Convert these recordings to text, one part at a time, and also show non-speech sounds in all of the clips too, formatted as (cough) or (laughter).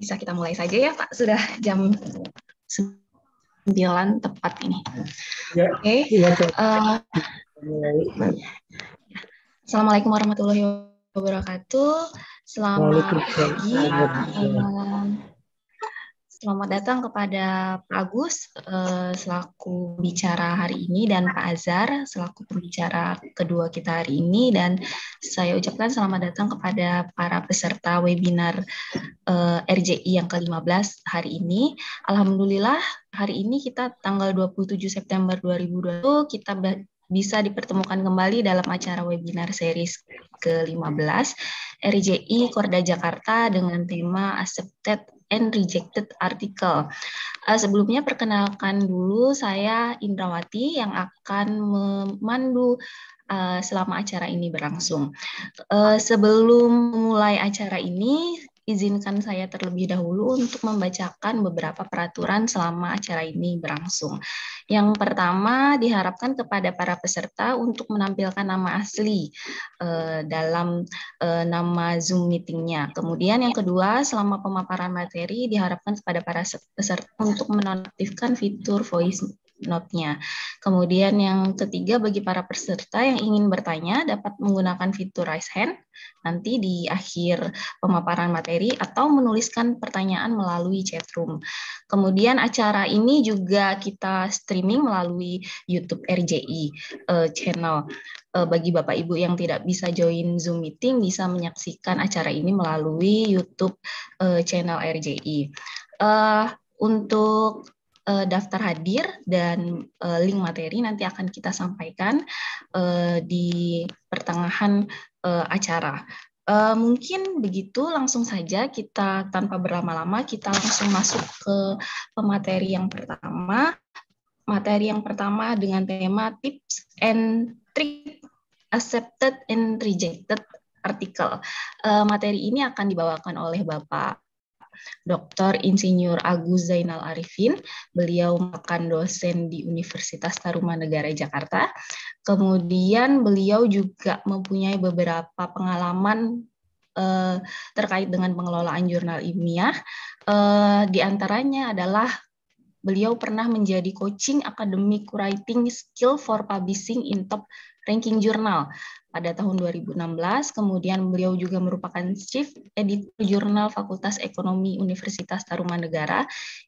Bisa kita mulai saja ya Pak, sudah jam 9 tepat ini. Ya, Oke. Okay. Ya, uh, Assalamualaikum warahmatullahi wabarakatuh. Selamat pagi. Selamat datang kepada Pak Agus uh, selaku bicara hari ini dan Pak Azhar selaku pembicara kedua kita hari ini dan saya ucapkan selamat datang kepada para peserta webinar eh, RJI yang ke-15 hari ini. Alhamdulillah hari ini kita tanggal 27 September 2020 kita bisa dipertemukan kembali dalam acara webinar series ke-15 RJI Korda Jakarta dengan tema Accepted and rejected article. Uh, sebelumnya perkenalkan dulu saya Indrawati yang akan memandu uh, selama acara ini berlangsung. Uh, sebelum memulai acara ini, izinkan saya terlebih dahulu untuk membacakan beberapa peraturan selama acara ini berlangsung. Yang pertama, diharapkan kepada para peserta untuk menampilkan nama asli uh, dalam uh, nama Zoom meetingnya. Kemudian yang kedua, selama pemaparan materi diharapkan kepada para peserta untuk menonaktifkan fitur voice note-nya. Kemudian yang ketiga bagi para peserta yang ingin bertanya dapat menggunakan fitur raise hand nanti di akhir pemaparan materi atau menuliskan pertanyaan melalui chat room. Kemudian acara ini juga kita streaming melalui YouTube RJI uh, eh, channel. Uh, bagi Bapak Ibu yang tidak bisa join Zoom meeting bisa menyaksikan acara ini melalui YouTube uh, channel RJI. Uh, untuk uh, daftar hadir dan uh, link materi nanti akan kita sampaikan uh, di pertengahan uh, acara. Uh, mungkin begitu langsung saja kita tanpa berlama-lama kita langsung masuk ke pemateri yang pertama. Materi yang pertama dengan tema tips and trick accepted and rejected artikel. Uh, materi ini akan dibawakan oleh Bapak Dr. Insinyur Agus Zainal Arifin. Beliau makan dosen di Universitas Tarumanegara Jakarta. Kemudian beliau juga mempunyai beberapa pengalaman eh, terkait dengan pengelolaan jurnal ilmiah. Eh, di antaranya adalah beliau pernah menjadi coaching academic writing skill for publishing in top ranking jurnal pada tahun 2016. Kemudian beliau juga merupakan Chief Editor Jurnal Fakultas Ekonomi Universitas Tarumanegara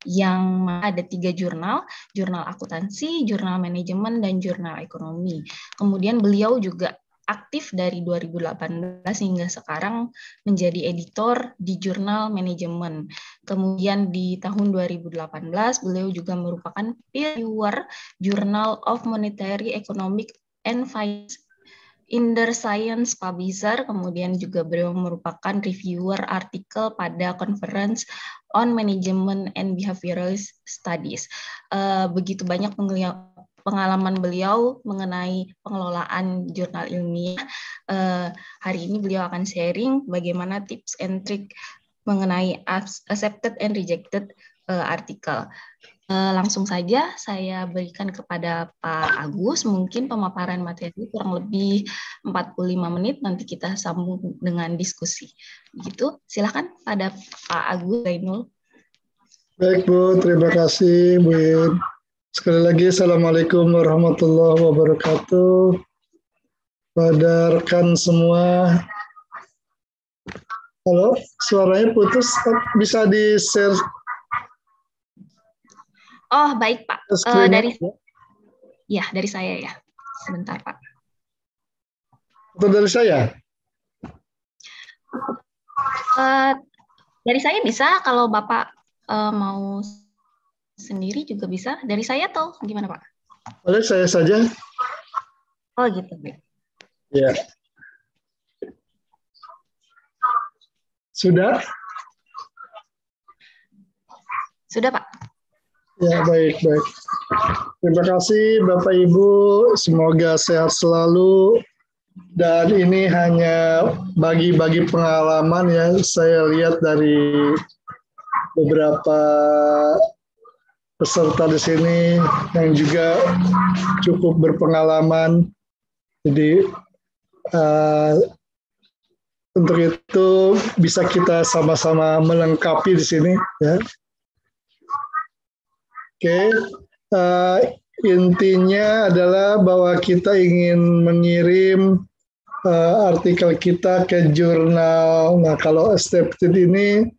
yang ada tiga jurnal, jurnal akuntansi, jurnal manajemen, dan jurnal ekonomi. Kemudian beliau juga aktif dari 2018 hingga sekarang menjadi editor di jurnal manajemen. Kemudian di tahun 2018 beliau juga merupakan peer reviewer Journal of Monetary Economic and Finance in the Science Publisher, kemudian juga beliau merupakan reviewer artikel pada Conference on Management and Behavioral Studies. Uh, begitu banyak pengalaman beliau mengenai pengelolaan jurnal ilmiah. Uh, hari ini beliau akan sharing bagaimana tips and trick mengenai accepted and rejected uh, artikel. Eh, langsung saja saya berikan kepada Pak Agus, mungkin pemaparan materi kurang lebih 45 menit, nanti kita sambung dengan diskusi. Begitu, silakan pada Pak Agus Zainul. Baik Bu, terima kasih Bu. Sekali lagi, Assalamualaikum warahmatullahi wabarakatuh. Pada rekan semua, halo, suaranya putus, bisa di-share Oh baik Pak. Uh, dari ya dari saya ya. Sebentar Pak. Atau dari saya? Uh, dari saya bisa. Kalau Bapak uh, mau sendiri juga bisa. Dari saya atau gimana Pak? Boleh saya saja. Oh gitu baik. Ya. Sudah? Sudah Pak. Ya, baik, baik. Terima kasih Bapak Ibu, semoga sehat selalu. Dan ini hanya bagi-bagi pengalaman yang saya lihat dari beberapa peserta di sini yang juga cukup berpengalaman. Jadi uh, untuk itu bisa kita sama-sama melengkapi di sini ya. Oke, uh, intinya adalah bahwa kita ingin mengirim uh, artikel kita ke jurnal. Nah, kalau accepted ini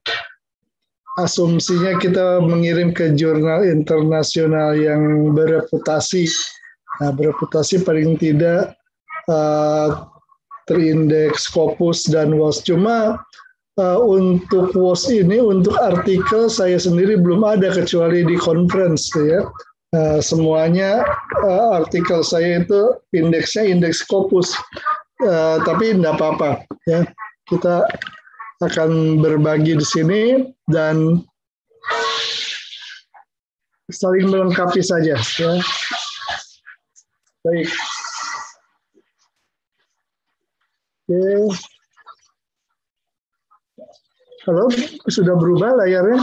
asumsinya kita mengirim ke jurnal internasional yang bereputasi. Nah, bereputasi paling tidak uh, terindeks Scopus dan WOS. Cuma uh, untuk WOS ini untuk artikel saya sendiri belum ada kecuali di conference ya. Uh, semuanya uh, artikel saya itu indeksnya indeks Scopus. Uh, tapi tidak apa-apa ya. Kita akan berbagi di sini dan saling melengkapi saja ya. Baik. Oke. Halo, sudah berubah layarnya?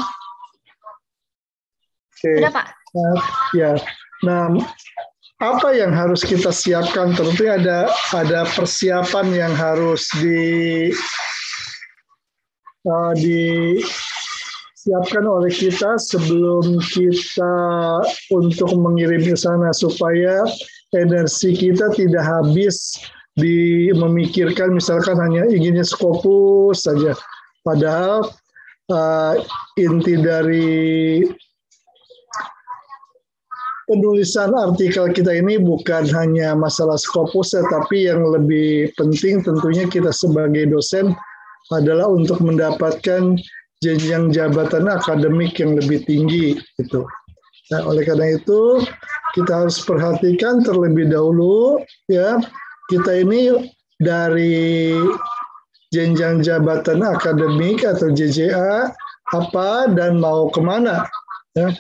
Oke. Sudah, Pak. Nah, ya. Nah, apa yang harus kita siapkan? Tentu ada ada persiapan yang harus di uh, disiapkan oleh kita sebelum kita untuk mengirim ke sana supaya energi kita tidak habis di memikirkan misalkan hanya inginnya skopus saja. Padahal uh, inti dari penulisan artikel kita ini bukan hanya masalah skopus tetapi yang lebih penting tentunya kita sebagai dosen adalah untuk mendapatkan jenjang jabatan akademik yang lebih tinggi gitu. Nah, oleh karena itu kita harus perhatikan terlebih dahulu ya kita ini dari jenjang jabatan akademik atau JJA apa dan mau ke mana ya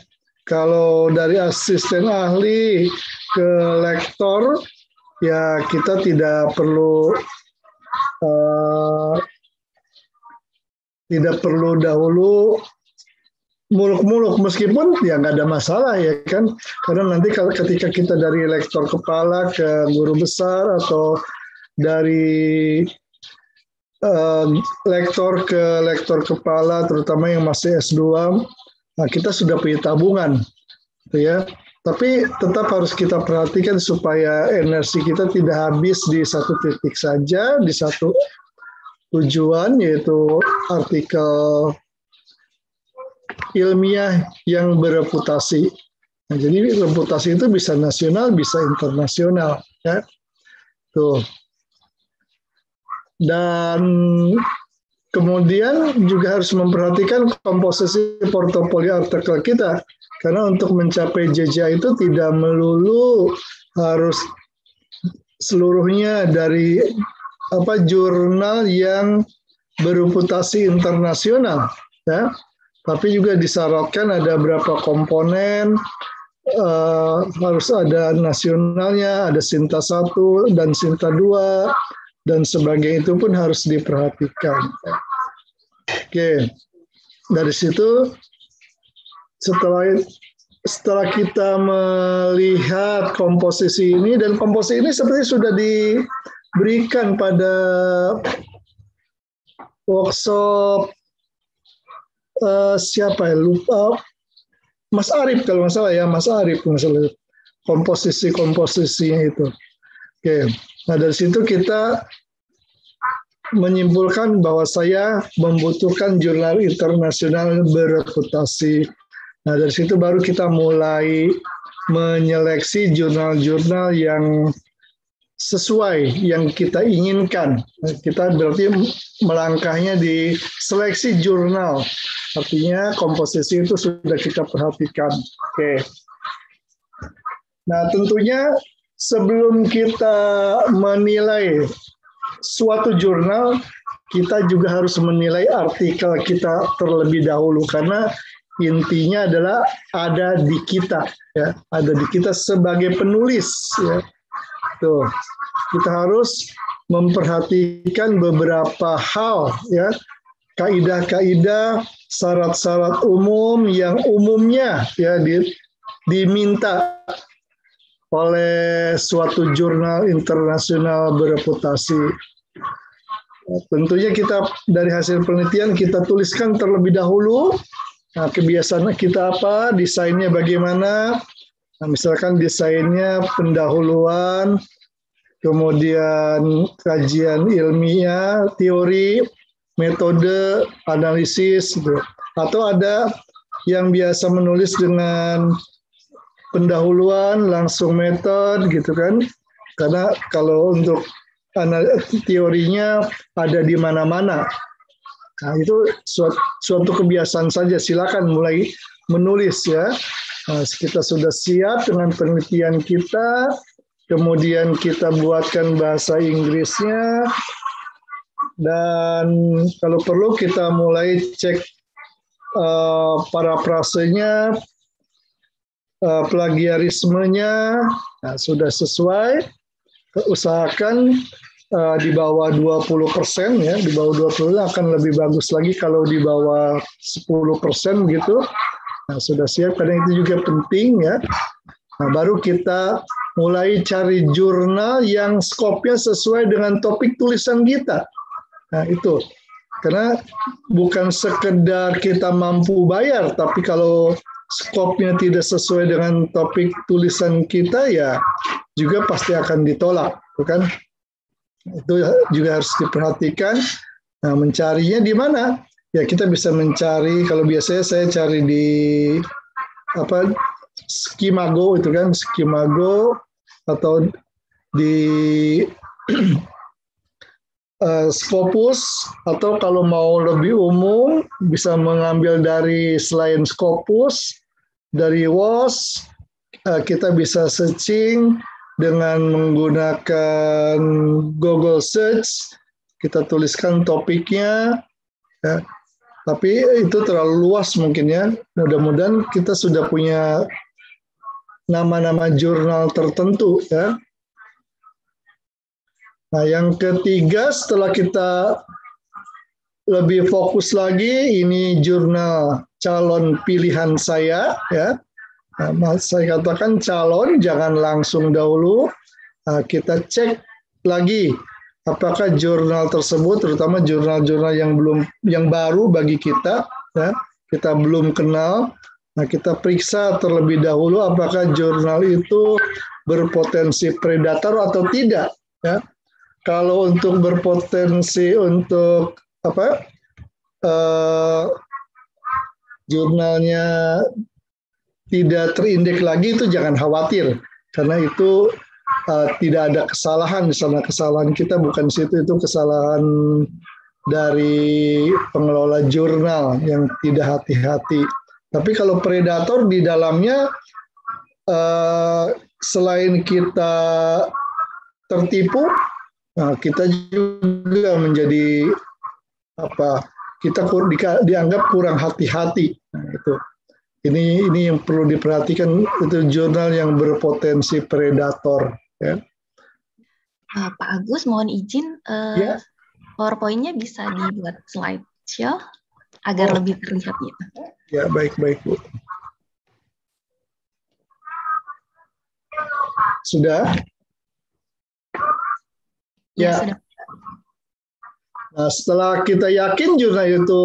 kalau dari asisten ahli ke lektor ya kita tidak perlu uh, tidak perlu dahulu muluk-muluk meskipun ya nggak ada masalah ya kan. Karena nanti kalau ketika kita dari lektor kepala ke guru besar atau dari uh, lektor ke lektor kepala terutama yang masih S2 nah kita sudah punya tabungan gitu ya. Tapi tetap harus kita perhatikan supaya energi kita tidak habis di satu titik saja di satu tujuan yaitu artikel ilmiah yang bereputasi. Nah, jadi reputasi itu bisa nasional, bisa internasional, ya. Tuh. Dan kemudian juga harus memperhatikan komposisi portofolio artikel kita, karena untuk mencapai JJ itu tidak melulu harus seluruhnya dari apa jurnal yang bereputasi internasional, ya. Tapi juga disyaratkan ada berapa komponen uh, harus ada nasionalnya, ada Sinta satu dan Sinta dua dan sebagainya. Itu pun harus diperhatikan. Oke, dari situ setelah setelah kita melihat komposisi ini dan komposisi ini seperti sudah diberikan pada workshop uh, siapa ya lupa Mas Arif kalau nggak salah ya Mas Arif masalah komposisi komposisinya itu. Oke, nah dari situ kita menyimpulkan bahwa saya membutuhkan jurnal internasional bereputasi. Nah dari situ baru kita mulai menyeleksi jurnal-jurnal yang sesuai yang kita inginkan. Kita berarti melangkahnya di seleksi jurnal. Artinya komposisi itu sudah kita perhatikan. Oke. Nah, tentunya sebelum kita menilai suatu jurnal, kita juga harus menilai artikel kita terlebih dahulu karena intinya adalah ada di kita ya, ada di kita sebagai penulis ya Tuh, kita harus memperhatikan beberapa hal ya kaidah-kaidah syarat-syarat umum yang umumnya ya di, diminta oleh suatu jurnal internasional bereputasi. tentunya kita dari hasil penelitian kita tuliskan terlebih dahulu nah, kebiasaan kita apa, desainnya bagaimana. Nah, misalkan desainnya pendahuluan, kemudian kajian ilmiah, teori, metode, analisis, gitu. atau ada yang biasa menulis dengan pendahuluan langsung metode gitu kan karena kalau untuk teorinya ada di mana-mana. Nah, itu suatu, suatu kebiasaan saja. Silakan mulai menulis ya. Nah, kita sudah siap dengan penelitian kita, kemudian kita buatkan bahasa Inggrisnya, dan kalau perlu kita mulai cek uh, para prasenya, uh, plagiarismenya, nah, sudah sesuai usahakan uh, di bawah 20 persen ya, di bawah 20 akan lebih bagus lagi kalau di bawah 10 persen gitu. Nah, sudah siap karena itu juga penting ya. Nah, baru kita mulai cari jurnal yang skopnya sesuai dengan topik tulisan kita. Nah, itu. Karena bukan sekedar kita mampu bayar, tapi kalau skopnya tidak sesuai dengan topik tulisan kita ya juga pasti akan ditolak, bukan? Itu juga harus diperhatikan. Nah, mencarinya di mana? Ya kita bisa mencari. Kalau biasanya saya cari di apa Skimago itu kan Skimago atau di uh, (clears throat) Scopus atau kalau mau lebih umum bisa mengambil dari selain Scopus dari WOS uh, kita bisa searching dengan menggunakan Google Search kita tuliskan topiknya ya. Tapi itu terlalu luas mungkin ya. Mudah-mudahan kita sudah punya nama-nama jurnal tertentu ya. Nah yang ketiga setelah kita lebih fokus lagi ini jurnal calon pilihan saya ya. Nah, saya katakan calon jangan langsung dahulu. Nah, kita cek lagi apakah jurnal tersebut terutama jurnal-jurnal yang belum yang baru bagi kita ya kita belum kenal nah kita periksa terlebih dahulu apakah jurnal itu berpotensi predator atau tidak ya? Kalau untuk berpotensi untuk apa uh, jurnalnya tidak terindeks lagi itu jangan khawatir. Karena itu uh, tidak ada kesalahan di sana kesalahan kita bukan situ itu kesalahan dari pengelola jurnal yang tidak hati-hati. Tapi kalau predator di dalamnya uh, selain kita tertipu nah kita juga menjadi apa kita dianggap kurang hati-hati. Nah, itu. Ini ini yang perlu diperhatikan itu jurnal yang berpotensi predator ya. Uh, Pak Agus mohon izin uh, ya. PowerPoint-nya bisa dibuat slide show agar oh. lebih terlihat ya. Ya baik baik Bu. Sudah? Ya. ya. Sudah. Nah, setelah kita yakin jurnal itu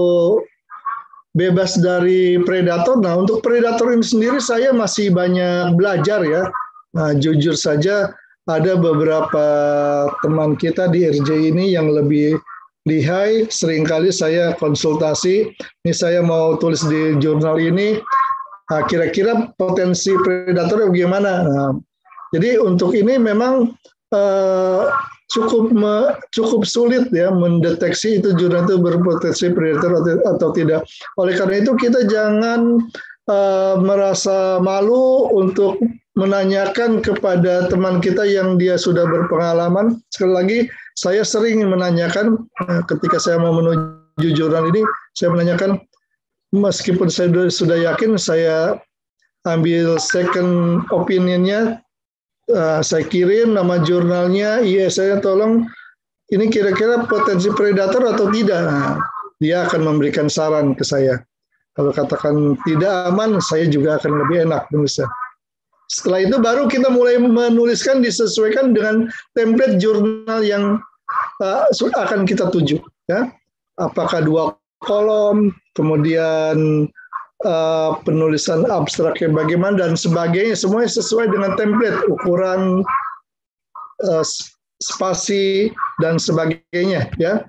bebas dari predator. Nah, untuk predator ini sendiri saya masih banyak belajar ya. Nah, jujur saja ada beberapa teman kita di RJ ini yang lebih lihai. Seringkali saya konsultasi, ini saya mau tulis di jurnal ini, nah, kira-kira potensi predator bagaimana. Nah, jadi untuk ini memang eh, cukup me, cukup sulit ya mendeteksi itu jurnal itu berpotensi predator atau, atau tidak. Oleh karena itu kita jangan uh, merasa malu untuk menanyakan kepada teman kita yang dia sudah berpengalaman. Sekali lagi saya sering menanyakan uh, ketika saya mau menuju jurnal ini, saya menanyakan meskipun saya sudah yakin saya ambil second opinionnya uh, saya kirim nama jurnalnya, iya saya tolong ini kira-kira potensi predator atau tidak. Nah, dia akan memberikan saran ke saya. Kalau katakan tidak aman, saya juga akan lebih enak menulisnya. Setelah itu baru kita mulai menuliskan disesuaikan dengan template jurnal yang uh, akan kita tuju ya. Apakah dua kolom kemudian uh, penulisan abstraknya bagaimana dan sebagainya. Semuanya sesuai dengan template ukuran uh, spasi dan sebagainya ya.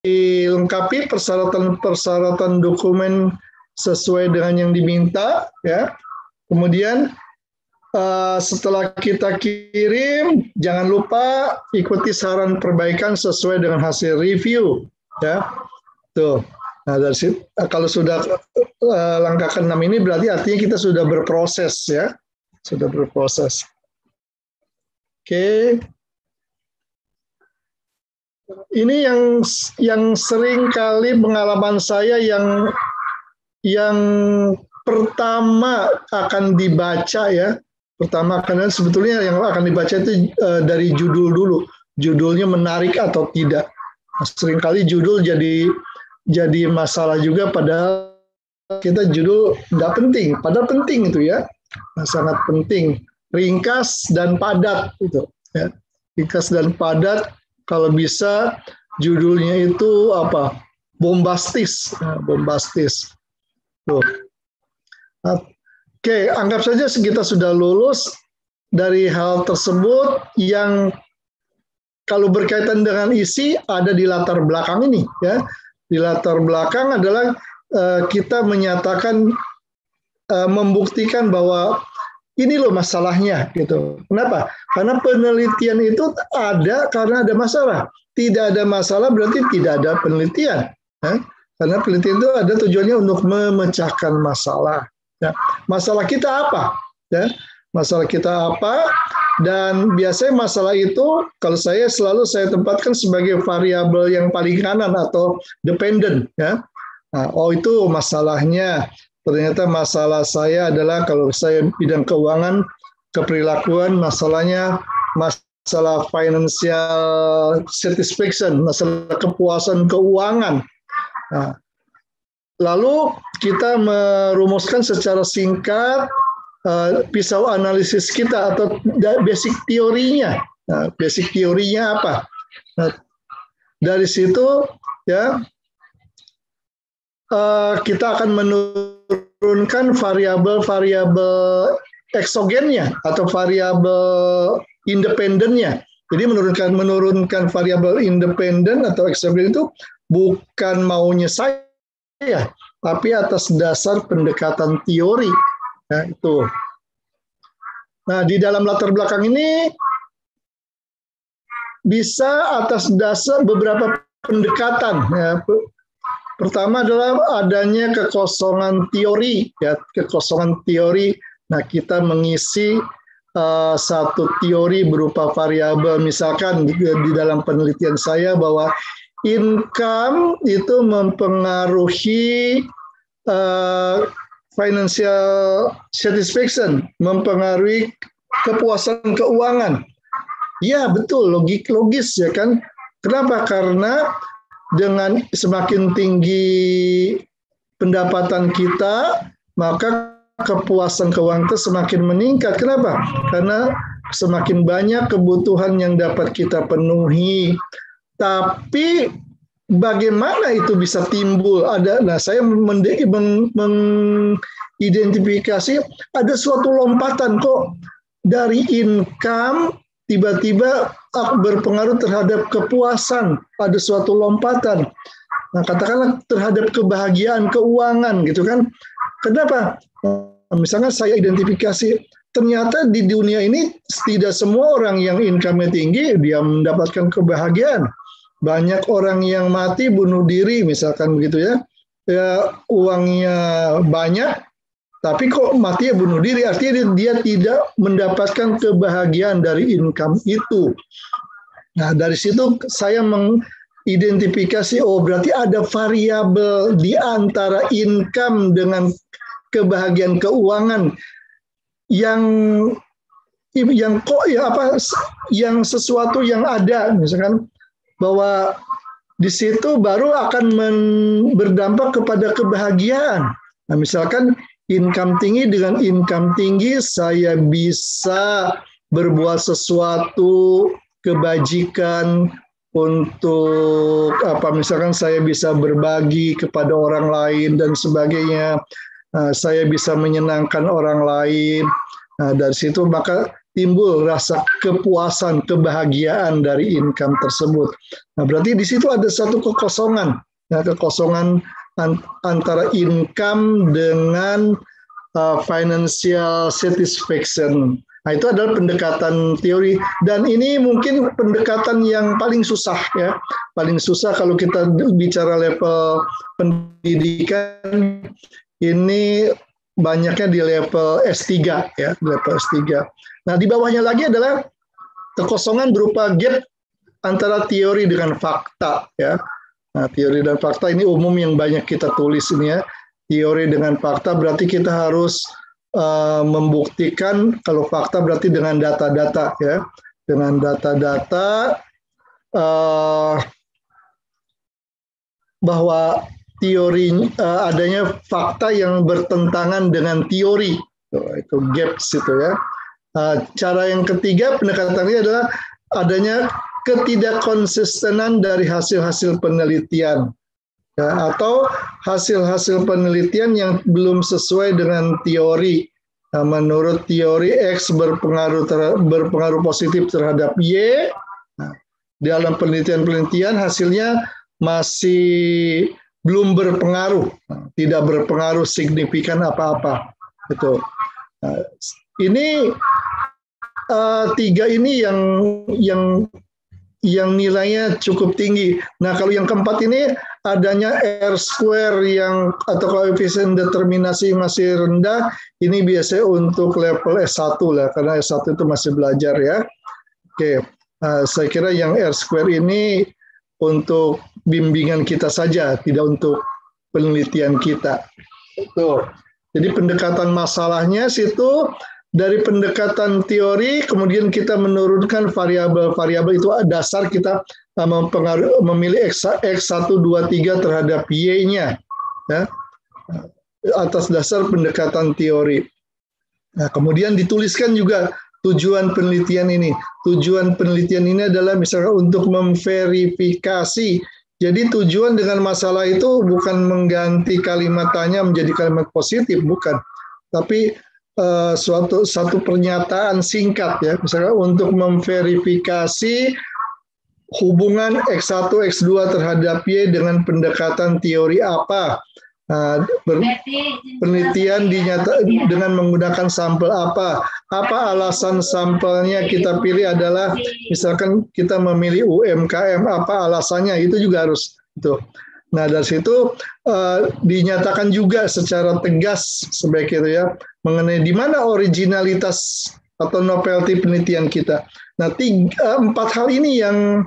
Dilengkapi persyaratan-persyaratan dokumen sesuai dengan yang diminta ya kemudian uh, setelah kita kirim jangan lupa ikuti saran perbaikan sesuai dengan hasil review ya. Tuh. Nah dari situ, kalau sudah uh, langkah ke-6 ini berarti artinya kita sudah berproses ya. Sudah berproses. Oke. Okay. ini yang yang sering kali pengalaman saya yang yang pertama akan dibaca ya. Pertama karena sebetulnya yang akan dibaca itu uh, dari judul dulu. Judulnya menarik atau tidak. Seringkali judul jadi jadi masalah juga pada kita judul nggak penting. Padahal penting itu ya. Nah, sangat penting. Ringkas dan padat itu ya. Ringkas dan padat kalau bisa judulnya itu apa? Bombastis. Nah, bombastis. Tuh Oke, anggap saja kita sudah lulus dari hal tersebut yang kalau berkaitan dengan isi ada di latar belakang ini ya. Di latar belakang adalah uh, kita menyatakan uh, membuktikan bahwa ini loh masalahnya gitu. Kenapa? Karena penelitian itu ada karena ada masalah. Tidak ada masalah berarti tidak ada penelitian. Ya? Karena penelitian itu ada tujuannya untuk memecahkan masalah. Ya, masalah kita apa? Ya, masalah kita apa? Dan biasanya masalah itu kalau saya selalu saya tempatkan sebagai variabel yang paling kanan atau dependent. Ya, nah, oh itu masalahnya. Ternyata masalah saya adalah kalau saya bidang keuangan, keperilakuan, masalahnya masalah financial satisfaction, masalah kepuasan keuangan. Nah, Lalu kita merumuskan secara singkat uh, pisau analisis kita atau basic teorinya. Nah, basic teorinya apa? Nah, dari situ ya uh, kita akan menurunkan variabel-variabel eksogennya atau variabel independennya. Jadi menurunkan menurunkan variabel independen atau eksogen itu bukan maunya saya ya, tapi atas dasar pendekatan teori. Ya, itu. Nah, di dalam latar belakang ini bisa atas dasar beberapa pendekatan. Ya. Pertama adalah adanya kekosongan teori, ya, kekosongan teori. Nah, kita mengisi uh, satu teori berupa variabel, misalkan di, di dalam penelitian saya bahwa income itu mempengaruhi uh, financial satisfaction, mempengaruhi kepuasan keuangan. Ya betul, logik logis ya kan. Kenapa? Karena dengan semakin tinggi pendapatan kita, maka kepuasan keuangan itu semakin meningkat. Kenapa? Karena semakin banyak kebutuhan yang dapat kita penuhi, tapi bagaimana itu bisa timbul? Ada, nah saya mengidentifikasi ada suatu lompatan kok dari income tiba-tiba berpengaruh terhadap kepuasan. Ada suatu lompatan. Nah, katakanlah terhadap kebahagiaan keuangan gitu kan. Kenapa? Misalnya saya identifikasi ternyata di dunia ini tidak semua orang yang income-nya tinggi dia mendapatkan kebahagiaan banyak orang yang mati bunuh diri misalkan begitu ya. Ya uangnya banyak tapi kok mati ya bunuh diri? Artinya dia, dia tidak mendapatkan kebahagiaan dari income itu. Nah dari situ saya mengidentifikasi oh berarti ada variabel di antara income dengan kebahagiaan keuangan yang yang kok ya apa yang sesuatu yang ada. Misalkan bahwa di situ baru akan berdampak kepada kebahagiaan. Nah, misalkan income tinggi dengan income tinggi saya bisa berbuat sesuatu kebajikan, untuk apa misalkan saya bisa berbagi kepada orang lain dan sebagainya, uh, saya bisa menyenangkan orang lain. Nah, dari situ maka timbul rasa kepuasan, kebahagiaan dari income tersebut. Nah, berarti di situ ada satu kekosongan, ya, kekosongan antara income dengan uh, financial satisfaction. Nah, itu adalah pendekatan teori dan ini mungkin pendekatan yang paling susah ya. Paling susah kalau kita bicara level pendidikan ini banyaknya di level S3 ya, level S3. Nah, di bawahnya lagi adalah kekosongan berupa gap antara teori dengan fakta ya. Nah, teori dan fakta ini umum yang banyak kita tulis ini ya. Teori dengan fakta berarti kita harus uh, membuktikan kalau fakta berarti dengan data-data ya. Dengan data-data uh, bahwa teori uh, adanya fakta yang bertentangan dengan teori. itu gaps itu ya. Uh, cara yang ketiga pendekatannya adalah adanya ketidakkonsistenan dari hasil-hasil penelitian ya, atau hasil-hasil penelitian yang belum sesuai dengan teori. Nah, menurut teori X berpengaruh ter, berpengaruh positif terhadap Y. Nah, dalam penelitian-penelitian hasilnya masih belum berpengaruh, nah, tidak berpengaruh signifikan apa-apa. Itu. Nah, ini uh, tiga ini yang yang yang nilainya cukup tinggi. Nah, kalau yang keempat ini adanya R square yang atau koefisien determinasi masih rendah, ini biasanya untuk level S1 lah, karena S1 itu masih belajar ya. Oke, uh, saya kira yang R square ini untuk bimbingan kita saja, tidak untuk penelitian kita. Itu. Jadi pendekatan masalahnya situ dari pendekatan teori kemudian kita menurunkan variabel-variabel itu dasar kita mempengaruhi, memilih X, X1, 2, 3 terhadap Y-nya ya, atas dasar pendekatan teori. Nah, kemudian dituliskan juga tujuan penelitian ini. Tujuan penelitian ini adalah misalnya untuk memverifikasi. Jadi tujuan dengan masalah itu bukan mengganti kalimat tanya menjadi kalimat positif, bukan. Tapi uh, suatu satu pernyataan singkat ya, misalnya untuk memverifikasi hubungan X1 X2 terhadap Y dengan pendekatan teori apa. Nah, penelitian dinyata dengan menggunakan sampel apa? Apa alasan sampelnya kita pilih adalah misalkan kita memilih UMKM apa alasannya itu juga harus itu. Nah dari situ uh, dinyatakan juga secara tegas sebaik itu ya mengenai di mana originalitas atau novelty penelitian kita. Nah tiga, eh, empat hal ini yang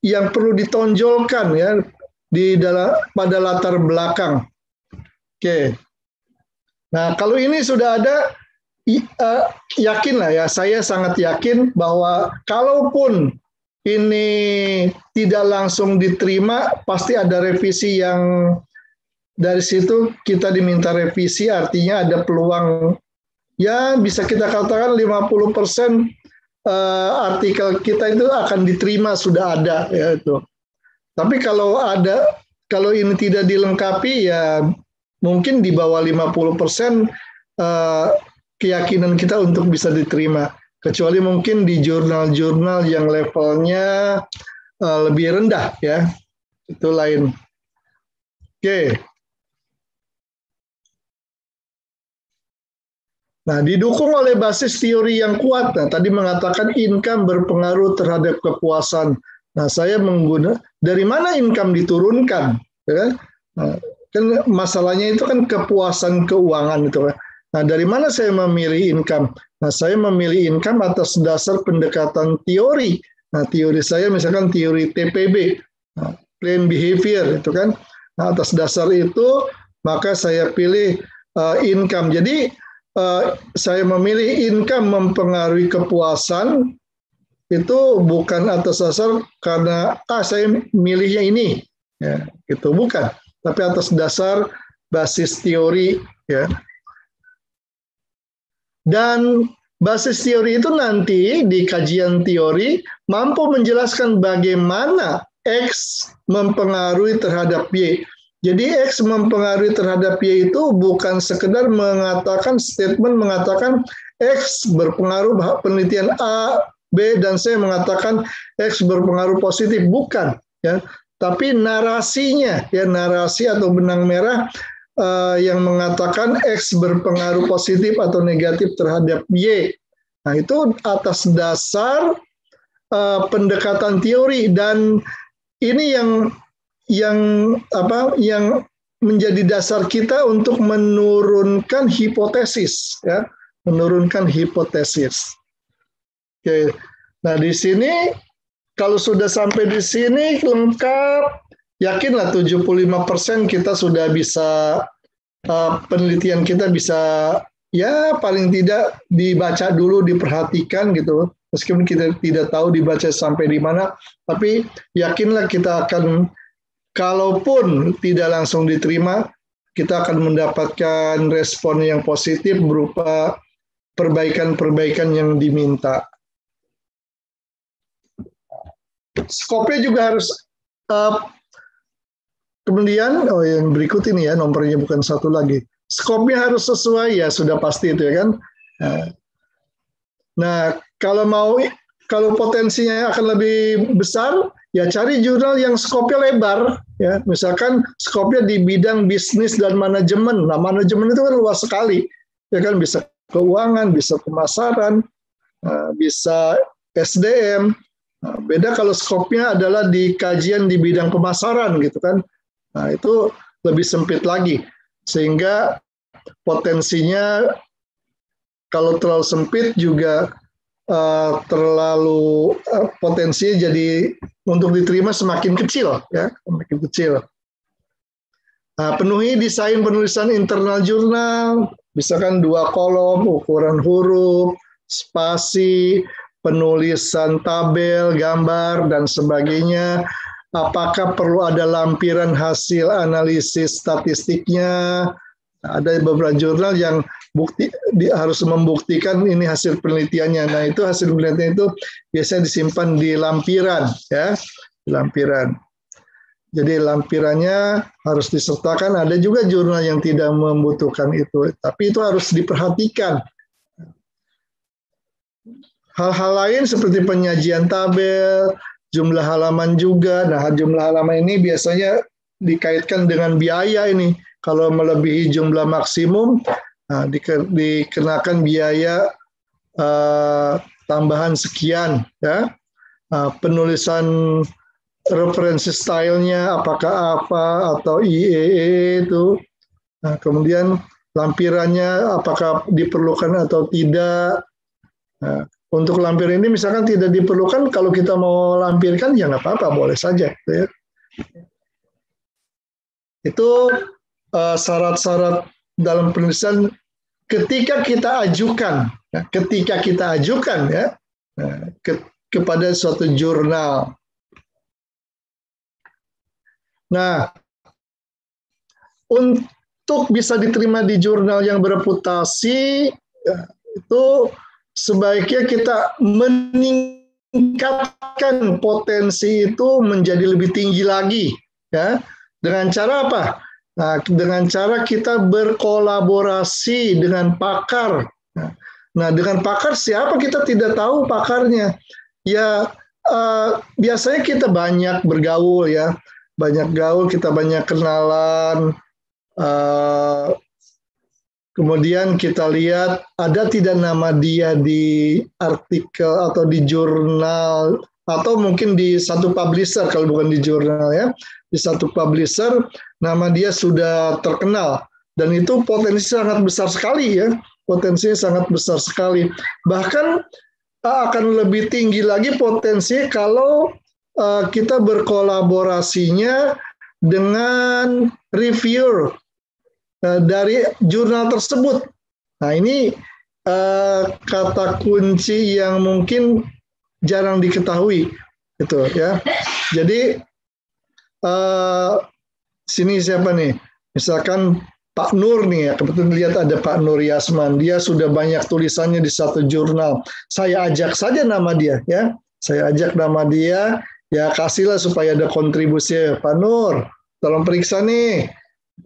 yang perlu ditonjolkan ya di dalam pada latar belakang. Oke. Nah kalau ini sudah ada uh, yakin lah ya saya sangat yakin bahwa kalaupun ini tidak langsung diterima, pasti ada revisi yang dari situ kita diminta revisi, artinya ada peluang ya bisa kita katakan 50 persen uh, artikel kita itu akan diterima sudah ada ya itu. Tapi kalau ada kalau ini tidak dilengkapi ya mungkin di bawah 50 persen uh, keyakinan kita untuk bisa diterima kecuali mungkin di jurnal-jurnal yang levelnya uh, lebih rendah ya itu lain oke. Nah, didukung oleh basis teori yang kuat. Nah, tadi mengatakan income berpengaruh terhadap kepuasan. Nah, saya mengguna dari mana income diturunkan, ya? Nah, kan masalahnya itu kan kepuasan keuangan itu kan. Nah, dari mana saya memilih income? Nah, saya memilih income atas dasar pendekatan teori. Nah, teori saya misalkan teori TPB, nah, plan behavior itu kan. Nah, atas dasar itu maka saya pilih uh, income. Jadi uh, saya memilih income mempengaruhi kepuasan itu bukan atas dasar karena ah saya milihnya ini ya itu bukan tapi atas dasar basis teori ya. Dan basis teori itu nanti di kajian teori mampu menjelaskan bagaimana X mempengaruhi terhadap Y. Jadi X mempengaruhi terhadap Y itu bukan sekedar mengatakan statement mengatakan X berpengaruh penelitian A, B dan C mengatakan X berpengaruh positif. Bukan ya tapi narasinya ya narasi atau benang merah uh, yang mengatakan X berpengaruh positif atau negatif terhadap Y. Nah, itu atas dasar uh, pendekatan teori dan ini yang yang apa yang menjadi dasar kita untuk menurunkan hipotesis ya, menurunkan hipotesis. Oke. Nah, di sini kalau sudah sampai di sini lengkap yakinlah 75% kita sudah bisa uh, penelitian kita bisa ya paling tidak dibaca dulu diperhatikan gitu meskipun kita tidak tahu dibaca sampai di mana tapi yakinlah kita akan kalaupun tidak langsung diterima kita akan mendapatkan respon yang positif berupa perbaikan-perbaikan yang diminta. Skopnya juga harus uh, Kemudian, oh yang berikut ini ya, nomornya bukan satu lagi. Skopnya harus sesuai ya, sudah pasti itu ya kan. Nah, nah, kalau mau kalau potensinya akan lebih besar, ya cari jurnal yang skopnya lebar. Ya, misalkan skopnya di bidang bisnis dan manajemen. Nah, manajemen itu kan luas sekali. Ya kan bisa keuangan, bisa pemasaran, nah, bisa SDM. Nah, beda kalau skopnya adalah di kajian di bidang pemasaran gitu kan. Nah, itu lebih sempit lagi. Sehingga potensinya kalau terlalu sempit juga uh, terlalu uh, potensinya jadi untuk diterima semakin kecil ya, semakin kecil. Nah, penuhi desain penulisan internal jurnal, misalkan dua kolom, ukuran huruf, spasi, penulisan tabel, gambar, dan sebagainya apakah perlu ada lampiran hasil analisis statistiknya. Ada beberapa jurnal yang bukti di, harus membuktikan ini hasil penelitiannya. Nah, itu hasil penelitian itu biasanya disimpan di lampiran ya, lampiran. Jadi lampirannya harus disertakan. Ada juga jurnal yang tidak membutuhkan itu, tapi itu harus diperhatikan. Hal-hal lain seperti penyajian tabel, jumlah halaman juga. Nah, jumlah halaman ini biasanya dikaitkan dengan biaya ini. Kalau melebihi jumlah maksimum, nah, dikenakan biaya uh, tambahan sekian. Ya, uh, penulisan referensi stylenya apakah apa atau IEE itu. Nah, kemudian lampirannya apakah diperlukan atau tidak. Nah, untuk lampir ini misalkan tidak diperlukan, kalau kita mau lampirkan ya nggak apa-apa, boleh saja. Gitu ya. Itu uh, syarat-syarat dalam penulisan ketika kita ajukan, ya, ketika kita ajukan ya nah, ke, kepada suatu jurnal. Nah, untuk bisa diterima di jurnal yang bereputasi ya, itu sebaiknya kita meningkatkan potensi itu menjadi lebih tinggi lagi ya. Dengan cara apa? Nah dengan cara kita berkolaborasi dengan pakar. Nah dengan pakar siapa kita tidak tahu pakarnya? Ya uh, biasanya kita banyak bergaul ya. Banyak gaul kita banyak kenalan uh, Kemudian kita lihat ada tidak nama dia di artikel atau di jurnal atau mungkin di satu publisher kalau bukan di jurnal ya. Di satu publisher nama dia sudah terkenal dan itu potensi sangat besar sekali ya. Potensinya sangat besar sekali. Bahkan akan lebih tinggi lagi potensi kalau uh, kita berkolaborasinya dengan reviewer Eh, dari jurnal tersebut. Nah ini uh, kata kunci yang mungkin jarang diketahui, gitu ya. Jadi uh, sini siapa nih? Misalkan Pak Nur nih ya, kebetulan lihat ada Pak Nur Yasman, dia sudah banyak tulisannya di satu jurnal. Saya ajak saja nama dia ya, saya ajak nama dia, ya kasihlah supaya ada kontribusi. Pak Nur, tolong periksa nih,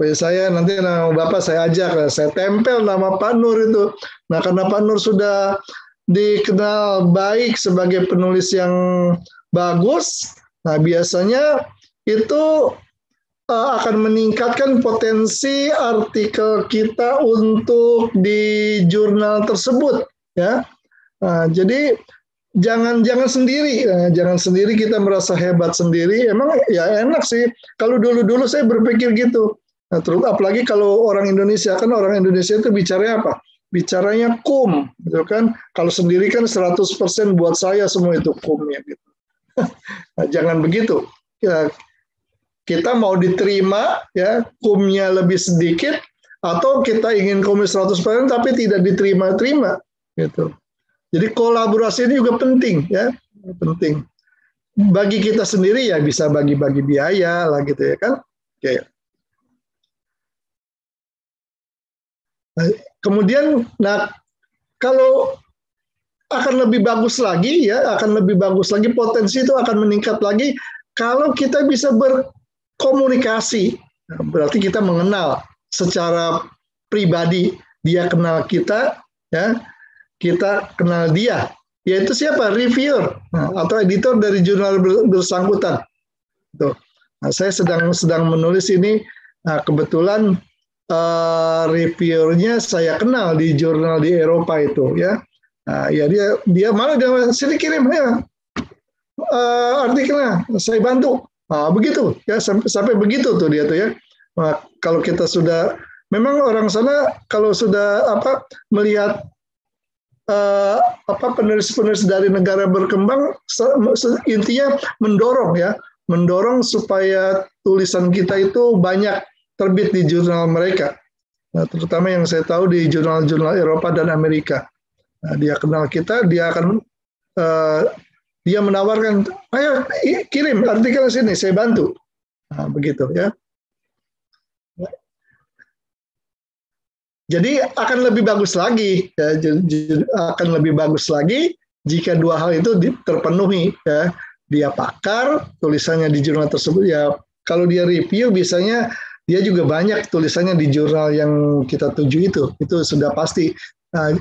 supaya saya nanti nama Bapak saya ajak, saya tempel nama Pak Nur itu. Nah karena Pak Nur sudah dikenal baik sebagai penulis yang bagus, nah biasanya itu uh, akan meningkatkan potensi artikel kita untuk di jurnal tersebut ya. Nah, jadi jangan jangan sendiri. Nah, jangan sendiri kita merasa hebat sendiri. Emang ya enak sih. Kalau dulu dulu saya berpikir gitu nah, terus apalagi kalau orang Indonesia kan orang Indonesia itu bicara apa bicaranya kum gitu kan kalau sendiri kan 100% buat saya semua itu kumnya gitu (laughs) nah, jangan begitu ya, kita mau diterima ya kumnya lebih sedikit atau kita ingin kumis 100% tapi tidak diterima-terima gitu. Jadi kolaborasi ini juga penting ya, penting. Bagi kita sendiri ya bisa bagi-bagi biaya lah gitu ya kan. Oke. Nah, kemudian nah kalau akan lebih bagus lagi ya, akan lebih bagus lagi potensi itu akan meningkat lagi kalau kita bisa ber komunikasi berarti kita mengenal secara pribadi dia kenal kita ya kita kenal dia yaitu siapa reviewer nah, atau editor dari jurnal bersangkutan Tuh. Nah, saya sedang sedang menulis ini nah, kebetulan uh, reviewernya saya kenal di jurnal di Eropa itu ya. Nah, ya dia dia malah dia sini kirim ya. Uh, artikelnya saya bantu. Nah, begitu ya sampai, sampai begitu tuh dia tuh ya. Nah, kalau kita sudah memang orang sana kalau sudah apa melihat uh, apa penulis-penulis dari negara berkembang intinya mendorong ya, mendorong supaya tulisan kita itu banyak terbit di jurnal mereka. Nah, terutama yang saya tahu di jurnal-jurnal Eropa dan Amerika. Nah, dia kenal kita, dia akan uh, dia menawarkan, ayo kirim artikel sini, saya bantu. Nah, begitu ya. Jadi akan lebih bagus lagi, ya, akan lebih bagus lagi jika dua hal itu terpenuhi. Ya. Dia pakar, tulisannya di jurnal tersebut. Ya, kalau dia review, biasanya dia juga banyak tulisannya di jurnal yang kita tuju itu. Itu sudah pasti. Nah,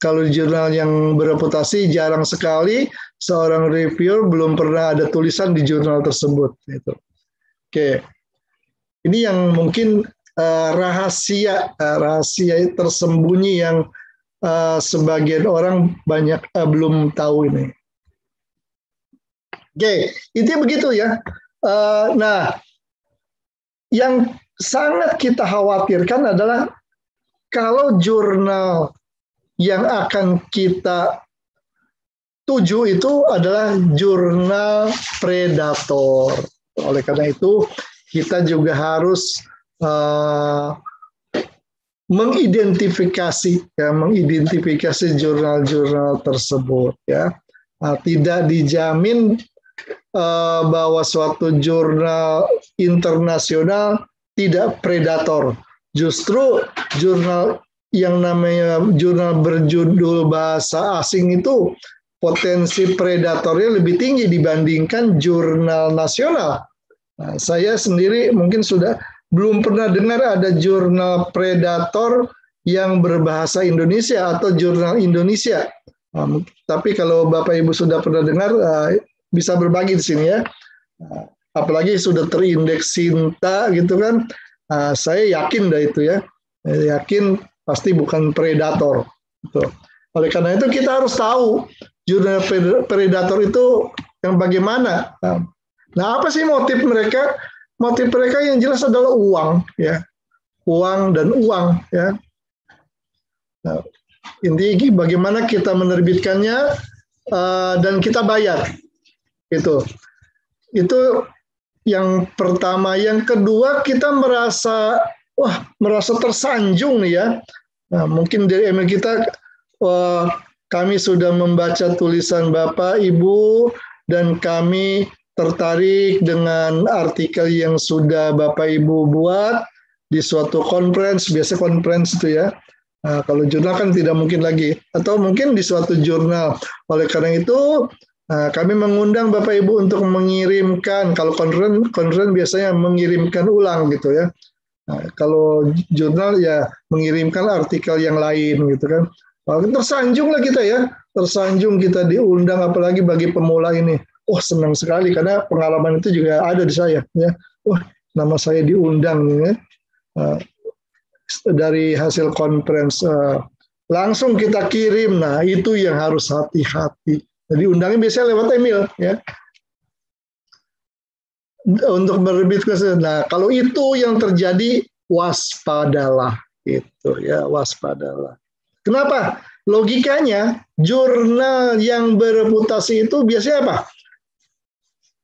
kalau di jurnal yang bereputasi jarang sekali seorang reviewer belum pernah ada tulisan di jurnal tersebut. Gitu. Oke, ini yang mungkin uh, rahasia uh, rahasia tersembunyi yang uh, sebagian orang banyak uh, belum tahu ini. Oke, itu begitu ya. Uh, nah, yang sangat kita khawatirkan adalah kalau jurnal yang akan kita tuju itu adalah jurnal predator. Oleh karena itu, kita juga harus uh, mengidentifikasi ya mengidentifikasi jurnal-jurnal tersebut ya. Nah, tidak dijamin uh, bahwa suatu jurnal internasional tidak predator. Justru jurnal yang namanya jurnal berjudul bahasa asing itu potensi predatornya lebih tinggi dibandingkan jurnal nasional. Nah, saya sendiri mungkin sudah belum pernah dengar ada jurnal predator yang berbahasa Indonesia atau jurnal Indonesia. Nah, tapi kalau Bapak Ibu sudah pernah dengar, uh, bisa berbagi di sini ya. Uh, apalagi sudah terindeks Sinta gitu kan, uh, saya yakin dah itu ya. Yakin pasti bukan predator. Gitu. Oleh karena itu kita harus tahu jurnal predator itu yang bagaimana. Nah, apa sih motif mereka? Motif mereka yang jelas adalah uang, ya, uang dan uang, ya. Nah, intinya bagaimana kita menerbitkannya uh, dan kita bayar, itu, itu yang pertama. Yang kedua kita merasa wah merasa tersanjung nih ya Nah, mungkin dari email kita wah, kami sudah membaca tulisan Bapak, Ibu, dan kami tertarik dengan artikel yang sudah Bapak Ibu buat. di suatu conference, biasa conference itu ya. Nah, kalau jurnal kan tidak mungkin lagi, atau mungkin di suatu jurnal. Oleh karena itu, nah, kami mengundang Bapak Ibu untuk mengirimkan, kalau conference, conference biasanya mengirimkan ulang gitu ya. Nah, kalau jurnal ya mengirimkan artikel yang lain gitu kan. Nah, tersanjung lah kita ya, tersanjung kita diundang apalagi bagi pemula ini. Oh senang sekali karena pengalaman itu juga ada di saya ya. Wah nama saya diundang ya. Uh, dari hasil conference uh, langsung kita kirim. Nah itu yang harus hati-hati. Jadi undangnya biasanya lewat email ya. Untuk berbit Nah kalau itu yang terjadi waspadalah itu ya waspadalah. Kenapa? Logikanya jurnal yang bereputasi itu biasanya apa?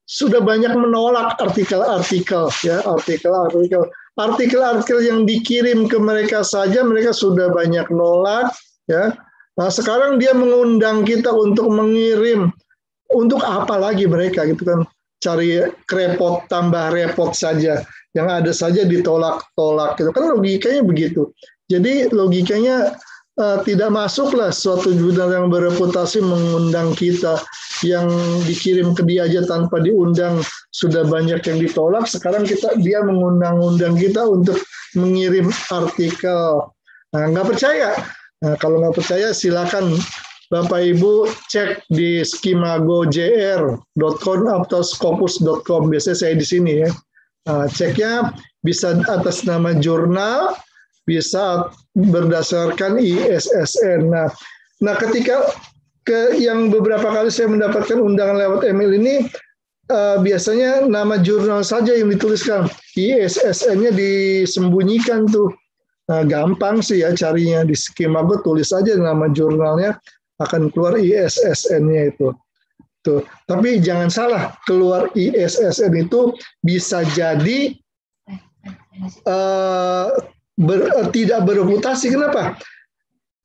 Sudah banyak menolak artikel-artikel ya artikel-artikel artikel-artikel yang dikirim ke mereka saja mereka sudah banyak nolak ya. Nah, sekarang dia mengundang kita untuk mengirim untuk apa lagi mereka gitu kan? Cari repot tambah repot saja. Yang ada saja ditolak-tolak gitu. Kan logikanya begitu. Jadi logikanya uh, tidak masuklah suatu jurnal yang bereputasi mengundang kita yang dikirim ke dia aja tanpa diundang sudah banyak yang ditolak sekarang kita dia mengundang-undang kita untuk mengirim artikel. Nah, nggak percaya nah, kalau nggak percaya silakan Bapak Ibu cek di skimagojr.com atau scopus.com biasanya saya di sini ya nah, ceknya bisa atas nama jurnal bisa berdasarkan ISSN. Nah, nah ketika ke yang beberapa kali saya mendapatkan undangan lewat email ini uh, biasanya nama jurnal saja yang dituliskan, ISSN-nya disembunyikan tuh. Nah, gampang sih ya carinya di skema gue tulis aja nama jurnalnya akan keluar ISSN-nya itu. Tuh. Tapi jangan salah, keluar ISSN itu bisa jadi uh, ber, eh, tidak bereputasi. Kenapa?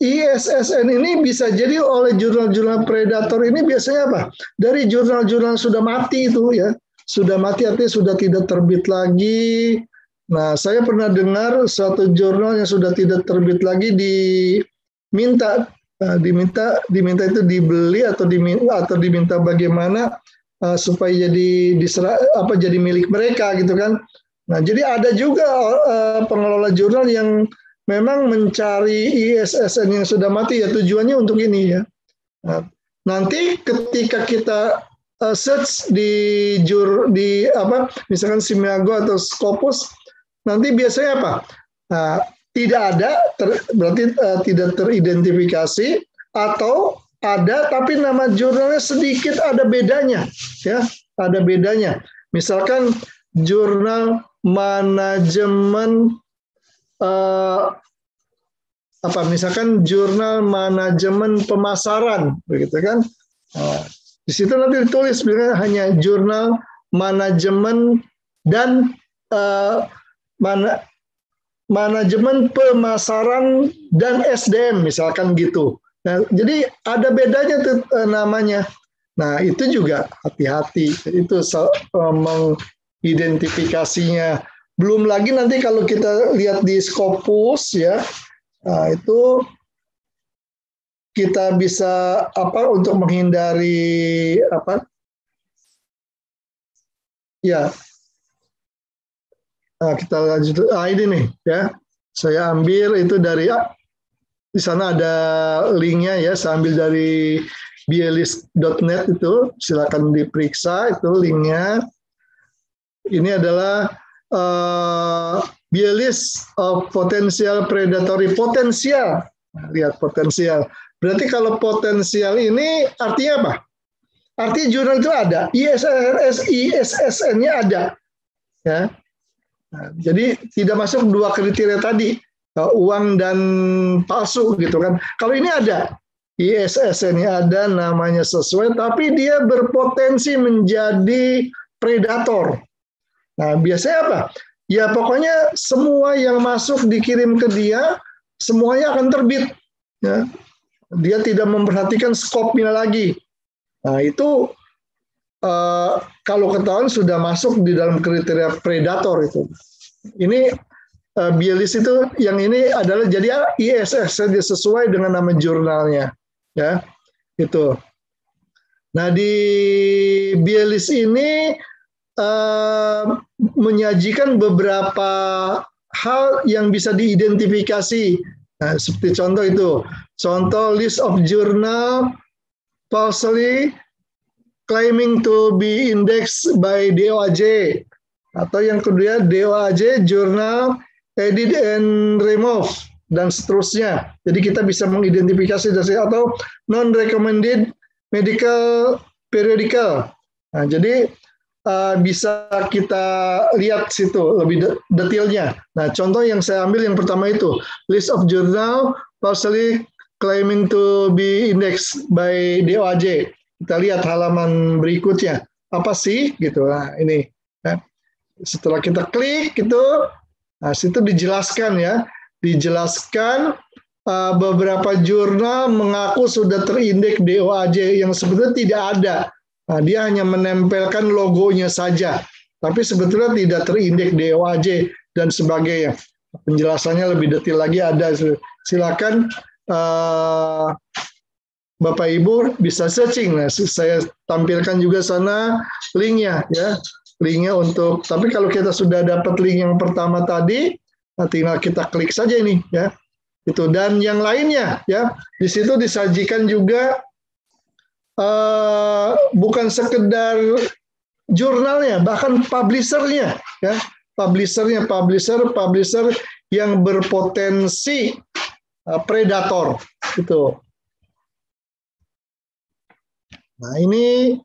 ISSN ini bisa jadi oleh jurnal-jurnal predator ini biasanya apa? Dari jurnal-jurnal sudah mati itu ya, sudah mati artinya sudah tidak terbit lagi. Nah, saya pernah dengar suatu jurnal yang sudah tidak terbit lagi diminta uh, diminta diminta itu dibeli atau diminta atau diminta bagaimana uh, supaya jadi diserah apa jadi milik mereka gitu kan. Nah, jadi ada juga uh, pengelola jurnal yang memang mencari ISSN yang sudah mati ya tujuannya untuk ini ya. Nah, nanti ketika kita uh, search di jur di apa misalkan Simiago atau Scopus nanti biasanya apa? Nah, tidak ada ter, berarti uh, tidak teridentifikasi atau ada tapi nama jurnalnya sedikit ada bedanya ya. Ada bedanya. Misalkan jurnal manajemen uh, apa? Misalkan jurnal manajemen pemasaran begitu kan? Uh, di situ nanti ditulis hanya jurnal manajemen dan uh, mana manajemen pemasaran dan SDM misalkan gitu. Nah, jadi ada bedanya tuh namanya. Nah, itu juga hati-hati. Itu uh, identifikasinya. Belum lagi nanti kalau kita lihat di Scopus ya, nah itu kita bisa apa untuk menghindari apa? Ya, nah, kita lanjut. Ah ini nih ya, saya ambil itu dari di sana ada linknya ya, saya ambil dari bielis.net itu, silakan diperiksa itu linknya ini adalah uh, list of potential predatory potensial. Lihat potensial. Berarti kalau potensial ini artinya apa? Artinya jurnal itu ada, ISRS, ISSN-nya ada. Ya. Nah, jadi tidak masuk dua kriteria tadi, uh, uang dan palsu gitu kan. Kalau ini ada, ISSN-nya ada, namanya sesuai, tapi dia berpotensi menjadi predator. Nah, biasanya apa? Ya pokoknya semua yang masuk dikirim ke dia, semuanya akan terbit. Ya. Dia tidak memperhatikan skopnya lagi. Nah, itu uh, kalau ketahuan sudah masuk di dalam kriteria predator itu. Ini uh, Bielis itu yang ini adalah jadi ISS sesuai dengan nama jurnalnya ya itu nah di Bielis ini uh, menyajikan beberapa hal yang bisa diidentifikasi. Nah, seperti contoh itu. Contoh list of journal falsely claiming to be indexed by DOAJ atau yang kedua DOAJ Journal Edit and Remove dan seterusnya. Jadi kita bisa mengidentifikasi dari atau non recommended medical periodical. Nah, jadi uh, bisa kita lihat situ lebih detailnya. Nah, contoh yang saya ambil yang pertama itu list of journal partially claiming to be indexed by DOAJ. Kita lihat halaman berikutnya. Apa sih gitu. Nah, ini ya. Setelah kita klik itu, nah situ dijelaskan ya, dijelaskan uh, beberapa jurnal mengaku sudah terindeks DOAJ yang sebetulnya tidak ada. Nah, dia hanya menempelkan logonya saja, tapi sebetulnya tidak terindeks DOAJ dan sebagainya. Penjelasannya lebih detail lagi ada. Silakan uh, Bapak Ibu bisa searching. Nah, saya tampilkan juga sana linknya ya. Linknya untuk tapi kalau kita sudah dapat link yang pertama tadi nah tinggal kita klik saja ini ya. Itu dan yang lainnya ya. Di situ disajikan juga uh, bukan sekedar jurnalnya bahkan publishernya ya. Publishernya publisher publisher yang berpotensi uh, predator itu nah ini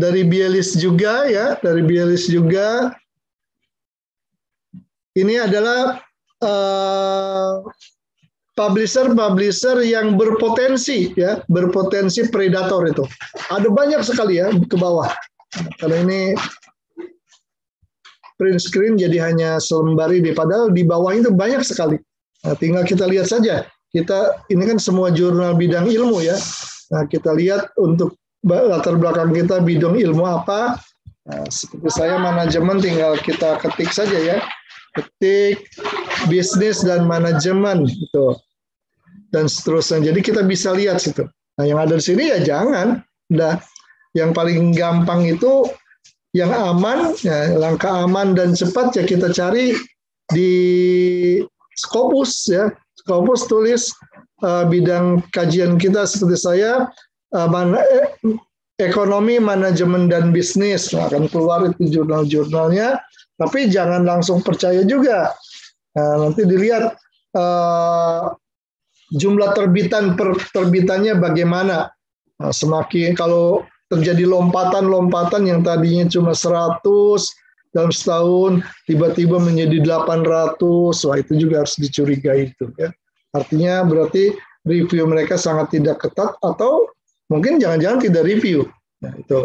dari Bielis juga ya, dari Bielis juga. Ini adalah publisher-publisher uh, yang berpotensi ya, berpotensi predator itu. Ada banyak sekali ya ke bawah. Karena ini print screen jadi hanya selembar ini, padahal di bawah itu banyak sekali. Nah, tinggal kita lihat saja. Kita ini kan semua jurnal bidang ilmu ya. Nah, kita lihat untuk latar belakang kita bidang ilmu apa. Nah, seperti saya manajemen tinggal kita ketik saja ya. Ketik bisnis dan manajemen gitu. Dan seterusnya. Jadi kita bisa lihat situ. Nah, yang ada di sini ya jangan. Udah yang paling gampang itu yang aman, ya, langkah aman dan cepat ya kita cari di Scopus ya. Scopus tulis uh, bidang kajian kita seperti saya uh, mana, eh, ekonomi, manajemen dan bisnis nah, akan keluar itu jurnal-jurnalnya. Tapi jangan langsung percaya juga. Nah, nanti dilihat uh, jumlah terbitan per terbitannya bagaimana. Nah, semakin kalau terjadi lompatan-lompatan yang tadinya cuma 100 dalam setahun tiba-tiba menjadi 800, wah itu juga harus dicurigai itu ya. Artinya berarti review mereka sangat tidak ketat atau Mungkin jangan-jangan tidak review. Nah, itu.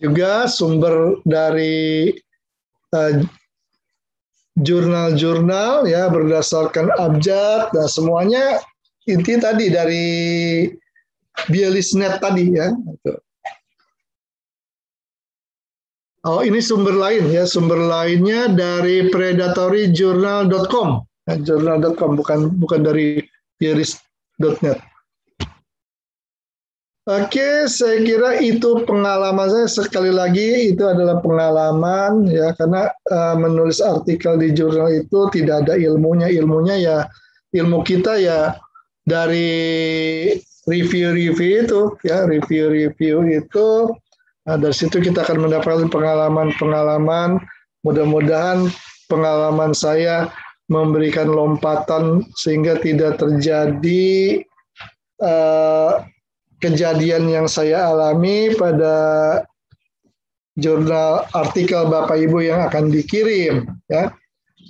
Juga sumber dari uh, jurnal-jurnal ya berdasarkan abjad dan semuanya inti tadi dari Bielisnet tadi ya. Itu. Oh ini sumber lain ya. Sumber lainnya dari predatoryjournal.com journal.com bukan bukan dari iris.net. Oke, saya kira itu pengalaman saya. Sekali lagi itu adalah pengalaman ya karena uh, menulis artikel di jurnal itu tidak ada ilmunya, ilmunya ya ilmu kita ya dari review-review itu ya review-review itu nah, dari situ kita akan mendapatkan pengalaman-pengalaman mudah-mudahan pengalaman saya memberikan lompatan sehingga tidak terjadi uh, kejadian yang saya alami pada jurnal artikel Bapak Ibu yang akan dikirim ya.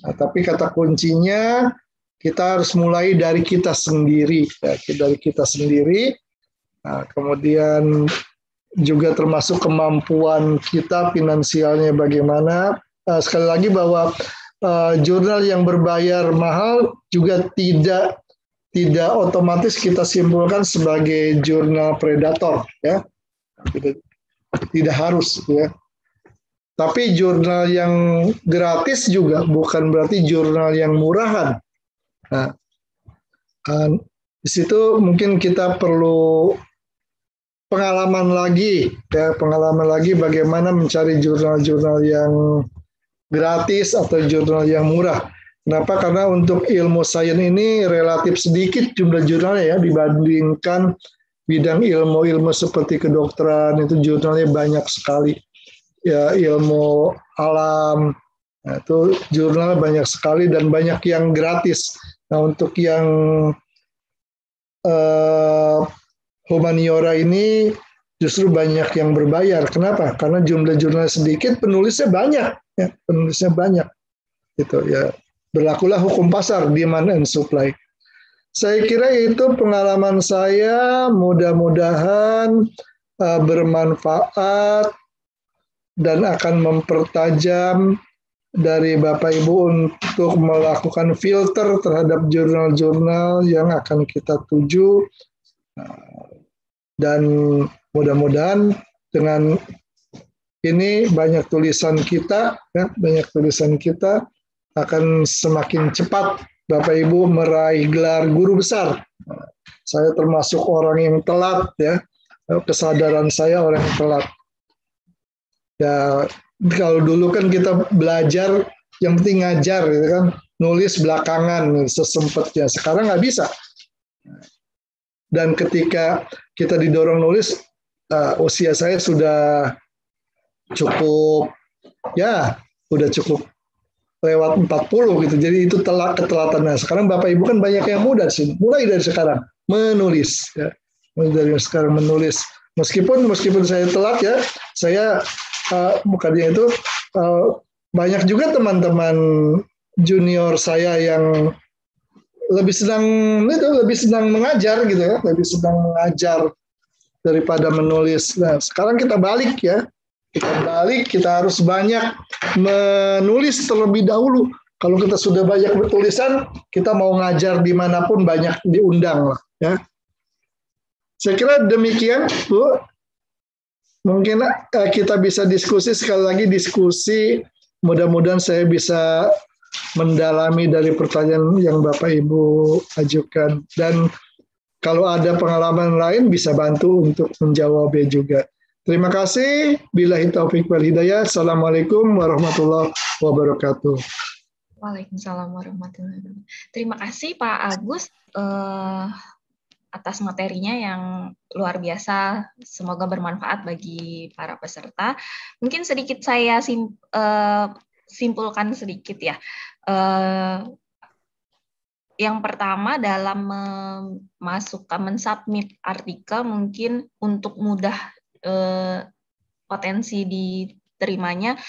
Nah, tapi kata kuncinya kita harus mulai dari kita sendiri ya, dari kita sendiri. Nah, kemudian juga termasuk kemampuan kita finansialnya bagaimana. Nah, sekali lagi bahwa uh, jurnal yang berbayar mahal juga tidak tidak otomatis kita simpulkan sebagai jurnal predator ya. tidak harus ya. Tapi jurnal yang gratis juga bukan berarti jurnal yang murahan. Nah, kan, di situ mungkin kita perlu pengalaman lagi, ya pengalaman lagi bagaimana mencari jurnal-jurnal yang gratis atau jurnal yang murah. Kenapa? Karena untuk ilmu sains ini relatif sedikit jumlah jurnalnya ya dibandingkan bidang ilmu-ilmu seperti kedokteran itu jurnalnya banyak sekali ya ilmu alam nah, itu jurnal banyak sekali dan banyak yang gratis nah untuk yang uh, humaniora ini justru banyak yang berbayar. Kenapa? Karena jumlah jurnal sedikit penulisnya banyak ya penulisnya banyak. Gitu ya. Berlakulah hukum pasar demand and supply. Saya kira itu pengalaman saya, mudah-mudahan uh, bermanfaat dan akan mempertajam dari Bapak Ibu untuk melakukan filter terhadap jurnal-jurnal yang akan kita tuju dan mudah-mudahan dengan ini banyak tulisan kita ya banyak tulisan kita akan semakin cepat Bapak Ibu meraih gelar guru besar. Saya termasuk orang yang telat ya. Kesadaran saya orang yang telat. Ya kalau dulu kan kita belajar yang penting ngajar gitu kan, nulis belakangan sesempatnya. Sekarang nggak bisa. Dan ketika kita didorong nulis, uh, usia saya sudah cukup ya udah cukup lewat 40 gitu. Jadi itu telat ketelatannya. Sekarang Bapak Ibu kan banyak yang muda sih. Mulai dari sekarang menulis ya. Mulai dari sekarang menulis. Meskipun meskipun saya telat ya, saya uh, bukannya itu uh, banyak juga teman-teman junior saya yang lebih senang itu lebih senang mengajar gitu ya, lebih senang mengajar daripada menulis. Nah, sekarang kita balik ya. Kita balik kita harus banyak menulis terlebih dahulu. Kalau kita sudah banyak bertulisan kita mau ngajar di mana pun banyak diundang lah ya. Saya kira demikian bu. Mungkin eh, kita bisa diskusi sekali lagi diskusi mudah-mudahan saya bisa mendalami dari pertanyaan yang bapak ibu ajukan dan kalau ada pengalaman lain bisa bantu untuk menjawabnya juga Terima kasih. Bila taufik wal hidayah. Assalamualaikum warahmatullahi wabarakatuh. Waalaikumsalam warahmatullahi wabarakatuh. Terima kasih Pak Agus uh, atas materinya yang luar biasa. Semoga bermanfaat bagi para peserta. Mungkin sedikit saya sim, uh, simpulkan sedikit ya. Uh, yang pertama dalam memasukkan mensubmit artikel mungkin untuk mudah eh, potensi diterimanya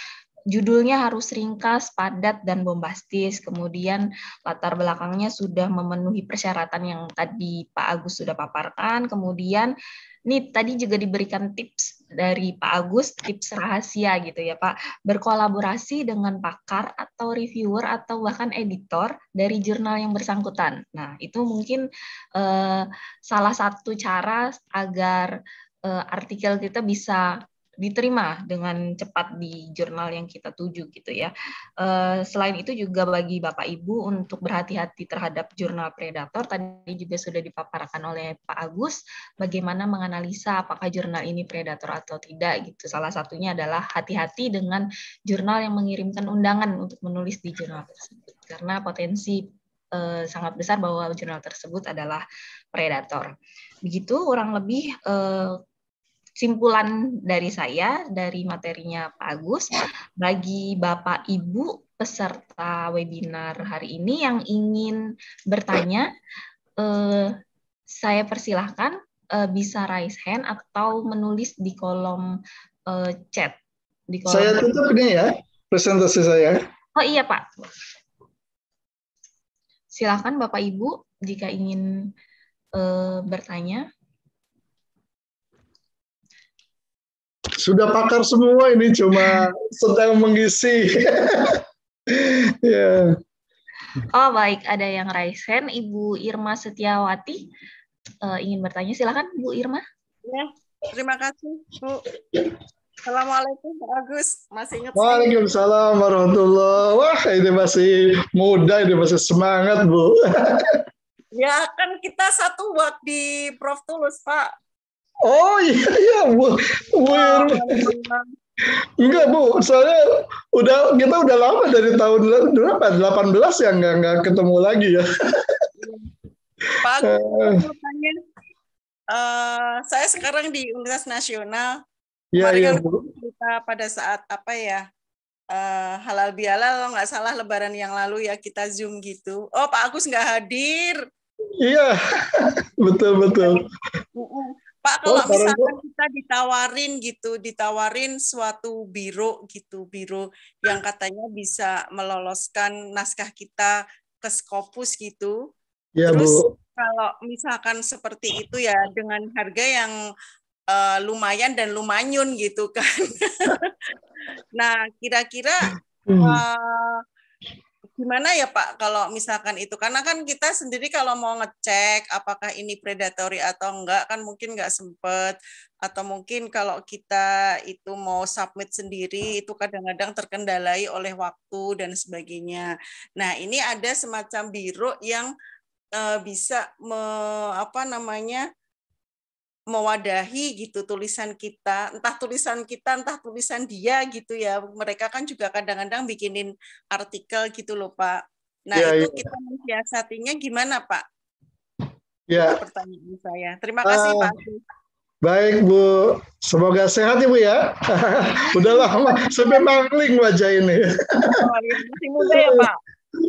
judulnya harus ringkas, padat, dan bombastis. Kemudian latar belakangnya sudah memenuhi persyaratan yang tadi Pak Agus sudah paparkan. Kemudian ini tadi juga diberikan tips dari Pak Agus, tips rahasia gitu ya Pak. Berkolaborasi dengan pakar atau reviewer atau bahkan editor dari jurnal yang bersangkutan. Nah itu mungkin eh, salah satu cara agar uh, artikel kita bisa diterima dengan cepat di jurnal yang kita tuju gitu ya. Uh, selain itu juga bagi Bapak Ibu untuk berhati-hati terhadap jurnal predator tadi juga sudah dipaparkan oleh Pak Agus bagaimana menganalisa apakah jurnal ini predator atau tidak gitu. Salah satunya adalah hati-hati dengan jurnal yang mengirimkan undangan untuk menulis di jurnal tersebut karena potensi uh, sangat besar bahwa jurnal tersebut adalah predator. Begitu kurang lebih uh, simpulan dari saya dari materinya Pak Agus bagi Bapak Ibu peserta webinar hari ini yang ingin bertanya eh, saya persilahkan eh, bisa raise hand atau menulis di kolom eh, chat. Di kolom saya tutup ini ya presentasi saya. Oh iya Pak. Silahkan Bapak Ibu jika ingin eh, bertanya sudah pakar semua ini cuma sedang mengisi. (laughs) ya. Oh baik, ada yang raise hand, Ibu Irma Setiawati uh, ingin bertanya, silakan Bu Irma. Ya, terima kasih Bu. Assalamualaikum Pak Agus, masih ingat Waalaikumsalam warahmatullahi Wah, ini masih muda, ini masih semangat, Bu. (laughs) ya, kan kita satu buat di Prof Tulus, Pak. Oh iya, iya, Bu. Bu. Oh, Enggak Bu, soalnya udah kita udah lama dari tahun berapa? 18 ya nggak nggak ketemu lagi ya. Pak, uh, uh, saya sekarang di Universitas Nasional. Iya iya Bu. Kita pada saat apa ya? Uh, halal bihalal kalau nggak salah Lebaran yang lalu ya kita zoom gitu. Oh Pak Agus nggak hadir. Iya, (laughs) betul betul. Pak kalau oh, misalkan kita ditawarin gitu, ditawarin suatu biro gitu, biro yang katanya bisa meloloskan naskah kita ke Skopus gitu. Ya, Terus Bu. kalau misalkan seperti itu ya dengan harga yang uh, lumayan dan lumanyun gitu kan. (laughs) nah, kira-kira uh, gimana ya Pak kalau misalkan itu karena kan kita sendiri kalau mau ngecek apakah ini predatory atau enggak kan mungkin nggak sempet atau mungkin kalau kita itu mau submit sendiri itu kadang-kadang terkendalai oleh waktu dan sebagainya. Nah ini ada semacam biro yang uh, bisa me, apa namanya mewadahi gitu tulisan kita, entah tulisan kita, entah tulisan dia gitu ya. Mereka kan juga kadang-kadang bikinin artikel gitu loh Pak. Nah ya, itu ya. kita mensiasatinya gimana Pak? Ya. Itu pertanyaan saya. Terima kasih uh, Pak. Baik Bu, semoga sehat ya Bu (laughs) ya. Udah lama sampai mangling wajah ini. Oh, iya. masih muda ya Pak?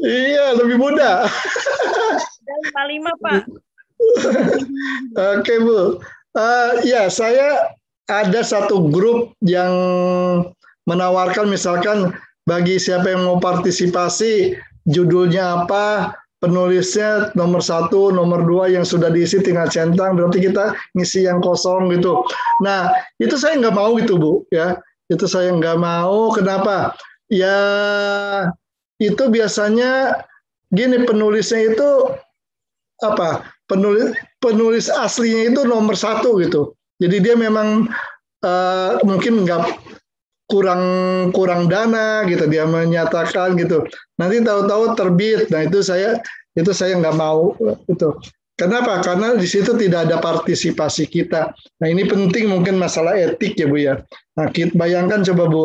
Iya, lebih muda. Dan Pak Lima Pak. Oke Bu, Uh, ya, saya ada satu grup yang menawarkan misalkan bagi siapa yang mau partisipasi judulnya apa, penulisnya nomor satu, nomor dua yang sudah diisi tinggal centang, berarti kita ngisi yang kosong gitu. Nah, itu saya nggak mau gitu Bu, ya. Itu saya nggak mau. Kenapa? Ya, itu biasanya gini penulisnya itu apa? Penulis penulis aslinya itu nomor satu gitu. Jadi dia memang uh, mungkin nggak kurang kurang dana gitu dia menyatakan gitu. Nanti tahu-tahu terbit. Nah itu saya itu saya nggak mau itu. Kenapa? Karena di situ tidak ada partisipasi kita. Nah ini penting mungkin masalah etik ya bu ya. Nah kita bayangkan coba bu.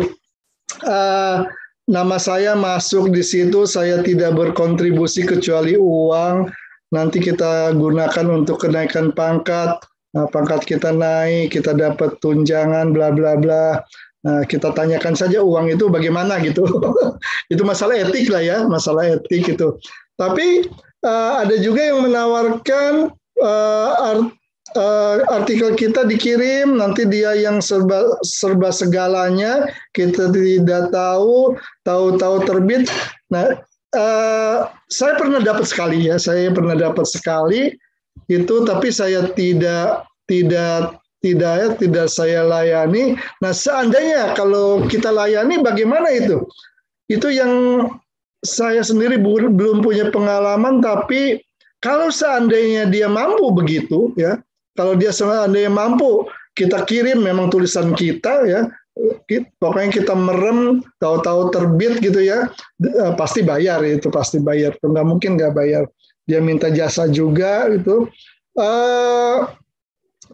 Uh, nama saya masuk di situ, saya tidak berkontribusi kecuali uang, nanti kita gunakan untuk kenaikan pangkat, nah, pangkat kita naik, kita dapat tunjangan, bla bla bla. Nah, kita tanyakan saja uang itu bagaimana gitu. (laughs) itu masalah etik lah ya, masalah etik itu. Tapi uh, ada juga yang menawarkan uh, art, uh, artikel kita dikirim, nanti dia yang serba serba segalanya, kita tidak tahu, tahu-tahu terbit. Nah, uh, saya pernah dapat sekali ya, saya pernah dapat sekali itu, tapi saya tidak tidak tidak ya, tidak saya layani. Nah, seandainya kalau kita layani, bagaimana itu? Itu yang saya sendiri belum punya pengalaman, tapi kalau seandainya dia mampu begitu, ya, kalau dia seandainya mampu, kita kirim memang tulisan kita, ya, pokoknya kita merem tahu-tahu terbit gitu ya eh, pasti bayar itu pasti bayar. Nggak mungkin nggak bayar. Dia minta jasa juga itu. Uh,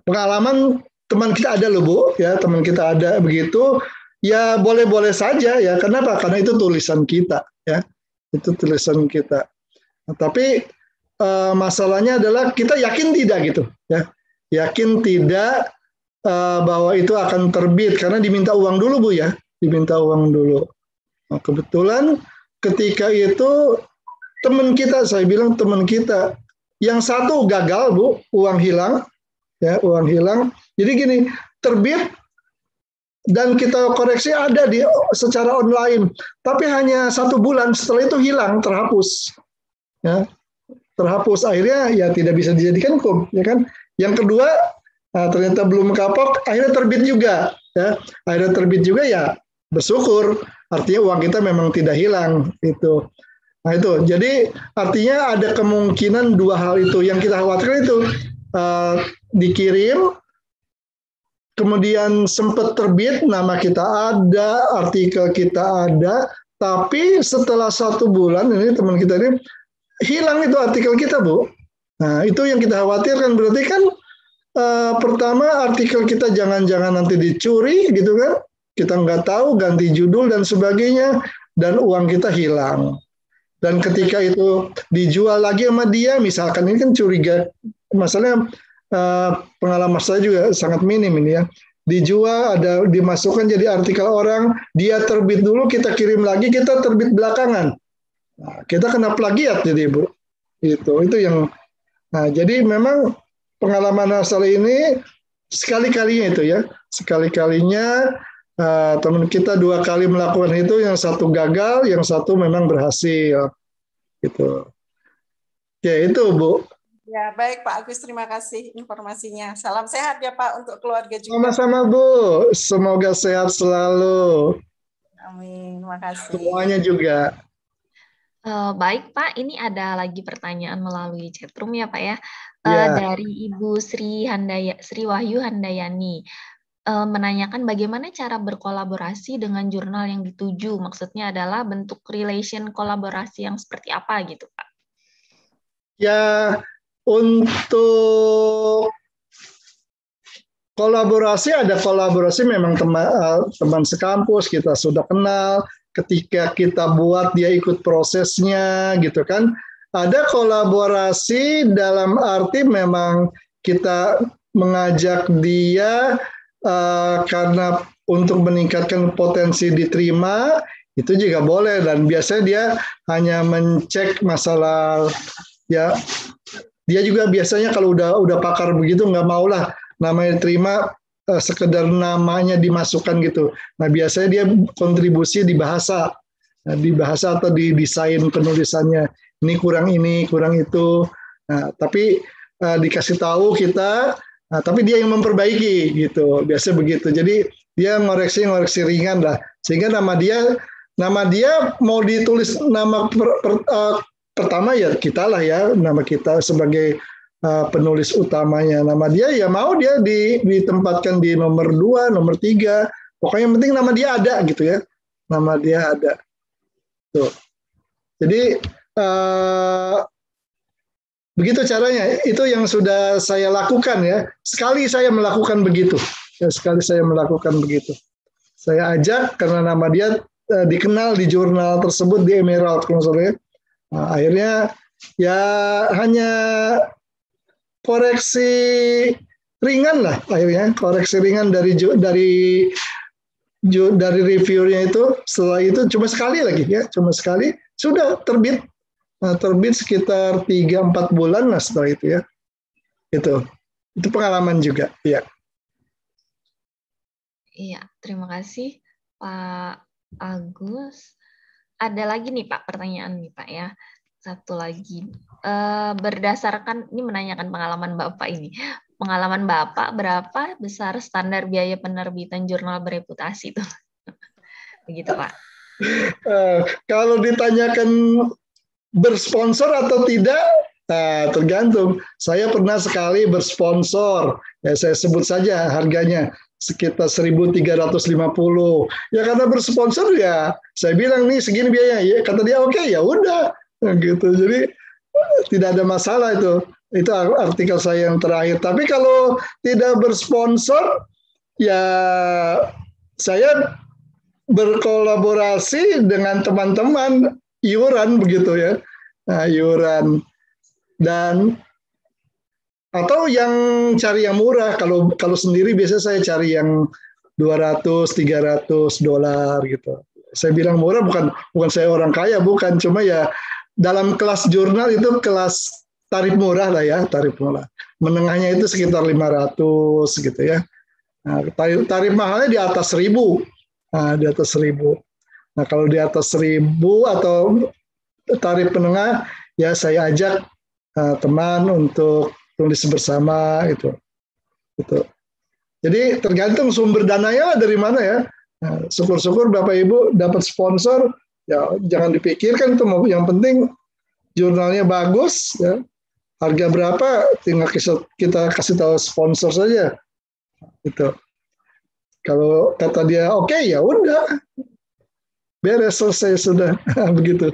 pengalaman teman kita ada loh bu ya teman kita ada begitu. Ya boleh-boleh saja ya. Kenapa? Karena itu tulisan kita ya. Itu tulisan kita. Nah, tapi uh, masalahnya adalah kita yakin tidak gitu ya. Yakin tidak uh, bahwa itu akan terbit karena diminta uang dulu Bu ya, diminta uang dulu. Nah, kebetulan ketika itu teman kita, saya bilang teman kita, yang satu gagal Bu, uang hilang, ya uang hilang. Jadi gini, terbit dan kita koreksi ada di secara online, tapi hanya satu bulan setelah itu hilang, terhapus, ya terhapus akhirnya ya tidak bisa dijadikan hukum, ya kan. Yang kedua Nah, ternyata belum kapok, akhirnya terbit juga. Ya, akhirnya terbit juga ya bersyukur. Artinya uang kita memang tidak hilang itu. Nah itu, jadi artinya ada kemungkinan dua hal itu. Yang kita khawatirkan itu uh, dikirim, kemudian sempat terbit, nama kita ada, artikel kita ada, tapi setelah satu bulan ini teman kita ini hilang itu artikel kita, Bu. Nah, itu yang kita khawatirkan berarti kan uh, pertama artikel kita jangan-jangan nanti dicuri gitu kan. Kita nggak tahu ganti judul dan sebagainya dan uang kita hilang. Dan ketika itu dijual lagi sama dia, misalkan ini kan curiga, masalahnya uh, pengalaman saya juga sangat minim ini ya. Dijual, ada dimasukkan jadi artikel orang, dia terbit dulu, kita kirim lagi, kita terbit belakangan. Nah, kita kena plagiat jadi ibu. Itu, itu yang. Nah, jadi memang pengalaman asal ini sekali-kalinya itu ya, sekali-kalinya Uh, teman kita dua kali melakukan itu, yang satu gagal, yang satu memang berhasil, gitu. Ya itu Bu. Ya baik Pak Agus, terima kasih informasinya. Salam sehat ya Pak untuk keluarga juga. Sama-sama Bu, semoga sehat selalu. Amin, terima kasih. Semuanya juga. Uh, baik Pak, ini ada lagi pertanyaan melalui chatroom ya Pak ya. Uh, ya. Dari Ibu Sri Handaya, Sri Wahyu Handayani. Eh, menanyakan bagaimana cara berkolaborasi dengan jurnal yang dituju. Maksudnya adalah bentuk relation kolaborasi yang seperti apa gitu, Pak? Ya, untuk kolaborasi ada kolaborasi memang teman eh, teman sekampus kita sudah kenal ketika kita buat dia ikut prosesnya gitu kan ada kolaborasi dalam arti memang kita mengajak dia uh, karena untuk meningkatkan potensi diterima itu juga boleh dan biasanya dia hanya mencek masalah ya dia juga biasanya kalau udah udah pakar begitu nggak mau lah namanya terima uh, sekedar namanya dimasukkan gitu. Nah biasanya dia kontribusi di bahasa, di bahasa atau di desain penulisannya. Ini kurang ini, kurang itu. Nah tapi uh, dikasih tahu kita Nah, tapi dia yang memperbaiki gitu. Biasa begitu. Jadi dia ngoreksi-ngoreksi ringan lah. Sehingga nama dia nama dia mau ditulis nama per, per, uh, pertama ya kita lah ya, nama kita sebagai uh, penulis utamanya. Nama dia ya mau dia di, ditempatkan di nomor dua, nomor tiga. Pokoknya yang penting nama dia ada gitu ya. Nama dia ada. Tuh. Jadi uh, Begitu caranya. Itu yang sudah saya lakukan ya. Sekali saya melakukan begitu. Ya, sekali saya melakukan begitu. Saya ajak karena nama dia uh, dikenal di jurnal tersebut di Emerald kalau Nah, akhirnya ya hanya koreksi ringan lah akhirnya koreksi ringan dari dari dari reviewnya itu setelah itu cuma sekali lagi ya cuma sekali sudah terbit Nah, terbit sekitar 3-4 bulan lah setelah itu ya. Itu. Itu pengalaman juga, ya. Iya, terima kasih Pak Agus. Ada lagi nih Pak pertanyaan nih Pak ya. Satu lagi. E, berdasarkan ini menanyakan pengalaman Bapak ini. Pengalaman Bapak berapa besar standar biaya penerbitan jurnal bereputasi itu? (laughs) Begitu Pak. Uh, kalau ditanyakan bersponsor atau tidak Nah, tergantung. Saya pernah sekali bersponsor. Ya, saya sebut saja harganya sekitar 1.350. Ya karena bersponsor ya, saya bilang nih segini biaya. Ya, kata dia oke okay, ya udah. Nah, gitu. Jadi tidak ada masalah itu. Itu artikel saya yang terakhir. Tapi kalau tidak bersponsor, ya saya berkolaborasi dengan teman-teman iuran begitu ya. Nah, iuran. Dan atau yang cari yang murah kalau kalau sendiri biasanya saya cari yang 200 300 dolar gitu. Saya bilang murah bukan bukan saya orang kaya bukan. Cuma ya dalam kelas jurnal itu kelas tarif murah lah ya tarif murah. Menengahnya itu sekitar 500 gitu ya. Nah, tarif, tarif mahalnya di atas 1000 nah, di atas 1000 Nah kalau di atas seribu atau tarif penengah, ya saya ajak uh, teman untuk tulis bersama itu. Itu. Jadi tergantung sumber dananya dari mana ya. Nah, syukur-syukur Bapak Ibu dapat sponsor, ya jangan dipikirkan itu yang penting jurnalnya bagus ya. Harga berapa tinggal kita kasih tahu sponsor saja. Itu. Kalau kata dia oke okay, ya udah beres selesai sudah (laughs) begitu.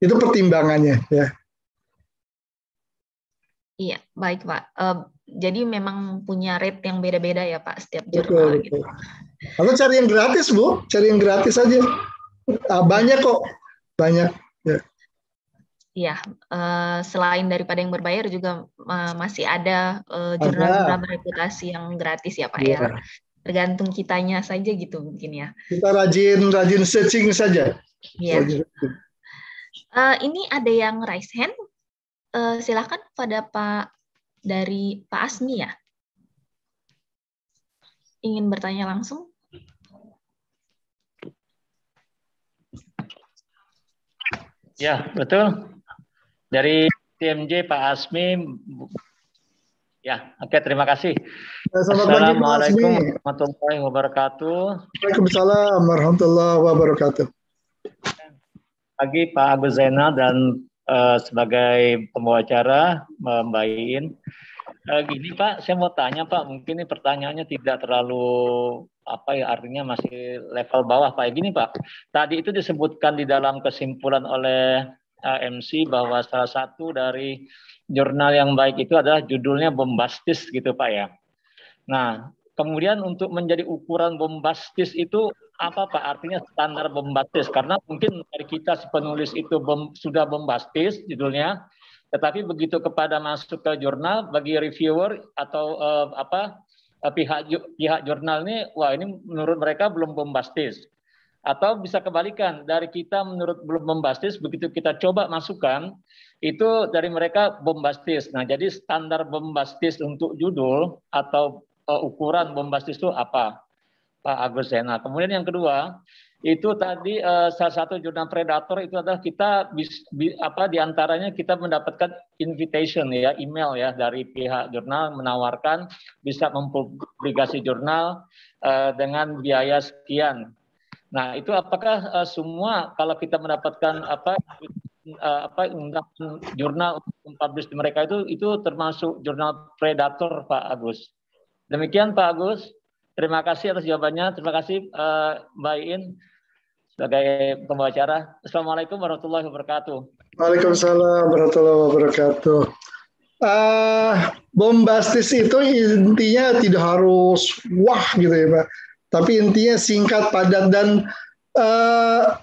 Itu pertimbangannya ya. Iya, baik Pak. Uh, jadi memang punya rate yang beda-beda ya Pak setiap jurnal betul, gitu. Atau cari yang gratis Bu, cari yang gratis aja. Uh, banyak kok, banyak. Ya. Iya, uh, selain daripada yang berbayar juga uh, masih ada jurnal-jurnal bereputasi yang gratis ya Pak ya. ya. Tergantung kitanya saja gitu mungkin ya. Kita rajin rajin searching saja. Iya. Uh, ini ada yang raise hand uh, silakan pada Pak dari Pak Asmi ya. Ingin bertanya langsung? Ya, betul. Dari TMJ Pak Asmi. Ya, oke terima kasih. Ya, Assalamualaikum warahmatullahi wabarakatuh. Waalaikumsalam warahmatullahi wabarakatuh. Pagi Pak Agus Zainal dan uh, sebagai pembawa acara Mbak Iin. Uh, gini Pak, saya mau tanya Pak, mungkin ini pertanyaannya tidak terlalu apa ya artinya masih level bawah Pak. Gini Pak, tadi itu disebutkan di dalam kesimpulan oleh uh, eh, MC bahwa salah satu dari jurnal yang baik itu adalah judulnya bombastis gitu Pak ya. Nah, kemudian untuk menjadi ukuran bombastis itu apa Pak artinya standar bombastis? Karena mungkin dari kita si penulis itu bom, sudah bombastis judulnya, tetapi begitu kepada masuk ke jurnal bagi reviewer atau uh, apa uh, pihak pihak jurnal ini, wah ini menurut mereka belum bombastis. Atau bisa kebalikan dari kita menurut belum bombastis, begitu kita coba masukkan itu dari mereka bombastis. Nah jadi standar bombastis untuk judul atau uh, ukuran bombastis itu apa? Pak Agus Sena. Kemudian yang kedua, itu tadi uh, salah satu jurnal predator itu adalah kita bis, bi, apa di antaranya kita mendapatkan invitation ya email ya dari pihak jurnal menawarkan bisa mempublikasi jurnal uh, dengan biaya sekian. Nah itu apakah uh, semua kalau kita mendapatkan apa uh, apa undangan jurnal mempublish mereka itu itu termasuk jurnal predator Pak Agus. Demikian Pak Agus. Terima kasih atas jawabannya. Terima kasih uh, Mbak Iin sebagai pembawa acara. Assalamualaikum warahmatullahi wabarakatuh. Waalaikumsalam warahmatullahi wabarakatuh. Uh, bombastis itu intinya tidak harus wah gitu ya Pak. Tapi intinya singkat, padat dan uh,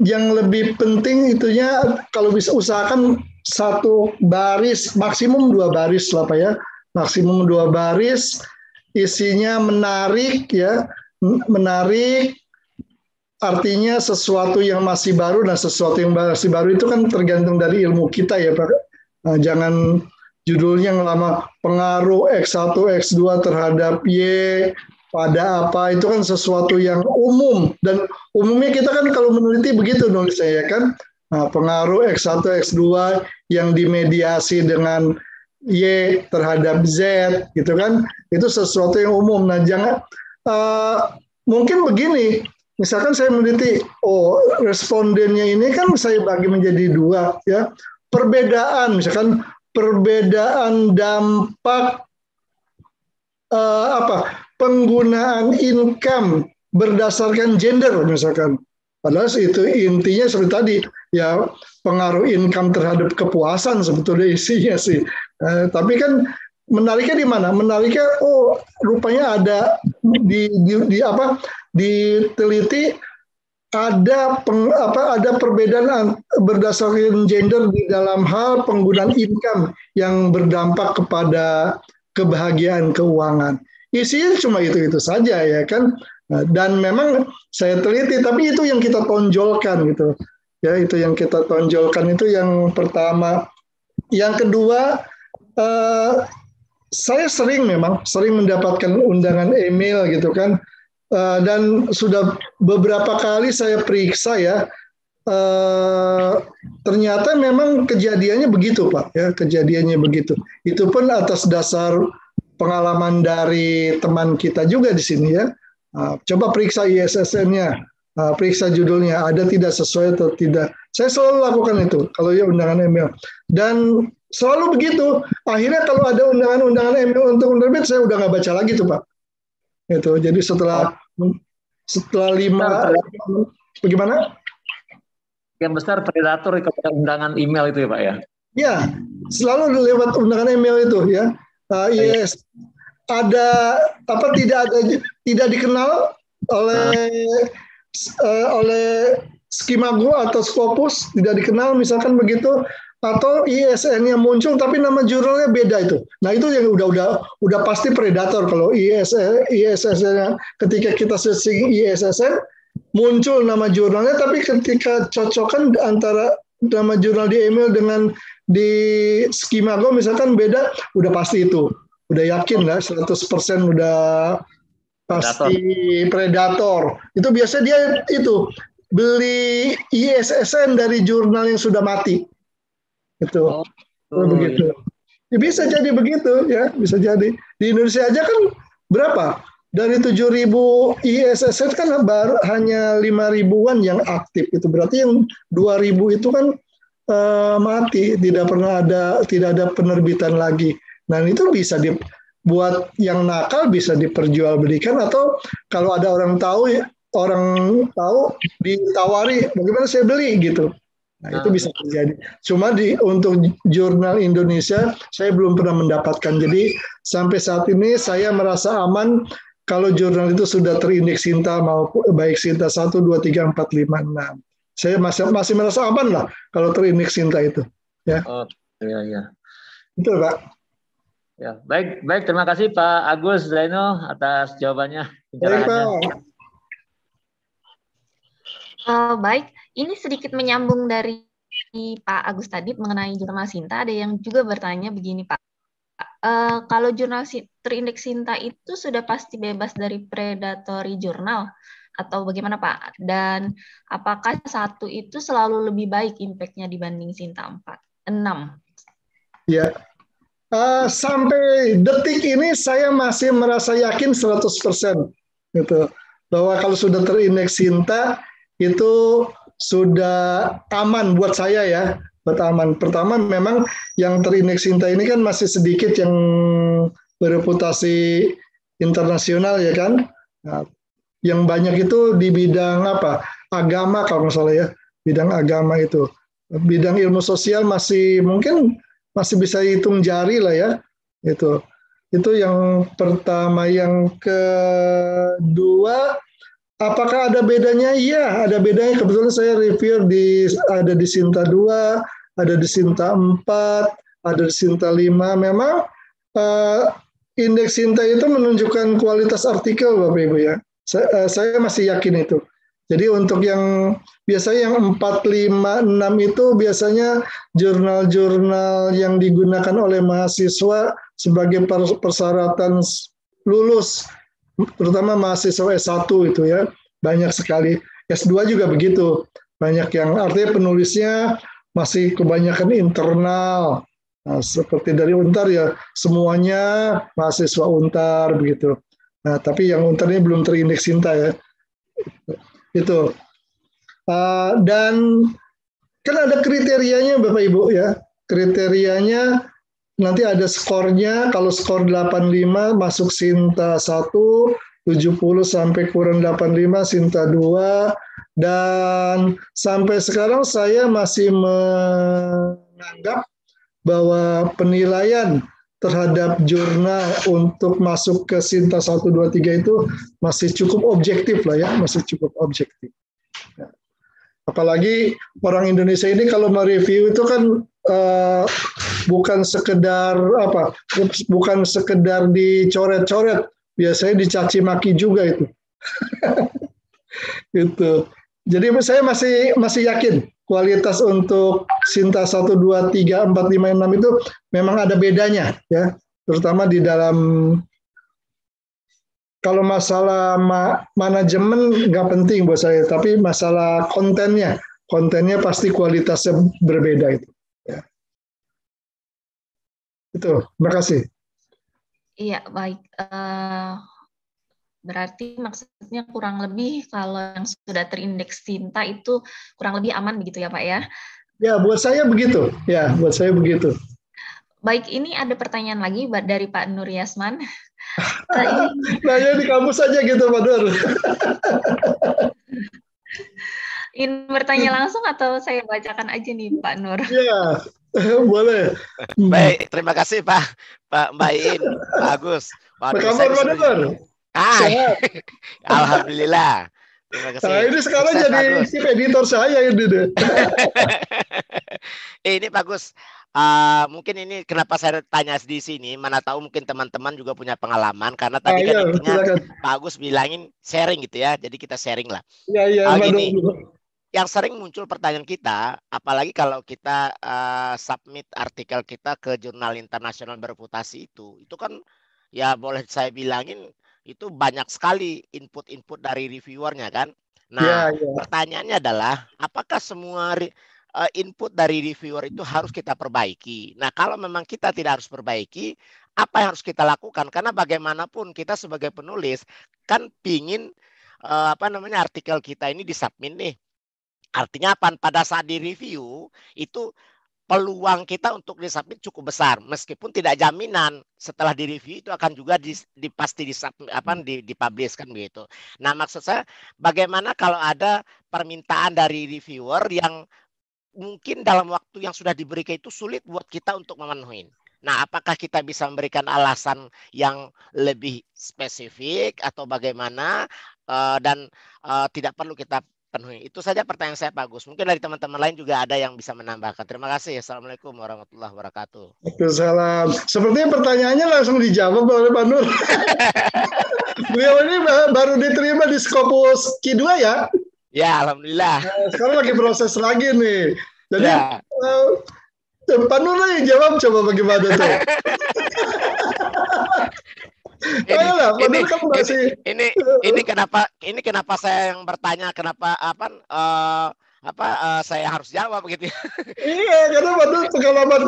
yang lebih penting itunya kalau bisa usahakan satu baris maksimum dua baris lah Pak ya. Maksimum dua baris isinya menarik ya, menarik artinya sesuatu yang masih baru dan sesuatu yang masih baru itu kan tergantung dari ilmu kita ya Pak. Nah, jangan judulnya yang lama pengaruh X1 X2 terhadap Y pada apa? Itu kan sesuatu yang umum. Dan umumnya kita kan kalau meneliti begitu nulisnya ya kan? Nah, pengaruh X1 X2 yang dimediasi dengan Y terhadap Z gitu kan? Itu sesuatu yang umum. Nah jangan uh, mungkin begini. Misalkan saya meneliti oh respondennya ini kan saya bagi menjadi dua ya. Perbedaan misalkan perbedaan dampak uh, apa penggunaan income berdasarkan gender misalkan padahal itu intinya seperti tadi ya pengaruh income terhadap kepuasan sebetulnya isinya sih. Eh, tapi kan menariknya di mana? Menariknya oh rupanya ada di, di, di apa diteliti ada peng, apa ada perbedaan berdasarkan gender di dalam hal penggunaan income yang berdampak kepada kebahagiaan keuangan. Isinya cuma itu-itu saja ya kan. Nah, dan memang saya teliti tapi itu yang kita tonjolkan gitu. Ya itu yang kita tonjolkan itu yang pertama. Yang kedua eh, saya sering memang sering mendapatkan undangan email gitu kan. Eh, dan sudah beberapa kali saya periksa ya eh, ternyata memang kejadiannya begitu pak ya kejadiannya begitu. Itu pun atas dasar pengalaman dari teman kita juga di sini ya nah, coba periksa ISSN-nya uh, periksa judulnya ada tidak sesuai atau tidak. Saya selalu lakukan itu kalau ya undangan email dan selalu begitu. Akhirnya kalau ada undangan-undangan email untuk menerbit saya udah nggak baca lagi tuh pak. Itu. Jadi setelah setelah lima bagaimana? Yang besar predator kepada undangan email itu ya Pak ya? Ya, selalu lewat undangan email itu ya. Uh, yes, ada apa tidak ada tidak dikenal oleh uh, oleh Skimago atau Scopus tidak dikenal misalkan begitu. Atau ISN yang muncul tapi nama jurnalnya beda itu. Nah itu yang udah udah udah pasti predator kalau ISN ISSN ketika kita searching ISSN muncul nama jurnalnya tapi ketika cocokkan antara nama jurnal di email dengan di Skimago misalkan beda udah pasti itu. Udah yakin lah 100% udah pasti predator. predator. Itu biasa dia itu beli ISSN dari jurnal yang sudah mati. Itu oh, oh, begitu. Ya, bisa jadi begitu ya bisa jadi. Di Indonesia aja kan berapa? Dari 7.000 ISSN kan baru hanya 5 ribuan yang aktif. Itu berarti yang 2.000 itu kan uh, mati tidak pernah ada tidak ada penerbitan lagi nah itu bisa dibuat yang nakal bisa diperjualbelikan atau kalau ada orang tahu orang tahu ditawari bagaimana saya beli gitu Nah, itu ah. bisa terjadi. Cuma di untuk jurnal Indonesia saya belum pernah mendapatkan. Jadi sampai saat ini saya merasa aman kalau jurnal itu sudah terindeks Sinta maupun baik Sinta 1 2 3 4 5 6. Saya masih masih merasa aman lah kalau terindeks Sinta itu, ya. Oh, iya iya. Betul, Pak. Ya, baik, baik. Terima kasih Pak Agus Zaino atas jawabannya. Baik, Pak. Uh, baik, ini sedikit menyambung dari Pak Agus tadi mengenai jurnal Sinta. Ada yang juga bertanya begini Pak, uh, kalau jurnal terindeks Sinta itu sudah pasti bebas dari predatory jurnal atau bagaimana Pak? Dan apakah satu itu selalu lebih baik impact-nya dibanding Sinta 4? 6. Ya, uh, sampai detik ini saya masih merasa yakin 100% gitu bahwa kalau sudah terindeks Sinta itu sudah aman buat saya ya, buat aman. Pertama memang yang terindeks Sinta ini kan masih sedikit yang bereputasi internasional ya kan. Nah, yang banyak itu di bidang apa? Agama kalau nggak salah ya, bidang agama itu. Bidang ilmu sosial masih mungkin masih bisa hitung jari lah ya. Itu. Itu yang pertama, yang kedua Apakah ada bedanya? Iya, ada bedanya. Kebetulan saya review di ada di Sinta 2, ada di Sinta 4, ada di Sinta 5. Memang uh, indeks Sinta itu menunjukkan kualitas artikel Bapak Ibu ya. Saya, uh, saya masih yakin itu. Jadi untuk yang biasanya yang 4, 5, 6 itu biasanya jurnal-jurnal yang digunakan oleh mahasiswa sebagai persyaratan lulus terutama mahasiswa S1 itu ya, banyak sekali. S2 juga begitu. Banyak yang artinya penulisnya masih kebanyakan internal. Nah, seperti dari Untar ya, semuanya mahasiswa Untar begitu. Nah, tapi yang ini belum terindeks Sinta ya. Itu. Uh, dan kan ada kriterianya Bapak Ibu ya. Kriterianya nanti ada skornya kalau skor 85 masuk Sinta 1 70 sampai kurang 85 Sinta 2 dan sampai sekarang saya masih menganggap bahwa penilaian terhadap jurnal untuk masuk ke Sinta 1 2 3 itu masih cukup objektif lah ya, masih cukup objektif. Apalagi orang Indonesia ini kalau mereview itu kan uh, bukan sekedar apa bukan sekedar dicoret-coret biasanya dicaci maki juga itu. (laughs) Itu. Jadi saya masih masih yakin kualitas untuk Sinta 1 2 3 4 5 6 itu memang ada bedanya ya terutama di dalam kalau masalah ma manajemen nggak penting buat saya tapi masalah kontennya kontennya pasti kualitasnya berbeda itu itu, terima kasih. Iya, baik. Uh, berarti maksudnya kurang lebih kalau yang sudah terindeks tinta itu kurang lebih aman begitu ya Pak ya? Ya, buat saya begitu. Ya, buat saya begitu. Baik, ini ada pertanyaan lagi dari Pak Nur Yasman. (laughs) Nanya di kampus saja gitu, Pak Nur. (laughs) Ingin bertanya langsung atau saya bacakan aja nih, Pak Nur? Iya, (laughs) boleh. Baik, terima kasih Pak Pak Mbak In, Pak Agus. Waduh, kabar Pak Nur? Ah, (laughs) Alhamdulillah. Terima kasih. Nah, ini sekarang Sukses, jadi tim editor saya ini deh. (laughs) ini bagus. Uh, mungkin ini kenapa saya tanya di sini, mana tahu mungkin teman-teman juga punya pengalaman karena tadi ah, kan iya, intinya Pak Agus bilangin sharing gitu ya, jadi kita sharing lah. Iya iya. Uh, gini, yang sering muncul pertanyaan kita, apalagi kalau kita uh, submit artikel kita ke jurnal internasional bereputasi itu, itu kan ya boleh saya bilangin itu banyak sekali input-input dari reviewernya kan. Nah, yeah, yeah. pertanyaannya adalah apakah semua uh, input dari reviewer itu harus kita perbaiki. Nah, kalau memang kita tidak harus perbaiki, apa yang harus kita lakukan? Karena bagaimanapun kita sebagai penulis kan pingin uh, apa namanya artikel kita ini disubmit nih. Artinya apa? Pada saat di review itu peluang kita untuk disubmit cukup besar meskipun tidak jaminan setelah di review itu akan juga di, di pasti di apa di dipublish begitu. Nah, maksud saya bagaimana kalau ada permintaan dari reviewer yang mungkin dalam waktu yang sudah diberikan itu sulit buat kita untuk memenuhi. Nah, apakah kita bisa memberikan alasan yang lebih spesifik atau bagaimana uh, dan uh, tidak perlu kita penuhi. Itu saja pertanyaan saya Pak Gus. Mungkin dari teman-teman lain juga ada yang bisa menambahkan. Terima kasih. Assalamualaikum warahmatullahi wabarakatuh. Waalaikumsalam. Sepertinya pertanyaannya langsung dijawab oleh Pak Nur. (laughs) Beliau ini baru diterima di Skopus Q2 ya? Ya, alhamdulillah. Nah, sekarang lagi proses lagi nih. Jadi ya. uh, Pak Nur yang jawab coba bagaimana tuh. (laughs) ini, Ayolah, ini, masih... ini, ini kenapa ini kenapa saya yang bertanya kenapa apa uh, apa uh, saya harus jawab begitu ya? iya karena waktu pengalaman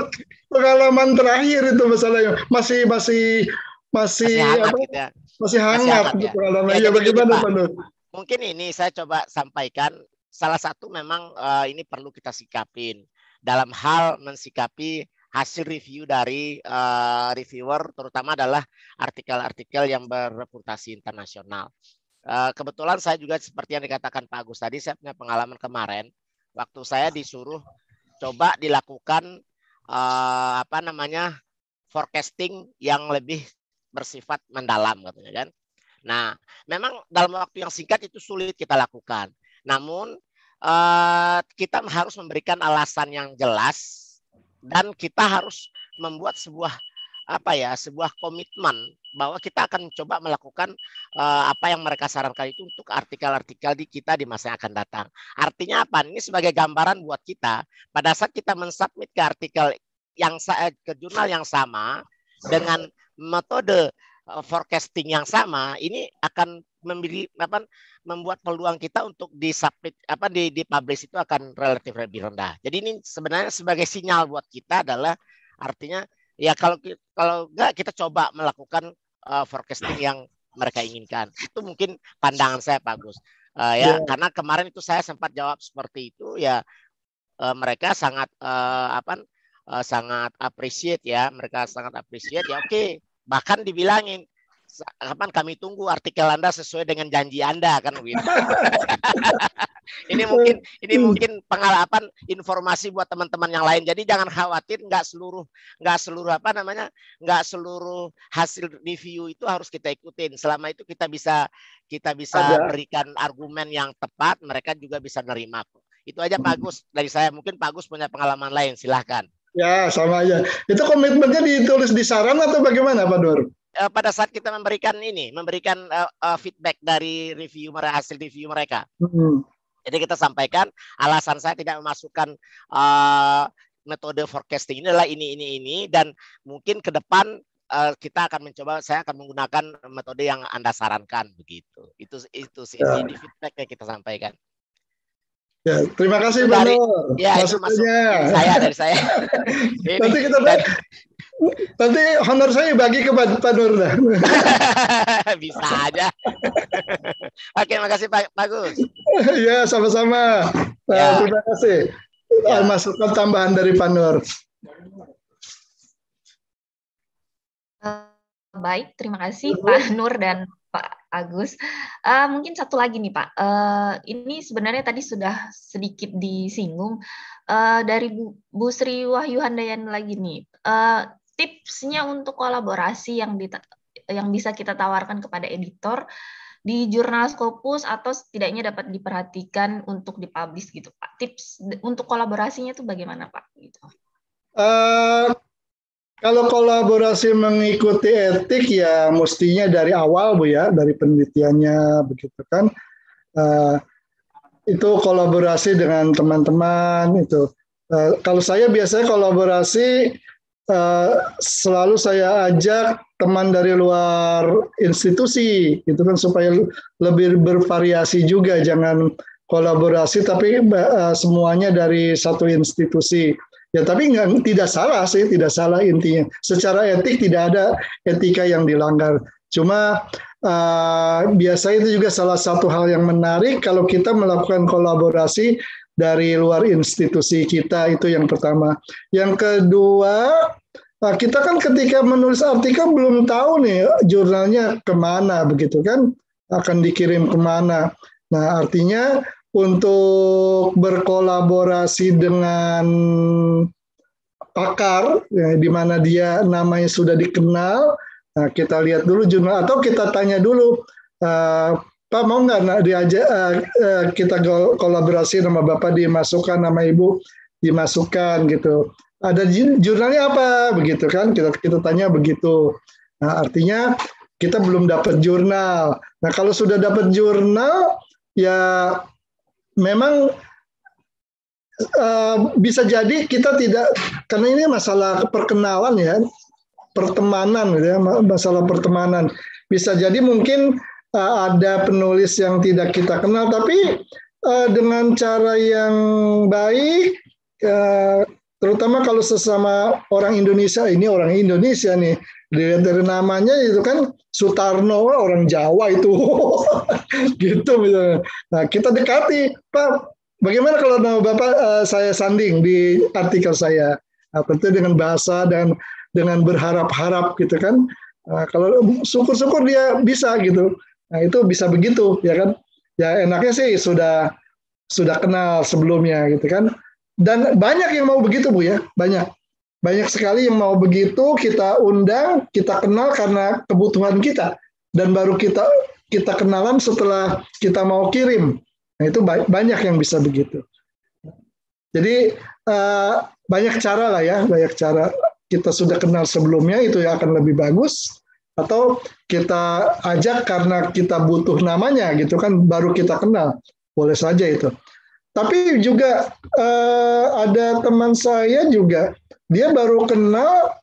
pengalaman terakhir itu masalahnya masih masih masih, masih hangat, apa, gitu ya. masih hangat, masih hangat ya. pengalaman ya, ya bagaimana Pak Nur? mungkin ini saya coba sampaikan salah satu memang uh, ini perlu kita sikapin dalam hal mensikapi hasil review dari uh, reviewer terutama adalah artikel-artikel yang berreputasi internasional. Uh, kebetulan saya juga seperti yang dikatakan Pak Agus tadi saya punya pengalaman kemarin waktu saya disuruh coba dilakukan uh, apa namanya forecasting yang lebih bersifat mendalam katanya kan. Nah, memang dalam waktu yang singkat itu sulit kita lakukan. Namun uh, kita harus memberikan alasan yang jelas dan kita harus membuat sebuah apa ya sebuah komitmen bahwa kita akan coba melakukan uh, apa yang mereka sarankan itu untuk artikel-artikel di kita di masa yang akan datang. Artinya apa? Ini sebagai gambaran buat kita pada saat kita mensubmit ke artikel yang ke jurnal yang sama dengan metode Eh, forecasting yang sama ini akan memberi apa membuat peluang kita untuk disubmit apa di di publish itu akan relatif lebih rendah. Jadi ini sebenarnya sebagai sinyal buat kita adalah artinya ya kalau kalau enggak kita coba melakukan uh, forecasting yang mereka inginkan. Itu mungkin pandangan saya bagus. Uh, ya yeah. karena kemarin itu saya sempat jawab seperti itu ya uh, mereka sangat uh, apa uh, sangat appreciate ya, mereka sangat appreciate ya oke okay, Bahkan dibilangin, kapan kami tunggu artikel Anda sesuai dengan janji Anda kan begitu. (laughs) ini mungkin ini mungkin pengalaman informasi buat teman-teman yang lain. Jadi jangan khawatir nggak seluruh nggak seluruh apa namanya nggak seluruh hasil review itu harus kita ikutin. Selama itu kita bisa kita bisa Ada. berikan argumen yang tepat, mereka juga bisa nerima. Itu aja Pak Agus dari saya. Mungkin Pak Agus punya pengalaman lain. Silahkan. Ya, sama aja. Itu komitmennya ditulis di saran atau bagaimana, Pak Dur? Eh, pada saat kita memberikan ini, memberikan uh, uh, feedback dari review mereka, hasil review mereka. Hmm. Jadi kita sampaikan alasan saya tidak memasukkan uh, metode forecasting ini adalah ini, ini, ini, dan mungkin ke depan uh, kita akan mencoba, saya akan menggunakan metode yang anda sarankan begitu. Itu itu sih ya. feedback yang kita sampaikan. Ya, terima kasih Pak Nur. Ya, Masukannya. (laughs) saya dari saya. nanti kita dan, nanti honor saya bagi ke Pak Nur (laughs) Bisa aja. (laughs) Oke, makasih Pak Bagus. ya, sama-sama. Nah, ya. Terima kasih. Ya. Masukan tambahan dari Pak Nur. baik, terima kasih Pak Nur dan Agus. Uh, mungkin satu lagi nih Pak. Uh, ini sebenarnya tadi sudah sedikit disinggung uh, dari Bu, Bu Sri Wahyu Handayan lagi nih. Uh, tipsnya untuk kolaborasi yang di, yang bisa kita tawarkan kepada editor di jurnal Scopus atau setidaknya dapat diperhatikan untuk dipublish gitu Pak. Tips untuk kolaborasinya itu bagaimana Pak? Gitu. Uh, kalau kolaborasi mengikuti etik ya mestinya dari awal Bu ya, dari penelitiannya begitu kan. Uh, itu kolaborasi dengan teman-teman itu. Uh, kalau saya biasanya kolaborasi uh, selalu saya ajak teman dari luar institusi itu kan supaya lebih bervariasi juga jangan kolaborasi tapi uh, semuanya dari satu institusi Ya tapi nggak tidak salah sih, tidak salah intinya. Secara etik tidak ada etika yang dilanggar. Cuma uh, biasanya itu juga salah satu hal yang menarik kalau kita melakukan kolaborasi dari luar institusi kita itu yang pertama. Yang kedua uh, kita kan ketika menulis artikel belum tahu nih jurnalnya ke mana begitu kan akan dikirim ke mana. Nah artinya untuk berkolaborasi dengan pakar ya, di mana dia namanya sudah dikenal. Nah, kita lihat dulu jurnal atau kita tanya dulu uh, Pak mau nggak nah, diajak uh, uh, kita kolaborasi nama Bapak dimasukkan nama Ibu dimasukkan gitu. Ada jurnalnya apa begitu kan? Kita kita tanya begitu. Nah, artinya kita belum dapat jurnal. Nah, kalau sudah dapat jurnal ya memang uh, bisa jadi kita tidak karena ini masalah perkenalan ya pertemanan ya masalah pertemanan. Bisa jadi mungkin uh, ada penulis yang tidak kita kenal tapi uh, dengan cara yang baik uh, terutama kalau sesama orang Indonesia ini orang Indonesia nih dilihat dari namanya itu kan Sutarno orang Jawa itu. (laughs) Gitu misalnya. Nah kita dekati Pak bagaimana kalau nama Bapak uh, saya sanding di artikel saya? Nah, tentu dengan bahasa dan dengan berharap-harap gitu kan. Nah, kalau syukur-syukur dia bisa gitu. Nah itu bisa begitu ya kan? Ya enaknya sih sudah sudah kenal sebelumnya gitu kan. Dan banyak yang mau begitu bu ya. Banyak banyak sekali yang mau begitu kita undang, kita kenal karena kebutuhan kita dan baru kita kita kenalan setelah kita mau kirim. Nah, itu banyak yang bisa begitu. Jadi uh, banyak cara lah ya, banyak cara. Kita sudah kenal sebelumnya itu yang akan lebih bagus atau kita ajak karena kita butuh namanya gitu kan baru kita kenal. Boleh saja itu. Tapi juga uh, ada teman saya juga dia baru kenal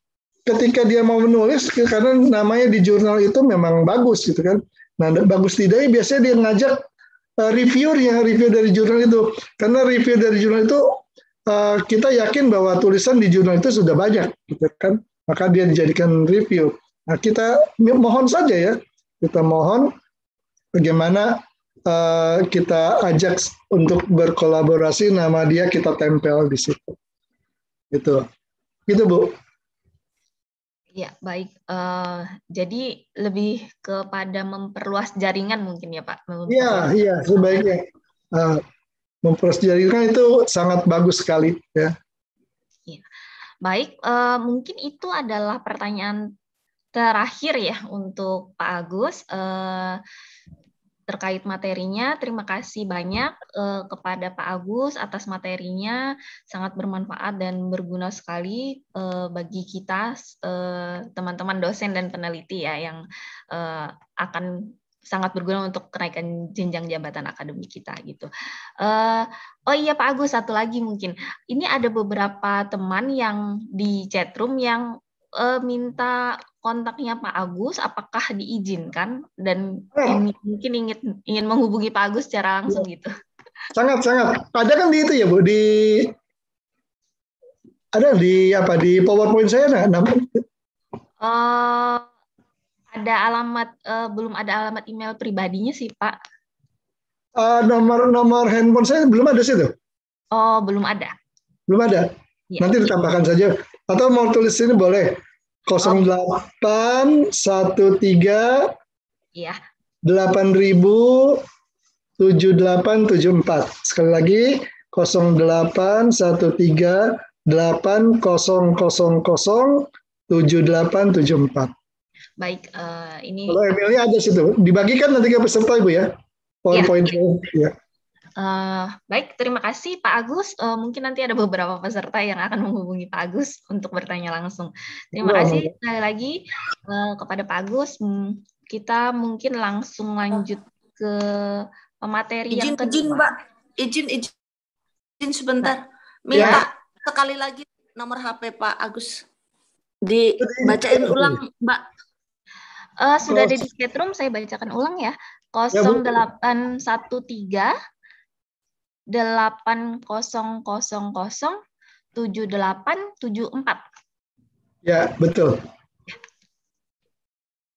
ketika dia mau menulis karena namanya di jurnal itu memang bagus gitu kan. Nah, bagus tidaknya biasanya dia ngajak uh, reviewernya, review dari jurnal itu. Karena review dari jurnal itu uh, kita yakin bahwa tulisan di jurnal itu sudah banyak gitu kan. Maka dia dijadikan review. Nah, kita mohon saja ya. Kita mohon bagaimana uh, kita ajak untuk berkolaborasi nama dia kita tempel di situ. Itu. Gitu Bu. Ya, baik. Uh, jadi lebih kepada memperluas jaringan mungkin ya Pak? Iya, iya, sebaiknya. Uh, memperluas jaringan itu sangat bagus sekali. ya. ya. Baik, uh, mungkin itu adalah pertanyaan terakhir ya untuk Pak Agus. Uh, terkait materinya. Terima kasih banyak uh, kepada Pak Agus atas materinya, sangat bermanfaat dan berguna sekali uh, bagi kita eh, teman-teman uh, dosen dan peneliti ya yang akan sangat berguna untuk kenaikan jenjang jabatan akademik kita gitu. Uh, oh iya Pak Agus satu lagi mungkin ini ada beberapa teman yang di chatroom yang uh, minta kontaknya Pak Agus, apakah diizinkan dan oh. ini mungkin ingin ingin menghubungi Pak Agus secara langsung ya. gitu. Sangat sangat. Ada kan di itu ya Bu di ada di apa di PowerPoint saya nah, uh, ada alamat uh, belum ada alamat email pribadinya sih Pak. Uh, nomor nomor handphone saya belum ada sih tuh. Oh belum ada. Belum ada. Ya. Nanti ditambahkan saja. Atau mau tulis ini boleh. 08 13 Iya. 8000 7874. Sekali lagi 08 13 8000 7874. Baik, uh, ini Kalau emailnya ada situ. Dibagikan nanti ke peserta Ibu ya. Poin-poin ya. Uh, baik, terima kasih Pak Agus. Uh, mungkin nanti ada beberapa peserta yang akan menghubungi Pak Agus (laughs) untuk bertanya langsung. Terima ya, kasih sekali lagi uh, kepada Pak Agus. Kita mungkin langsung lanjut ke pemateri izin, yang kedua. Izin, Mbak. Izin, izin, izin sebentar. Minta ya. sekali lagi nomor HP Pak Agus. Dibacain ulang, Mbak. Uh, sudah ada di chat room, saya bacakan ulang ya. 0813 delapan kosong kosong kosong tujuh delapan tujuh empat. Ya betul.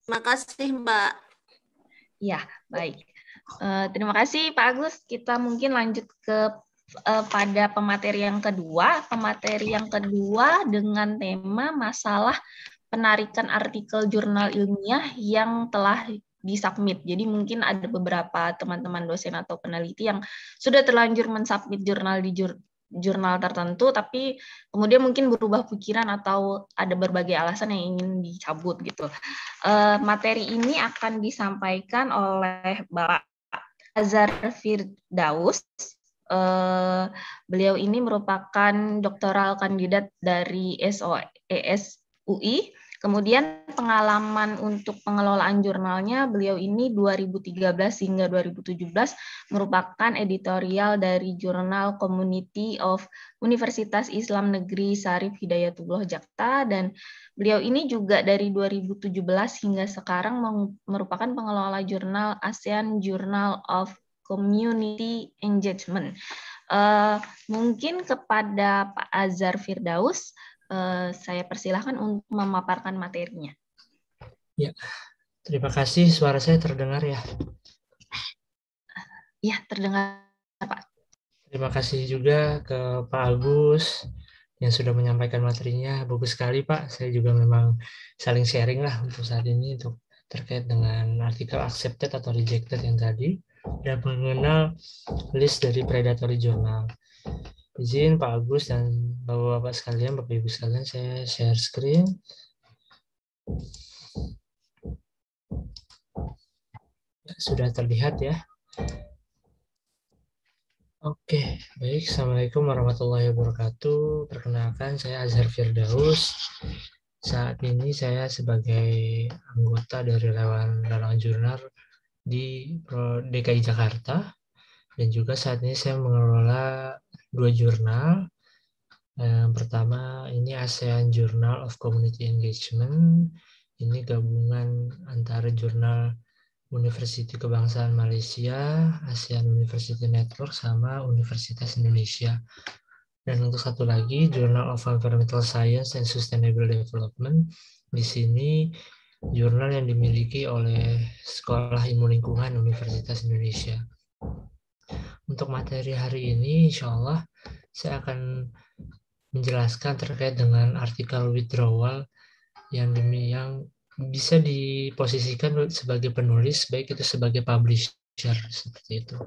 Terima kasih Mbak. Ya baik. Uh, terima kasih Pak Agus. Kita mungkin lanjut ke uh, pada pemateri yang kedua. Pemateri yang kedua dengan tema masalah penarikan artikel jurnal ilmiah yang telah disubmit. Jadi mungkin ada beberapa teman-teman dosen atau peneliti yang sudah terlanjur mensubmit jurnal di jur, jurnal tertentu, tapi kemudian mungkin berubah pikiran atau ada berbagai alasan yang ingin dicabut gitu. Uh, materi ini akan disampaikan oleh Bapak Azhar Firdaus. Uh, beliau ini merupakan doktoral kandidat dari SOES UI Kemudian pengalaman untuk pengelolaan jurnalnya, beliau ini 2013 hingga 2017 merupakan editorial dari jurnal Community of Universitas Islam Negeri Sarif Hidayatullah Jakarta dan beliau ini juga dari 2017 hingga sekarang merupakan pengelola jurnal ASEAN Journal of Community Engagement. Uh, mungkin kepada Pak Azhar Firdaus, Eh, saya persilahkan untuk memaparkan materinya. Ya, terima kasih. Suara saya terdengar ya? Ya, terdengar Pak. Terima kasih juga ke Pak Agus yang sudah menyampaikan materinya. Bagus sekali Pak. Saya juga memang saling sharing lah untuk saat ini untuk terkait dengan artikel accepted atau rejected yang tadi dan mengenal list dari predatory journal. Izin Pak Agus dan Bapak-Bapak sekalian, Bapak Ibu sekalian, saya share screen. Sudah terlihat ya. Oke, baik. Assalamualaikum warahmatullahi wabarakatuh. Perkenalkan, saya Azhar Firdaus. Saat ini saya sebagai anggota dari Relawan Relawan Jurnal di DKI Jakarta. Dan juga saat ini saya mengelola dua jurnal. Yang pertama ini ASEAN Journal of Community Engagement. Ini gabungan antara jurnal University Kebangsaan Malaysia, ASEAN University Network, sama Universitas Indonesia. Dan untuk satu lagi, Journal of Environmental Science and Sustainable Development. Di sini jurnal yang dimiliki oleh Sekolah Ilmu Lingkungan Universitas Indonesia. Untuk materi hari ini, insya Allah saya akan menjelaskan terkait dengan artikel withdrawal yang demi yang bisa diposisikan sebagai penulis, baik itu sebagai publisher seperti itu.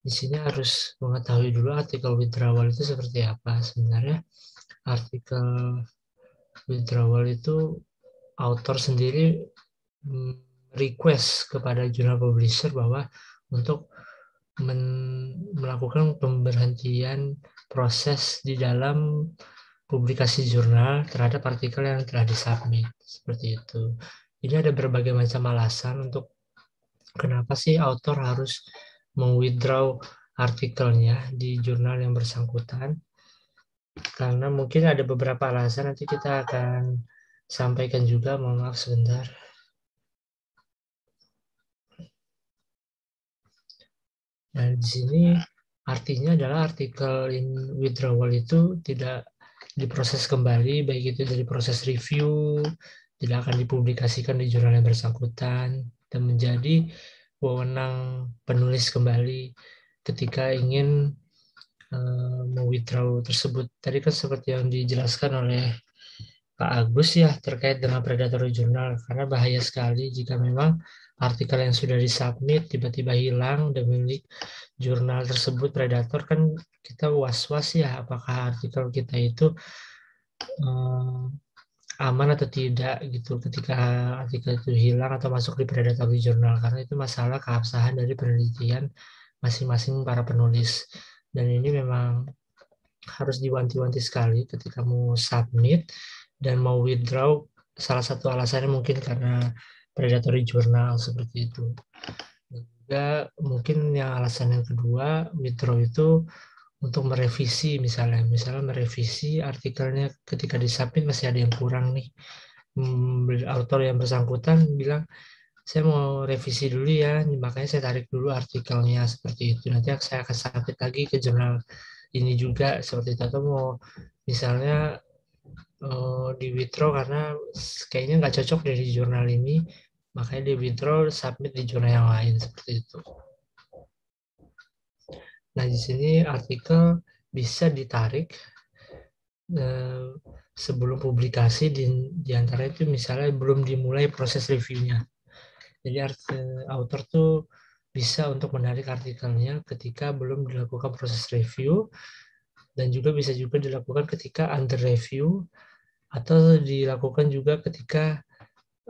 Di sini harus mengetahui dulu artikel withdrawal itu seperti apa. Sebenarnya artikel withdrawal itu author sendiri mm, request kepada jurnal publisher bahwa untuk men melakukan pemberhentian proses di dalam publikasi jurnal terhadap artikel yang telah disubmit seperti itu. Jadi ada berbagai macam alasan untuk kenapa sih author harus mengwithdraw artikelnya di jurnal yang bersangkutan. Karena mungkin ada beberapa alasan nanti kita akan sampaikan juga, mohon maaf sebentar. Nah, di sini artinya adalah artikel in withdrawal itu tidak diproses kembali, baik itu dari proses review, tidak akan dipublikasikan di jurnal yang bersangkutan, dan menjadi wewenang penulis kembali ketika ingin uh, mewithdraw tersebut. Tadi kan seperti yang dijelaskan oleh Pak Agus ya terkait dengan predatory jurnal karena bahaya sekali jika memang artikel yang sudah disubmit tiba-tiba hilang dan milik jurnal tersebut predator kan kita was-was ya apakah artikel kita itu um, aman atau tidak gitu ketika artikel itu hilang atau masuk di predatory jurnal. Karena itu masalah keabsahan dari penelitian masing-masing para penulis. Dan ini memang harus diwanti-wanti sekali ketika mau submit dan mau withdraw salah satu alasannya mungkin karena predatory jurnal seperti itu. Dan juga mungkin yang alasan yang kedua withdraw itu untuk merevisi misalnya, misalnya merevisi artikelnya ketika disubmit masih ada yang kurang nih. Hmm, autor yang bersangkutan bilang saya mau revisi dulu ya, makanya saya tarik dulu artikelnya seperti itu. Nanti saya akan submit lagi ke jurnal ini juga seperti itu atau mau misalnya uh, di withdraw karena kayaknya nggak cocok dari jurnal ini makanya di withdraw submit di jurnal yang lain seperti itu. Nah di sini artikel bisa ditarik eh, sebelum publikasi di, di antara itu misalnya belum dimulai proses reviewnya. Jadi author tuh bisa untuk menarik artikelnya ketika belum dilakukan proses review dan juga bisa juga dilakukan ketika under review atau dilakukan juga ketika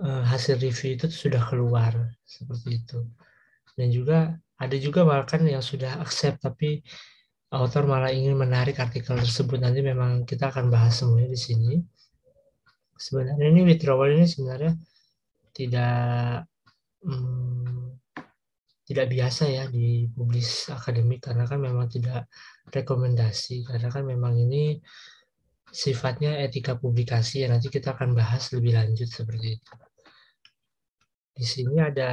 uh, hasil review itu sudah keluar seperti itu. Dan juga ada juga bahkan yang sudah accept tapi author malah ingin menarik artikel tersebut. Nanti memang kita akan bahas semuanya di sini. Sebenarnya ini withdrawal ini sebenarnya tidak hmm, tidak biasa ya di publis akademik karena kan memang tidak rekomendasi karena kan memang ini sifatnya etika publikasi ya. Nanti kita akan bahas lebih lanjut seperti itu di sini ada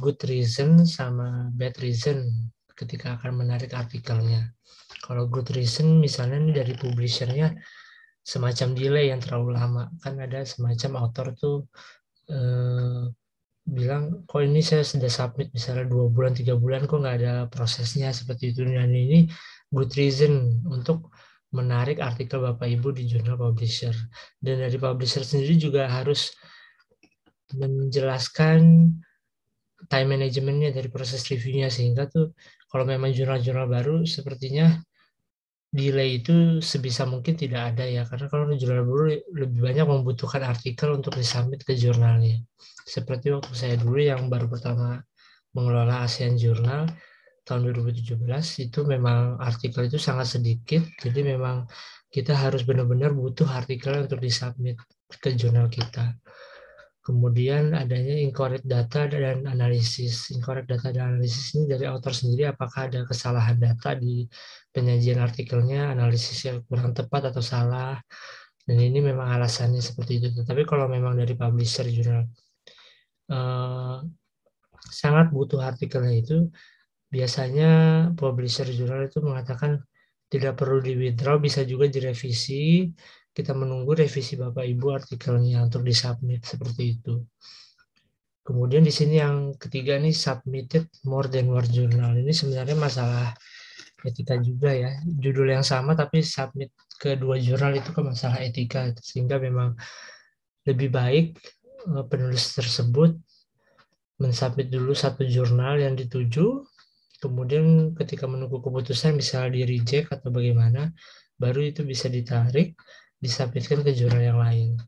good reason sama bad reason ketika akan menarik artikelnya. Kalau good reason misalnya ini dari publishernya semacam delay yang terlalu lama. Kan ada semacam author tuh eh, bilang kok ini saya sudah submit misalnya dua bulan tiga bulan kok nggak ada prosesnya seperti itu dan ini good reason untuk menarik artikel bapak ibu di jurnal publisher dan dari publisher sendiri juga harus menjelaskan time managementnya dari proses reviewnya sehingga tuh kalau memang jurnal-jurnal baru sepertinya delay itu sebisa mungkin tidak ada ya. Karena kalau jurnal baru lebih banyak membutuhkan artikel untuk disubmit ke jurnalnya. Seperti waktu saya dulu yang baru pertama mengelola ASEAN Jurnal tahun 2017 itu memang artikel itu sangat sedikit. Jadi memang kita harus benar-benar butuh artikel untuk disubmit ke jurnal kita Kemudian adanya incorrect data dan analisis. Incorrect data dan analisis ini dari author sendiri apakah ada kesalahan data di penyajian artikelnya, analisisnya kurang tepat atau salah. Dan ini memang alasannya seperti itu. Tapi kalau memang dari publisher jurnal eh, sangat butuh artikelnya itu, biasanya publisher jurnal itu mengatakan tidak perlu di withdraw, bisa juga direvisi kita menunggu revisi Bapak Ibu artikelnya untuk disubmit seperti itu. Kemudian di sini yang ketiga nih submitted more than one journal. Ini sebenarnya masalah etika juga ya. Judul yang sama tapi submit ke dua jurnal itu kan masalah etika sehingga memang lebih baik eh, penulis tersebut mensubmit dulu satu jurnal yang dituju kemudian ketika menunggu keputusan misalnya di reject atau bagaimana baru itu bisa ditarik disubmitkan ke jurnal yang lain.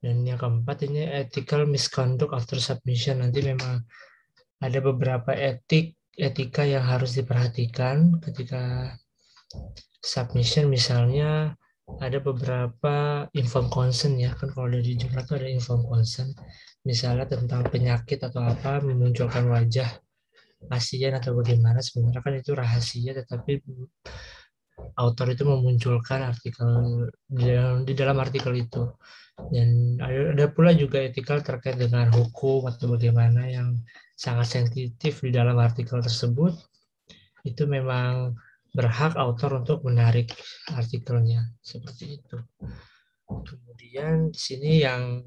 Dan yang keempat ini ethical misconduct after submission. Nanti memang ada beberapa etik etika yang harus diperhatikan ketika submission misalnya ada beberapa inform consent ya kan kalau dari jurnal itu ada inform consent misalnya tentang penyakit atau apa memunculkan wajah pasien atau bagaimana sebenarnya kan itu rahasia tetapi author itu memunculkan artikel di dalam, di dalam artikel itu. Dan ada, pula juga etikal terkait dengan hukum atau bagaimana yang sangat sensitif di dalam artikel tersebut. Itu memang berhak author untuk menarik artikelnya seperti itu. Kemudian di sini yang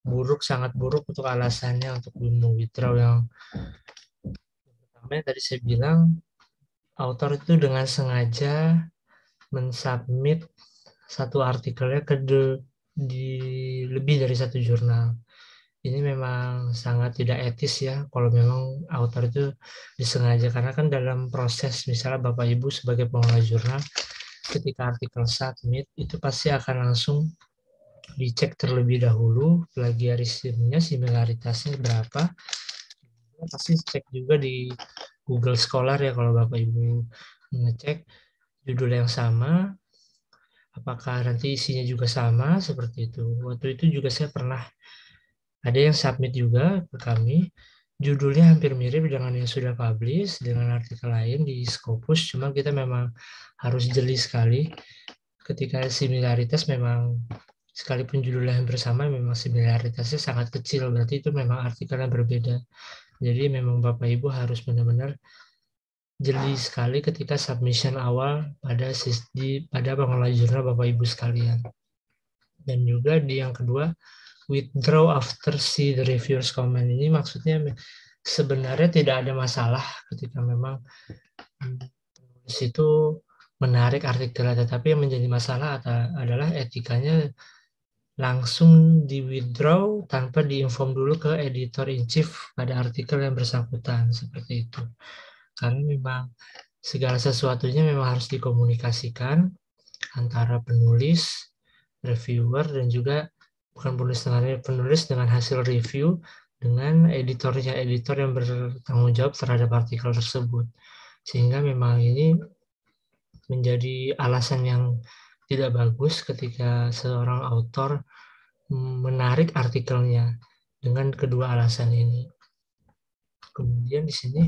buruk sangat buruk untuk alasannya untuk withdraw yang pertama tadi saya bilang author itu dengan sengaja mensubmit satu artikelnya ke the di lebih dari satu jurnal. Ini memang sangat tidak etis ya kalau memang author itu disengaja karena kan dalam proses misalnya Bapak Ibu sebagai pengelola jurnal ketika artikel submit itu pasti akan langsung dicek terlebih dahulu plagiarismenya similaritasnya berapa pasti cek juga di Google Scholar ya kalau Bapak Ibu mengecek judul yang sama. Apakah nanti isinya juga sama? Seperti itu. Waktu itu juga saya pernah ada yang submit juga ke kami, judulnya hampir mirip dengan yang sudah publish dengan artikel lain di Scopus, cuma kita memang harus jeli sekali. Ketika similaritas memang sekalipun judulnya hampir sama memang similaritasnya sangat kecil. Berarti itu memang artikelnya berbeda. Jadi memang Bapak Ibu harus benar-benar jeli sekali ketika submission awal pada di pada pengelola jurnal Bapak Ibu sekalian. Dan juga di yang kedua withdraw after see the reviewers comment. Ini maksudnya sebenarnya tidak ada masalah ketika memang penulis itu menarik artikelnya, tetapi yang menjadi masalah adalah etikanya langsung di withdraw tanpa diinform dulu ke editor in chief pada artikel yang bersangkutan seperti itu. Karena memang segala sesuatunya memang harus dikomunikasikan antara penulis, reviewer dan juga bukan penulis dengan penulis dengan hasil review dengan editornya editor yang bertanggung jawab terhadap artikel tersebut sehingga memang ini menjadi alasan yang tidak bagus ketika seorang autor menarik artikelnya dengan kedua alasan ini. Kemudian di sini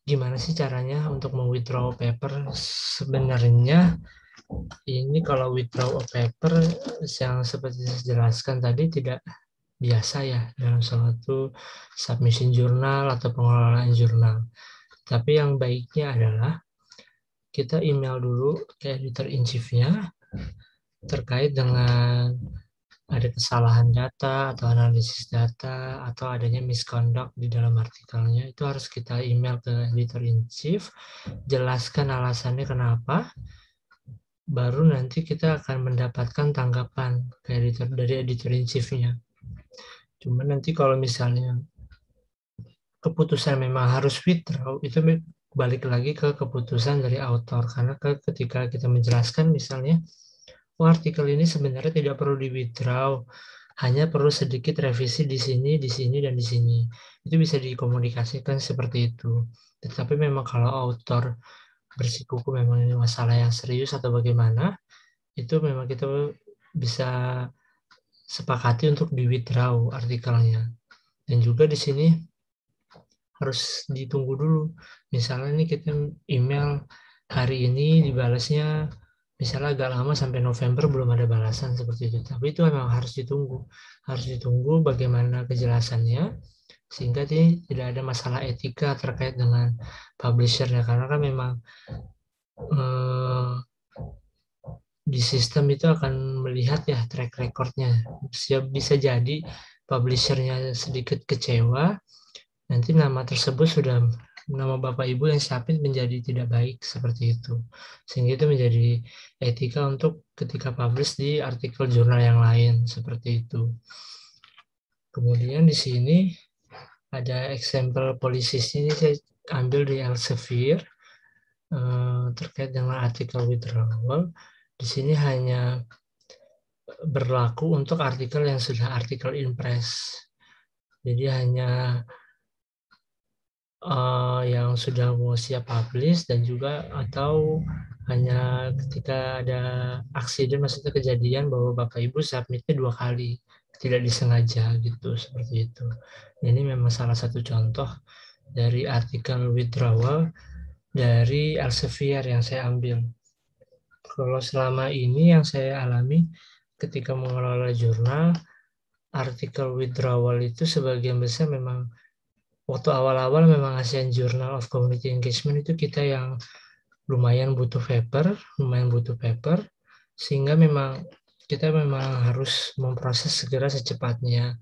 gimana sih caranya untuk mewithdraw paper? Sebenarnya ini kalau withdraw a paper yang seperti saya jelaskan tadi tidak biasa ya dalam suatu submission jurnal atau pengelolaan jurnal. Tapi yang baiknya adalah kita email dulu ke editor in chief-nya terkait dengan ada kesalahan data atau analisis data atau adanya misconduct di dalam artikelnya itu harus kita email ke editor in chief jelaskan alasannya kenapa baru nanti kita akan mendapatkan tanggapan ke editor dari editor in chief-nya. Cuma nanti kalau misalnya keputusan memang harus withdraw, itu balik lagi ke keputusan dari author. Karena ketika kita menjelaskan misalnya, oh artikel ini sebenarnya tidak perlu di withdraw, hanya perlu sedikit revisi di sini, di sini, dan di sini. Itu bisa dikomunikasikan seperti itu. Tetapi memang kalau author bersikuku memang ini masalah yang serius atau bagaimana, itu memang kita bisa sepakati untuk di withdraw artikelnya. Dan juga di sini harus ditunggu dulu. Misalnya ini kita email hari ini dibalasnya misalnya agak lama sampai November belum ada balasan seperti itu. Tapi itu memang harus ditunggu. Harus ditunggu bagaimana kejelasannya sehingga tidak ada masalah etika terkait dengan publishernya karena kan memang eh, di sistem itu akan melihat ya track recordnya bisa jadi publishernya sedikit kecewa nanti nama tersebut sudah nama bapak ibu yang siapin menjadi tidak baik seperti itu sehingga itu menjadi etika untuk ketika publish di artikel jurnal yang lain seperti itu kemudian di sini ada example policies ini saya ambil di Elsevier uh, terkait dengan artikel withdrawal. Di sini hanya berlaku untuk artikel yang sudah artikel in press. Jadi hanya uh, yang sudah mau siap publish dan juga atau hanya ketika ada aksiden maksudnya kejadian bahwa Bapak Ibu submitnya dua kali tidak disengaja gitu seperti itu. Ini memang salah satu contoh dari artikel withdrawal dari Elsevier yang saya ambil. Kalau selama ini yang saya alami ketika mengelola jurnal, artikel withdrawal itu sebagian besar memang waktu awal-awal memang ASEAN Journal of Community Engagement itu kita yang lumayan butuh paper, lumayan butuh paper, sehingga memang kita memang harus memproses segera secepatnya.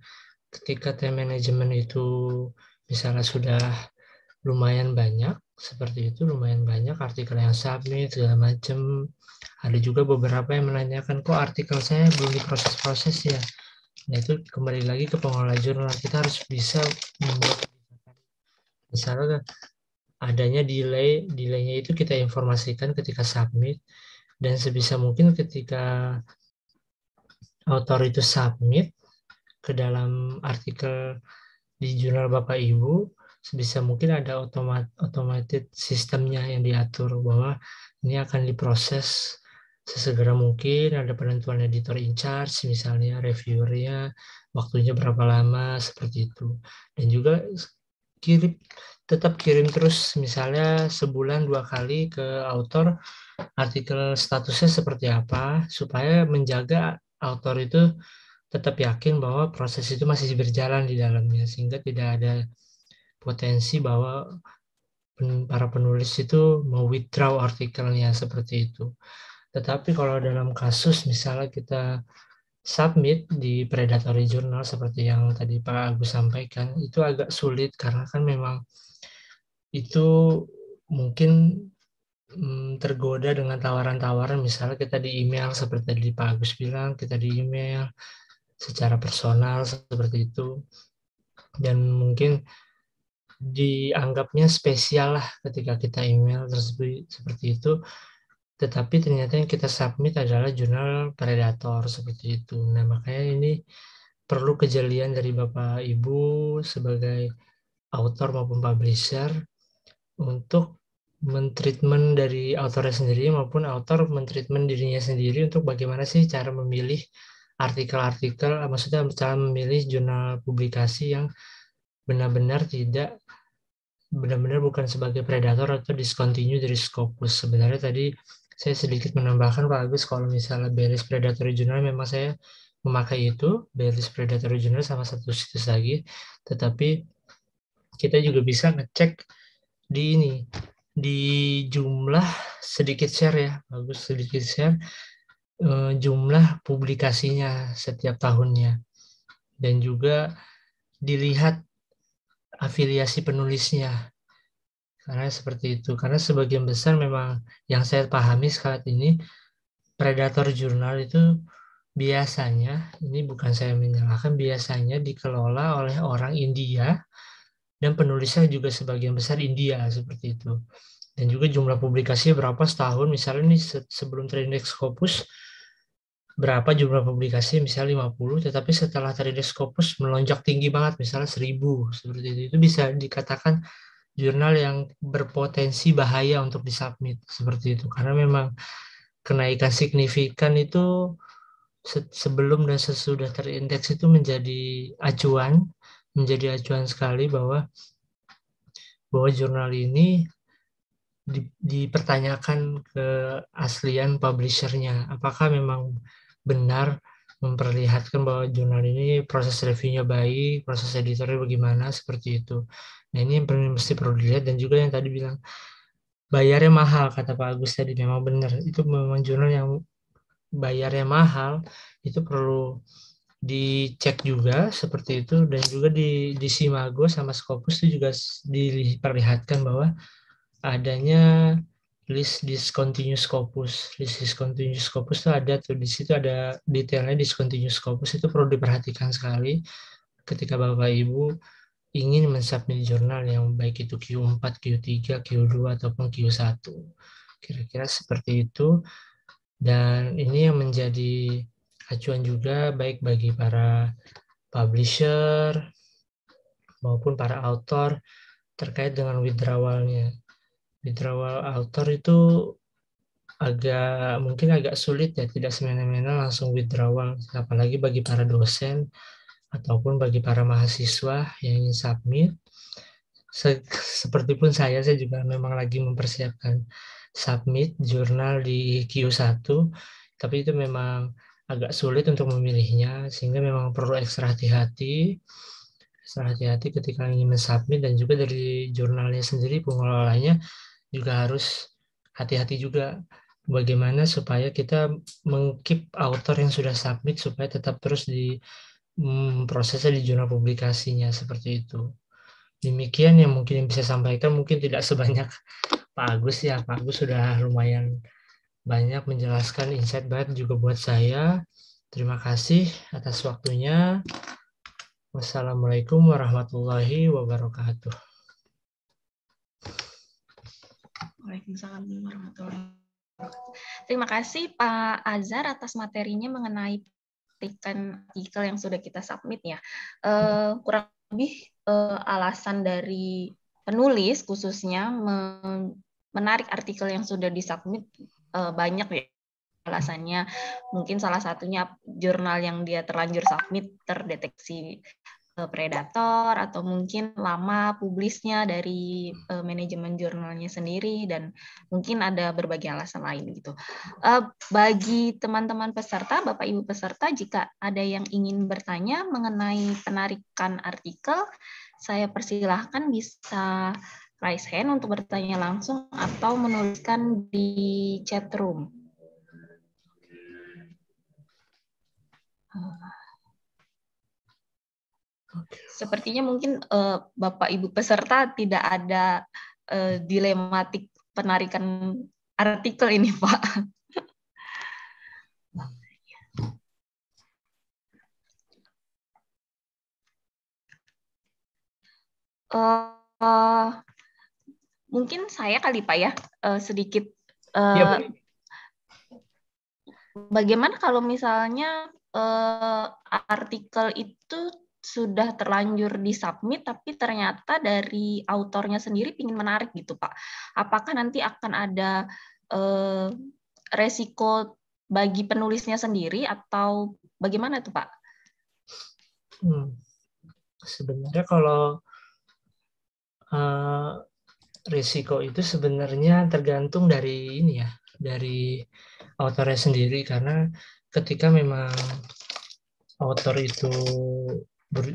Ketika time management itu misalnya sudah lumayan banyak, seperti itu lumayan banyak artikel yang submit segala macam ada juga beberapa yang menanyakan kok artikel saya belum diproses-proses ya? Nah itu kembali lagi ke pengelola jurnal. Kita harus bisa membuat misalnya adanya delay delaynya itu kita informasikan ketika submit dan sebisa mungkin ketika author itu submit ke dalam artikel di jurnal Bapak Ibu sebisa mungkin ada otomat automated sistemnya yang diatur bahwa ini akan diproses sesegera mungkin ada penentuan editor in charge misalnya reviewernya waktunya berapa lama seperti itu. Dan juga kirim tetap kirim terus misalnya sebulan dua kali ke author artikel statusnya seperti apa supaya menjaga author itu tetap yakin bahwa proses itu masih berjalan di dalamnya sehingga tidak ada potensi bahwa para penulis itu mau withdraw artikelnya seperti itu. Tetapi kalau dalam kasus misalnya kita submit di predatory journal seperti yang tadi Pak Agus sampaikan, itu agak sulit karena kan memang itu mungkin hmm, tergoda dengan tawaran-tawaran misalnya kita di email seperti tadi Pak Agus bilang, kita di email secara personal seperti itu. Dan mungkin dianggapnya spesial lah ketika kita email tersebut seperti itu tetapi ternyata yang kita submit adalah jurnal predator seperti itu nah makanya ini perlu kejelian dari bapak ibu sebagai author maupun publisher untuk mentreatment dari autornya sendiri maupun author mentreatment dirinya sendiri untuk bagaimana sih cara memilih artikel-artikel maksudnya cara memilih jurnal publikasi yang benar-benar tidak benar-benar bukan sebagai predator atau discontinue dari Scopus. Sebenarnya tadi saya sedikit menambahkan Pak Agus kalau misalnya Beris Predatory Journal memang saya memakai itu, Beris Predatory Journal sama satu situs lagi, tetapi kita juga bisa ngecek di ini, di jumlah sedikit share ya, bagus sedikit share, eh, jumlah publikasinya setiap tahunnya. Dan juga dilihat afiliasi penulisnya. Karena seperti itu. Karena sebagian besar memang yang saya pahami saat ini predator jurnal itu biasanya, ini bukan saya menyalahkan, biasanya dikelola oleh orang India dan penulisnya juga sebagian besar India seperti itu. Dan juga jumlah publikasi berapa setahun, misalnya ini sebelum terindeks Scopus, berapa jumlah publikasi misalnya 50 tetapi setelah terjadi Scopus melonjak tinggi banget misalnya 1000 seperti itu itu bisa dikatakan jurnal yang berpotensi bahaya untuk disubmit seperti itu karena memang kenaikan signifikan itu sebelum dan sesudah terindeks itu menjadi acuan menjadi acuan sekali bahwa bahwa jurnal ini dipertanyakan keaslian publishernya apakah memang benar memperlihatkan bahwa jurnal ini proses reviewnya baik, proses editornya bagaimana, seperti itu. Nah ini yang mesti perlu dilihat dan juga yang tadi bilang bayarnya mahal, kata Pak Agus tadi memang benar. Itu memang jurnal yang bayarnya mahal, itu perlu dicek juga seperti itu dan juga di di Simago sama Scopus itu juga diperlihatkan bahwa adanya list discontinuous scopus. List discontinuous scopus itu ada tuh di situ ada detailnya discontinuous scopus itu perlu diperhatikan sekali ketika Bapak Ibu ingin mensubmit jurnal yang baik itu Q4, Q3, Q2 ataupun Q1. Kira-kira seperti itu. Dan ini yang menjadi acuan juga baik bagi para publisher maupun para author terkait dengan withdrawalnya withdrawal author itu agak mungkin agak sulit ya tidak semena-mena langsung withdrawal apalagi bagi para dosen ataupun bagi para mahasiswa yang ingin submit Se seperti pun saya saya juga memang lagi mempersiapkan submit jurnal di Q1 tapi itu memang agak sulit untuk memilihnya sehingga memang perlu ekstra hati-hati ekstra hati-hati ketika ingin mensubmit dan juga dari jurnalnya sendiri pengelolanya juga harus hati-hati juga bagaimana supaya kita mengkeep author yang sudah submit supaya tetap terus di prosesnya di jurnal publikasinya seperti itu. demikian yang mungkin yang bisa sampaikan. Mungkin tidak sebanyak (laughs) Pak Agus ya. Pak Agus sudah lumayan banyak menjelaskan insight banget juga buat saya. Terima kasih atas waktunya. Wassalamualaikum warahmatullahi wabarakatuh. Waalaikumsalam warahmatullahi wabarakatuh. Terima kasih Pak Azhar atas materinya mengenai petikan artikel yang sudah kita submit ya. Uh, kurang lebih uh, alasan dari penulis khususnya menarik artikel yang sudah disubmit uh, banyak ya alasannya mungkin salah satunya jurnal yang dia terlanjur submit terdeteksi predator atau mungkin lama publisnya dari uh, manajemen jurnalnya sendiri dan mungkin ada berbagai alasan lain gitu. Uh, bagi teman-teman peserta, Bapak Ibu peserta, jika ada yang ingin bertanya mengenai penarikan artikel, saya persilahkan bisa raise hand untuk bertanya langsung atau menuliskan di chat room. Sepertinya mungkin uh, Bapak Ibu peserta tidak ada uh, dilematik penarikan artikel ini, Pak. Uh, (laughs) uh, mungkin saya kali Pak ya uh, sedikit uh, ya, bagaimana kalau misalnya uh, artikel itu sudah terlanjur disubmit tapi ternyata dari autornya sendiri ingin menarik gitu Pak. Apakah nanti akan ada eh, resiko bagi penulisnya sendiri atau bagaimana itu Pak? Hmm. Sebenarnya kalau uh, risiko itu sebenarnya tergantung dari ini ya, dari autornya sendiri karena ketika memang autor itu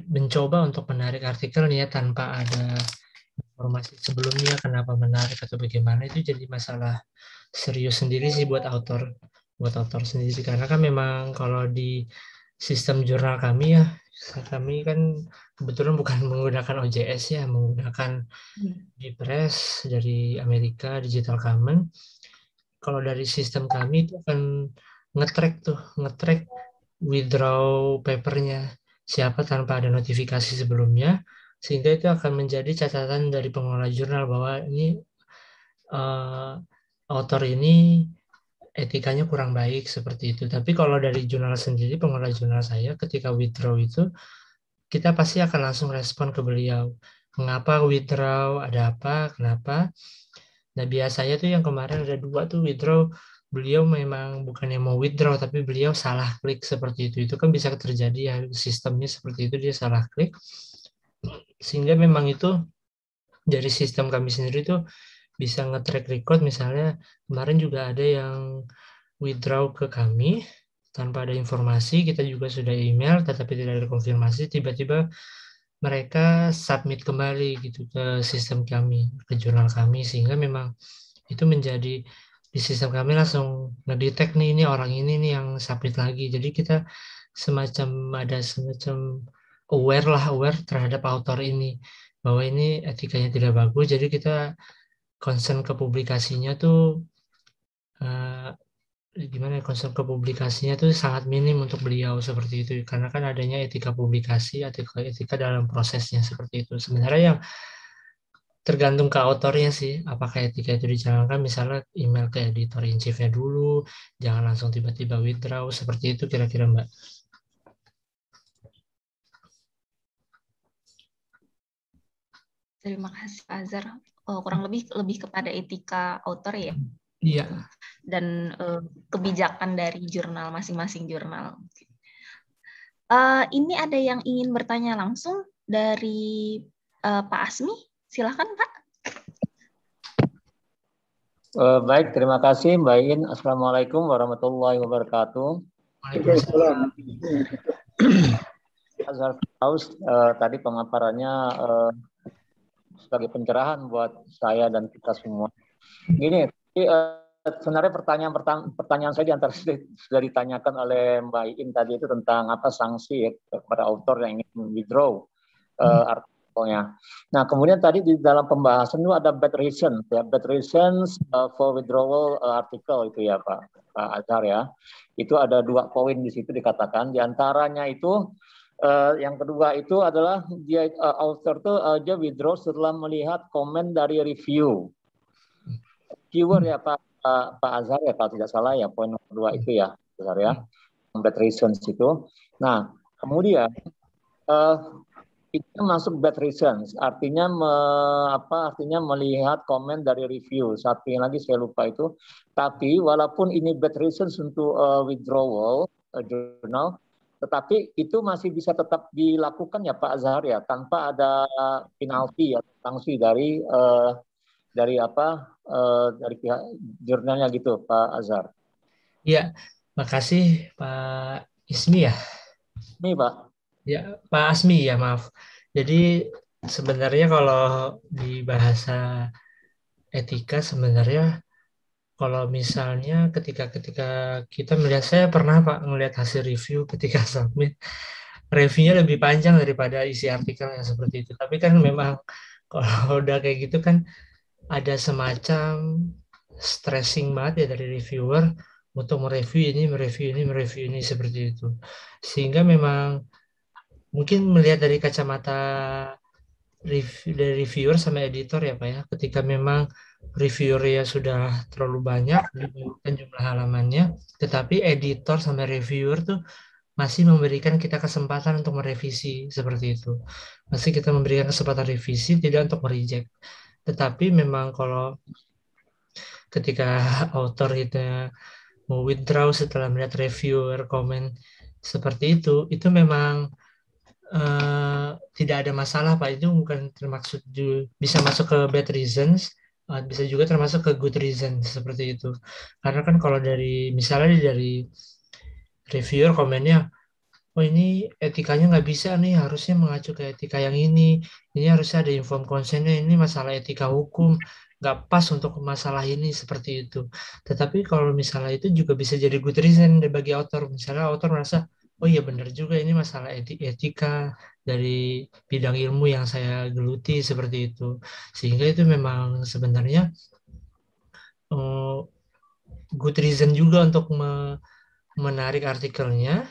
mencoba untuk menarik artikelnya tanpa ada informasi sebelumnya kenapa menarik atau bagaimana itu jadi masalah serius sendiri sih buat autor buat autor sendiri karena kan memang kalau di sistem jurnal kami ya kami kan kebetulan bukan (laughs) menggunakan OJS ya menggunakan hmm. press dari Amerika Digital Commons. Kalau dari sistem kami itu akan ngetrack tuh ngetrack withdraw papernya siapa tanpa ada notifikasi sebelumnya, sehingga itu akan menjadi catatan dari pengelola jurnal bahwa ini uh, author ini etikanya kurang baik seperti itu. Tapi kalau dari jurnal sendiri, pengelola jurnal saya ketika withdraw itu, kita pasti akan langsung respon ke beliau. Mengapa withdraw, ada apa, kenapa. Nah biasanya tuh yang kemarin ada dua tuh withdraw beliau memang bukannya mau withdraw tapi beliau salah klik seperti itu. Itu kan bisa terjadi ya sistemnya seperti itu dia salah klik. Sehingga memang itu dari sistem kami sendiri itu bisa nge-track record. Misalnya kemarin juga ada yang withdraw ke kami tanpa ada informasi kita juga sudah email tetapi tidak ada konfirmasi tiba-tiba mereka submit kembali gitu ke sistem kami ke jurnal kami. Sehingga memang itu menjadi di sistem kami langsung ngedetect nih ini orang ini nih yang submit lagi. Jadi kita semacam ada semacam aware lah aware terhadap author ini bahwa ini etikanya tidak bagus. Jadi kita concern ke publikasinya tuh uh, gimana ya, concern ke publikasinya tuh sangat minim untuk beliau seperti itu karena kan adanya etika publikasi etika etika dalam prosesnya seperti itu. Sebenarnya yang tergantung ke autornya sih apakah etika itu dijalankan. Misalnya email ke editor in chiefnya dulu jangan langsung tiba-tiba withdraw seperti itu kira-kira mbak. Terima kasih Azhar. Oh, kurang lebih lebih kepada etika autor ya? Iya. Dan uh, kebijakan dari jurnal masing-masing jurnal. Uh, ini ada yang ingin bertanya langsung dari uh, Pak Asmi Silahkan Pak. Uh, baik, terima kasih Mbak In. Assalamualaikum warahmatullahi wabarakatuh. Waalaikumsalam. Azhar Faus, uh, tadi pemaparannya uh, sebagai pencerahan buat saya dan kita semua. Gini, uh, sebenarnya pertanyaan pertanyaan saya di antara sudah ditanyakan oleh Mbak In tadi itu tentang apa sanksi ya, kepada autor yang ingin withdraw uh, pokoknya. Nah, kemudian tadi di dalam pembahasan itu ada bad reason, ya, bad reasons uh, for withdrawal uh, article itu ya Pak, Pak Azhar ya. Itu ada dua poin di situ dikatakan. Di antaranya itu uh, yang kedua itu adalah dia uh, author itu uh, dia withdraw setelah melihat komen dari review. Keyword ya Pak uh, Pak Azhar ya kalau tidak salah ya poin dua itu ya Azhar ya. Bad reasons itu. Nah, kemudian uh, itu masuk bad reasons, artinya me, apa artinya melihat komen dari review. Satu yang lagi saya lupa itu. Tapi walaupun ini bad reasons untuk uh, withdrawal uh, journal, tetapi itu masih bisa tetap dilakukan ya Pak Azhar ya tanpa ada penalti atau sanksi dari uh, dari apa uh, dari pihak jurnalnya gitu Pak Azhar. Iya, makasih Pak Ismi ya. Ini Pak. Ya, Pak Asmi ya maaf. Jadi sebenarnya kalau di bahasa etika sebenarnya kalau misalnya ketika ketika kita melihat saya pernah Pak melihat hasil review ketika (laughs) submit reviewnya lebih panjang daripada isi artikel yang seperti itu. Tapi kan memang (laughs) kalau udah kayak gitu kan ada semacam stressing banget ya dari reviewer untuk mereview ini, mereview ini, mereview ini seperti itu. Sehingga memang mungkin melihat dari kacamata review, dari reviewer sama editor ya Pak ya, ketika memang reviewer ya sudah terlalu banyak dibandingkan jumlah halamannya, tetapi editor sama reviewer tuh masih memberikan kita kesempatan untuk merevisi seperti itu. Masih kita memberikan kesempatan revisi tidak untuk mereject. Tetapi memang kalau ketika author itu mau withdraw setelah melihat reviewer komen seperti itu, itu memang uh, tidak ada masalah pak. Itu bukan termasuk bisa masuk ke bad reasons uh, bisa juga termasuk ke good reasons seperti itu. Karena kan kalau dari misalnya dari reviewer komennya oh ini etikanya nggak bisa nih harusnya mengacu ke etika yang ini. Ini harusnya ada inform consentnya ini masalah etika hukum nggak pas untuk masalah ini seperti itu. Tetapi kalau misalnya itu juga bisa jadi good reason bagi author. Misalnya author merasa oh iya benar juga ini masalah etika dari bidang ilmu yang saya geluti seperti itu sehingga itu memang sebenarnya uh, good reason juga untuk me menarik artikelnya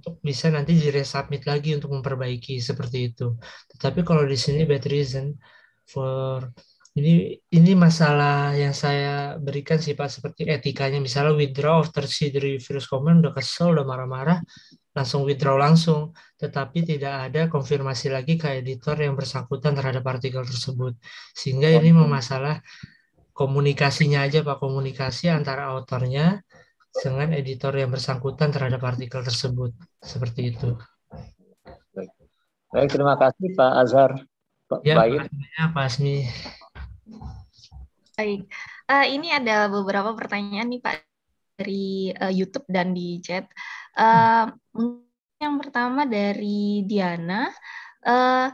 untuk bisa nanti diresubmit lagi untuk memperbaiki seperti itu. Tetapi kalau di sini bad reason for ini ini masalah yang saya berikan sih Pak seperti etikanya misalnya withdraw after see the reviewers comment udah kesel udah marah-marah langsung withdraw langsung tetapi tidak ada konfirmasi lagi ke editor yang bersangkutan terhadap artikel tersebut sehingga ini memasalah komunikasinya aja Pak komunikasi antara autornya dengan editor yang bersangkutan terhadap artikel tersebut seperti itu. Baik, terima kasih Pak Azhar. Pak ya, Baik. Pak Asmi. Baik, uh, ini ada beberapa pertanyaan nih Pak dari uh, YouTube dan di chat. Uh, yang pertama dari Diana, uh,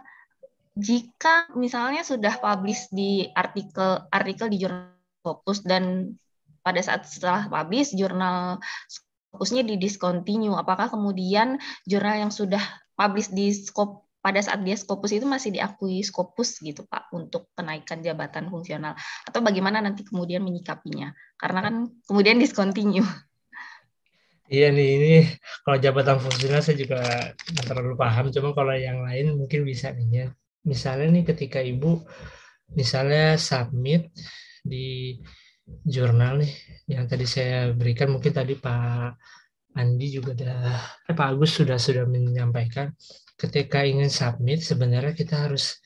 jika misalnya sudah publish di artikel artikel di jurnal Scopus dan pada saat setelah publish jurnal Scopusnya di discontinue, apakah kemudian jurnal yang sudah publish di Scopus pada saat dia Skopus itu masih diakui Skopus gitu Pak untuk kenaikan jabatan fungsional atau bagaimana nanti kemudian menyikapinya karena kan kemudian discontinue. Iya nih ini kalau jabatan fungsional saya juga terlalu paham cuma kalau yang lain mungkin bisa nih ya. Misalnya nih ketika ibu misalnya submit di jurnal nih yang tadi saya berikan mungkin tadi Pak Andi juga ada Pak Agus sudah sudah menyampaikan ketika ingin submit sebenarnya kita harus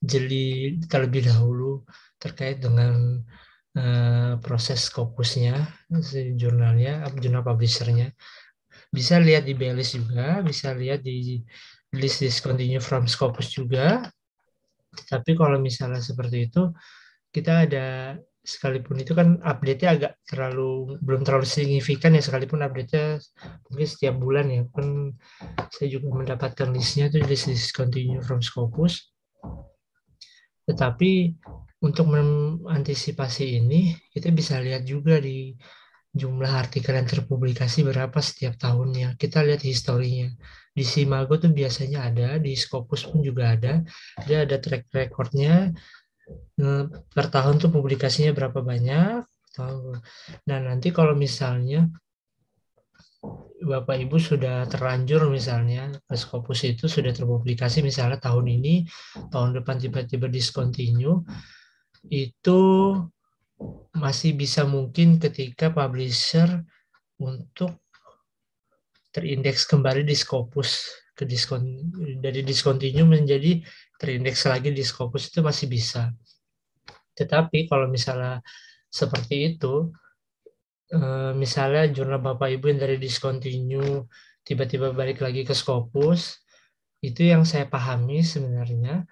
jeli terlebih dahulu terkait dengan uh, proses Scopusnya, jurnalnya, jurnal publishernya. Bisa lihat di BLS juga, bisa lihat di list discontinue from Scopus juga. Tapi kalau misalnya seperti itu, kita ada sekalipun itu kan update-nya agak terlalu belum terlalu signifikan ya sekalipun update-nya mungkin setiap bulan ya kan saya juga mendapatkan listnya itu list discontinue from Scopus tetapi untuk mengantisipasi ini kita bisa lihat juga di jumlah artikel yang terpublikasi berapa setiap tahunnya. Kita lihat historinya. Di Simago tuh biasanya ada, di Scopus pun juga ada. Dia ada track recordnya per tahun tuh publikasinya berapa banyak. Nah nanti kalau misalnya Bapak Ibu sudah terlanjur misalnya Scopus itu sudah terpublikasi misalnya tahun ini, tahun depan tiba-tiba discontinue, itu masih bisa mungkin ketika publisher untuk terindeks kembali di Scopus ke diskon dari discontinue menjadi terindeks lagi di Scopus itu masih bisa. Tetapi kalau misalnya seperti itu, eh, misalnya jurnal Bapak Ibu yang dari discontinue tiba-tiba balik lagi ke Scopus, itu yang saya pahami sebenarnya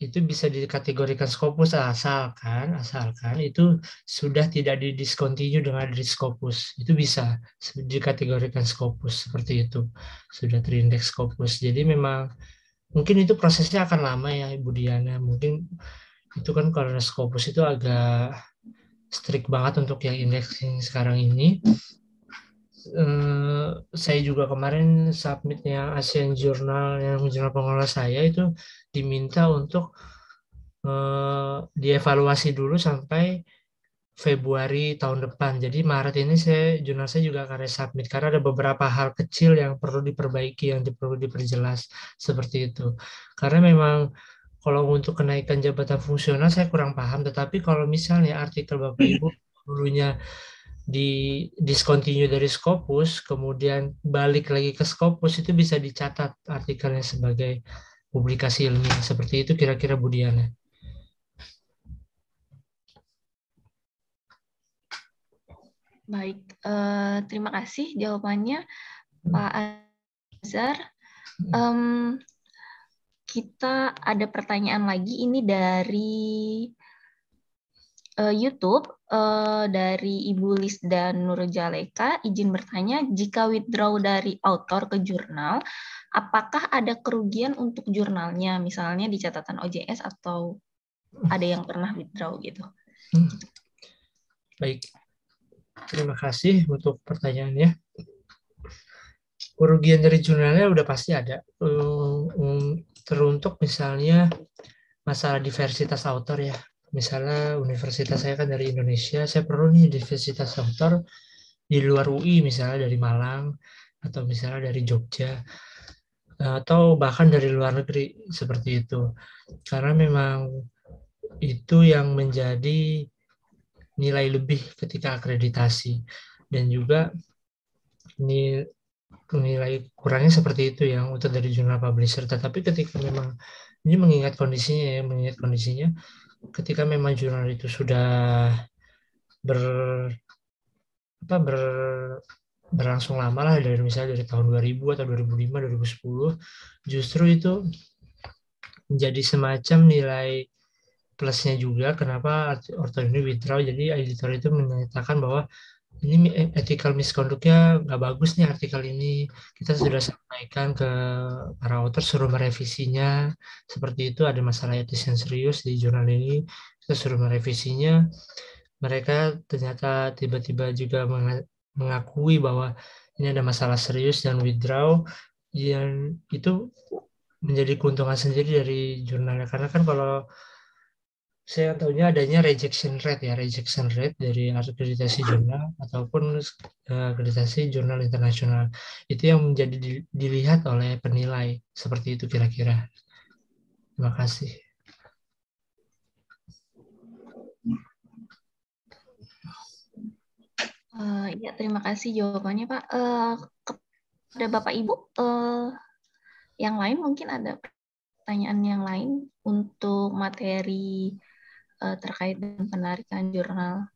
itu bisa dikategorikan Scopus asalkan asalkan itu sudah tidak didiscontinue dengan Scopus. Itu bisa dikategorikan Scopus seperti itu. Sudah terindeks Scopus. Jadi memang mungkin itu prosesnya akan lama ya Ibu Diana. Mungkin itu kan karena Scopus itu agak strict banget untuk yang indexing sekarang ini. Uh, saya juga kemarin submitnya ASEAN Journal yang jurnal pengelola saya itu diminta untuk uh, dievaluasi dulu sampai Februari tahun depan. Jadi Maret ini saya jurnal saya juga akan submit karena ada beberapa hal kecil yang perlu diperbaiki, yang perlu diperjelas seperti itu. Karena memang kalau untuk kenaikan jabatan fungsional saya kurang paham, tetapi kalau misalnya artikel Bapak Ibu dulunya di discontinue dari Scopus, kemudian balik lagi ke Scopus itu bisa dicatat artikelnya sebagai publikasi ilmiah seperti itu kira-kira Budiana. Baik, uh, terima kasih jawabannya Pak Azhar. Um, kita ada pertanyaan lagi ini dari uh, YouTube uh, dari Ibu Lis dan Nurjaleka. Izin bertanya, jika withdraw dari author ke jurnal, apakah ada kerugian untuk jurnalnya, misalnya di catatan OJS atau ada yang pernah withdraw gitu? Hmm. Baik, terima kasih untuk pertanyaannya. Kerugian dari jurnalnya udah pasti ada. Um, teruntuk misalnya masalah diversitas author ya. Misalnya universitas saya kan dari Indonesia, saya perlu nih diversitas author di luar UI misalnya dari Malang atau misalnya dari Jogja atau bahkan dari luar negeri seperti itu. Karena memang itu yang menjadi nilai lebih ketika akreditasi dan juga nilai kurangnya seperti itu yang untuk dari jurnal publisher. Tetapi ketika memang ini mengingat kondisinya ya, mengingat kondisinya, ketika memang jurnal itu sudah ber apa ber berlangsung lama lah dari misalnya dari tahun 2000 atau 2005 2010 justru itu menjadi semacam nilai plusnya juga kenapa orto ini withdraw jadi editor itu menyatakan bahwa ini ethical misconductnya nggak bagus nih artikel ini. Kita sudah sampaikan ke para author suruh merevisinya. Seperti itu ada masalah etis yang serius di jurnal ini. Kita suruh merevisinya. Mereka ternyata tiba-tiba juga mengakui bahwa ini ada masalah serius dan withdraw yang itu menjadi keuntungan sendiri dari jurnalnya. Karena kan kalau saya tahunya adanya rejection rate ya rejection rate dari akreditasi jurnal ataupun eh, akreditasi jurnal internasional. Itu yang menjadi dilihat oleh penilai. Seperti itu kira-kira. Terima kasih. Uh, ya, terima kasih jawabannya, Pak. Uh, kepada Bapak Ibu, uh, yang lain mungkin ada pertanyaan yang lain untuk materi uh, terkait dengan penarikan jurnal.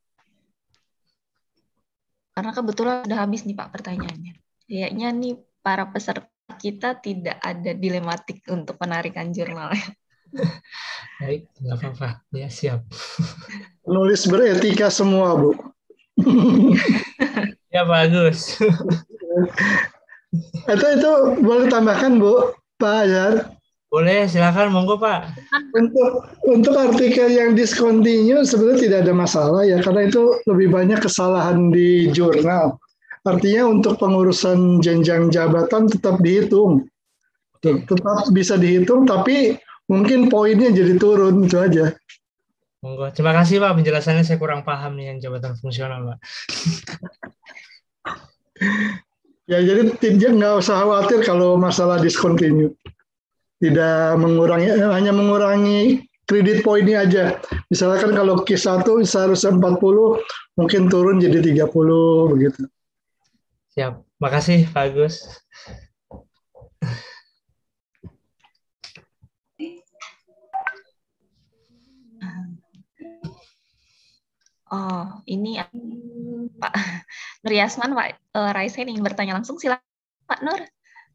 Karena kebetulan sudah habis nih Pak pertanyaannya. Kayaknya nih para peserta kita tidak ada dilematik untuk penarikan jurnal. (laughs) Baik, nggak apa-apa. Ya, siap. (laughs) Nulis beretika semua, Bu (laughs) ya bagus. itu itu boleh tambahkan Bu Pak Azhar. Boleh, silakan monggo Pak. Untuk untuk artikel yang discontinue sebenarnya tidak ada masalah ya karena itu lebih banyak kesalahan di jurnal. Artinya untuk pengurusan jenjang jabatan tetap dihitung. Tetap bisa dihitung tapi mungkin poinnya jadi turun itu aja. Monggo. Terima kasih Pak penjelasannya saya kurang paham nih yang jabatan fungsional Pak. ya jadi tidak nggak usah khawatir kalau masalah discontinue tidak mengurangi hanya mengurangi kredit poinnya aja. Misalkan kalau Q1 seharusnya 40 mungkin turun jadi 30 begitu. Siap. Makasih Pak Agus. Oh, ini Pak Nur Pak uh, Raisa ingin bertanya langsung. Silakan Pak Nur.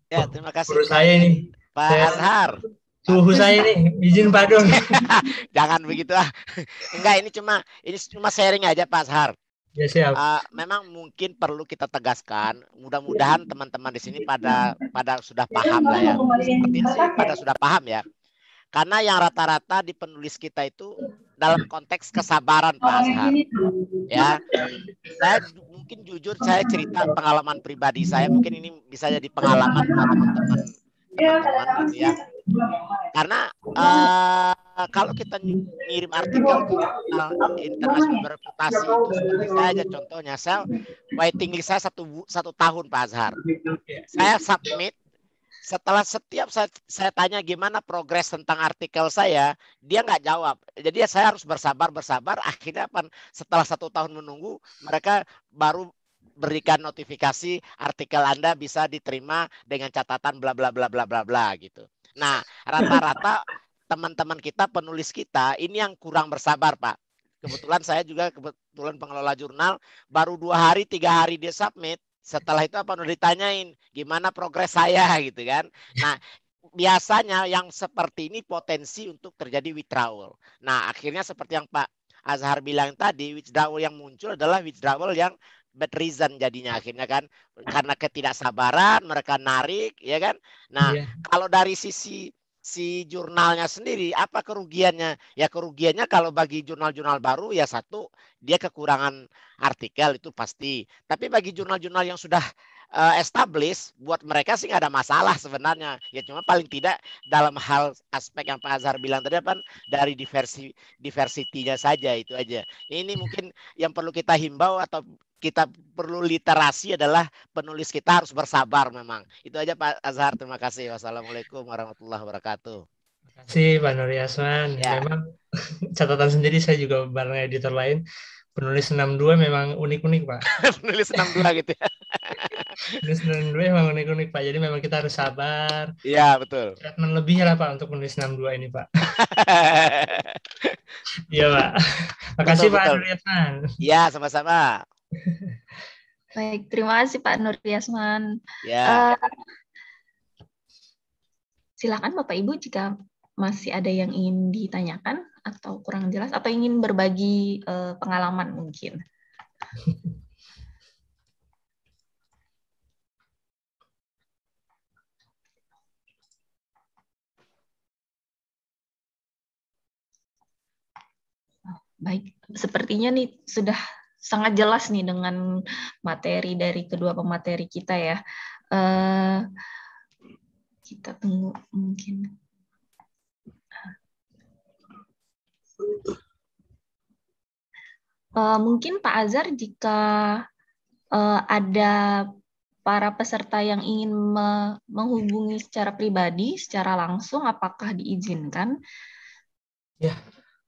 Ya, terima kasih. Menurut saya ini. Pak saya, Azhar. Suhu saya nih, izin Pak Dong. (laughs) Jangan begitu ah. Enggak, ini cuma ini cuma sharing aja Pak Azhar. Ya siap. Uh, memang mungkin perlu kita tegaskan. Mudah-mudahan teman-teman di sini pada pada sudah paham lah ya. Seperti sih pada sudah paham ya. Karena yang rata-rata di penulis kita itu dalam konteks kesabaran Pak Azhar. Ya. Saya mungkin jujur saya cerita pengalaman pribadi saya. Mungkin ini bisa jadi pengalaman buat teman-teman teman-teman gitu ya. Karena uh, kalau kita ngirim artikel ke jurnal internasional bereputasi itu seperti saya aja contohnya, saya waiting list saya satu satu tahun Pak Azhar. Saya submit setelah setiap saya, saya tanya gimana progres tentang artikel saya, dia nggak jawab. Jadi saya harus bersabar bersabar. Akhirnya apa? Setelah satu tahun menunggu, mereka baru berikan notifikasi artikel Anda bisa diterima dengan catatan bla bla bla bla bla bla gitu. Nah, rata-rata teman-teman kita penulis kita ini yang kurang bersabar, Pak. Kebetulan saya juga kebetulan pengelola jurnal baru dua hari tiga hari dia submit. Setelah itu apa udah ditanyain gimana progres saya (laughs) gitu kan. Nah, biasanya yang seperti ini potensi untuk terjadi withdrawal. Nah, akhirnya seperti yang Pak Azhar bilang tadi, withdrawal yang muncul adalah withdrawal yang bad reason jadinya akhirnya kan. Karena ketidaksabaran mereka narik ya kan? Nah yeah. kalau dari sisi si jurnalnya sendiri apa kerugiannya? Ya kerugiannya kalau bagi jurnal-jurnal baru ya satu dia kekurangan artikel itu pasti. Tapi bagi jurnal-jurnal yang sudah uh, established buat mereka sih nggak ada masalah sebenarnya. Ya cuma paling tidak dalam hal aspek yang Pak Azhar bilang tadi kan dari diversi diversitinya saja itu aja. Ini mungkin yang perlu kita himbau atau kita perlu literasi adalah penulis kita harus bersabar memang. Itu aja Pak Azhar. Terima kasih. Wassalamualaikum warahmatullahi wabarakatuh. Terima kasih Pak Nur Yasman. Ya. Memang (laughs) catatan sendiri saya juga bareng editor lain. Penulis 62 memang unik-unik Pak. (laughs) penulis 62 (laughs) gitu ya. penulis 62 memang unik-unik Pak. Jadi memang kita harus sabar. Iya betul. Treatment lebih lah Pak untuk penulis 62 ini Pak. Iya Pak. Makasih betul, Pak Nur Yasman. Iya sama-sama. (laughs) Baik, terima kasih Pak Nur Yasman. Ya. Uh, silakan Bapak Ibu jika masih ada yang ingin ditanyakan atau kurang jelas atau ingin berbagi uh, pengalaman mungkin. Baik, sepertinya nih sudah sangat jelas nih dengan materi dari kedua pemateri kita ya. Uh, kita tunggu mungkin. Uh, mungkin Pak Azhar jika uh, ada para peserta yang ingin me menghubungi secara pribadi, secara langsung, apakah diizinkan? Ya,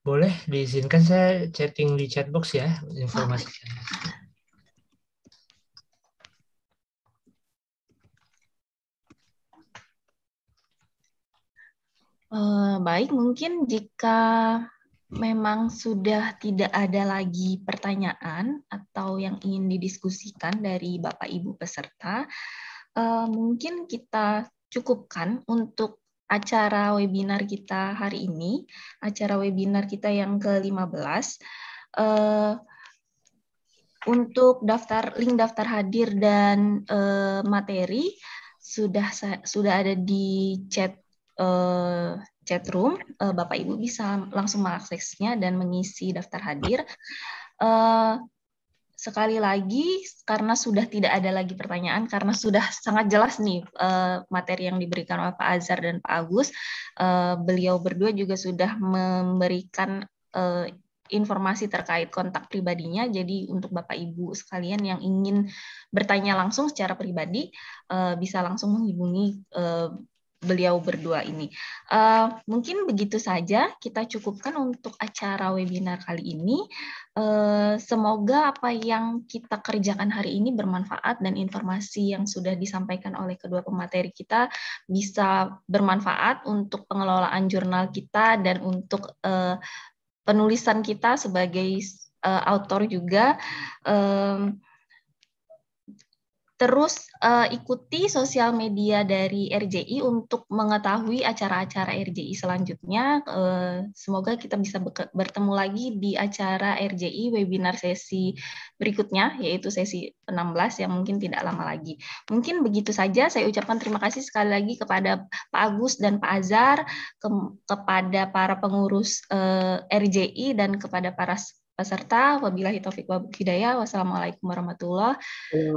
boleh diizinkan saya chatting di chatbox ya informasi. Uh, baik, mungkin jika memang sudah tidak ada lagi pertanyaan atau yang ingin didiskusikan dari Bapak Ibu peserta, uh, mungkin kita cukupkan untuk acara webinar kita hari ini, acara webinar kita yang ke-15. Uh, untuk daftar link daftar hadir dan uh, materi sudah sudah ada di chat uh, chat room, uh, Bapak Ibu bisa langsung mengaksesnya dan mengisi daftar hadir. Uh, sekali lagi karena sudah tidak ada lagi pertanyaan karena sudah sangat jelas nih uh, materi yang diberikan oleh Pak Azhar dan Pak Agus uh, beliau berdua juga sudah memberikan uh, informasi terkait kontak pribadinya. Jadi untuk Bapak Ibu sekalian yang ingin bertanya langsung secara pribadi bisa langsung menghubungi beliau berdua ini. Uh, mungkin begitu saja kita cukupkan untuk acara webinar kali ini. Uh, semoga apa yang kita kerjakan hari ini bermanfaat dan informasi yang sudah disampaikan oleh kedua pemateri kita bisa bermanfaat untuk pengelolaan jurnal kita dan untuk uh, penulisan kita sebagai uh, autor juga. Um, Terus uh, ikuti sosial media dari RJI untuk mengetahui acara-acara RJI selanjutnya. Uh, semoga kita bisa bertemu lagi di acara RJI webinar sesi berikutnya, yaitu sesi 16 yang mungkin tidak lama lagi. Mungkin begitu saja. Saya ucapkan terima kasih sekali lagi kepada Pak Agus dan Pak Azhar, ke kepada para pengurus uh, eh, RJI dan kepada para peserta. Wabillahi taufiq wa hidayah. Wassalamualaikum warahmatullahi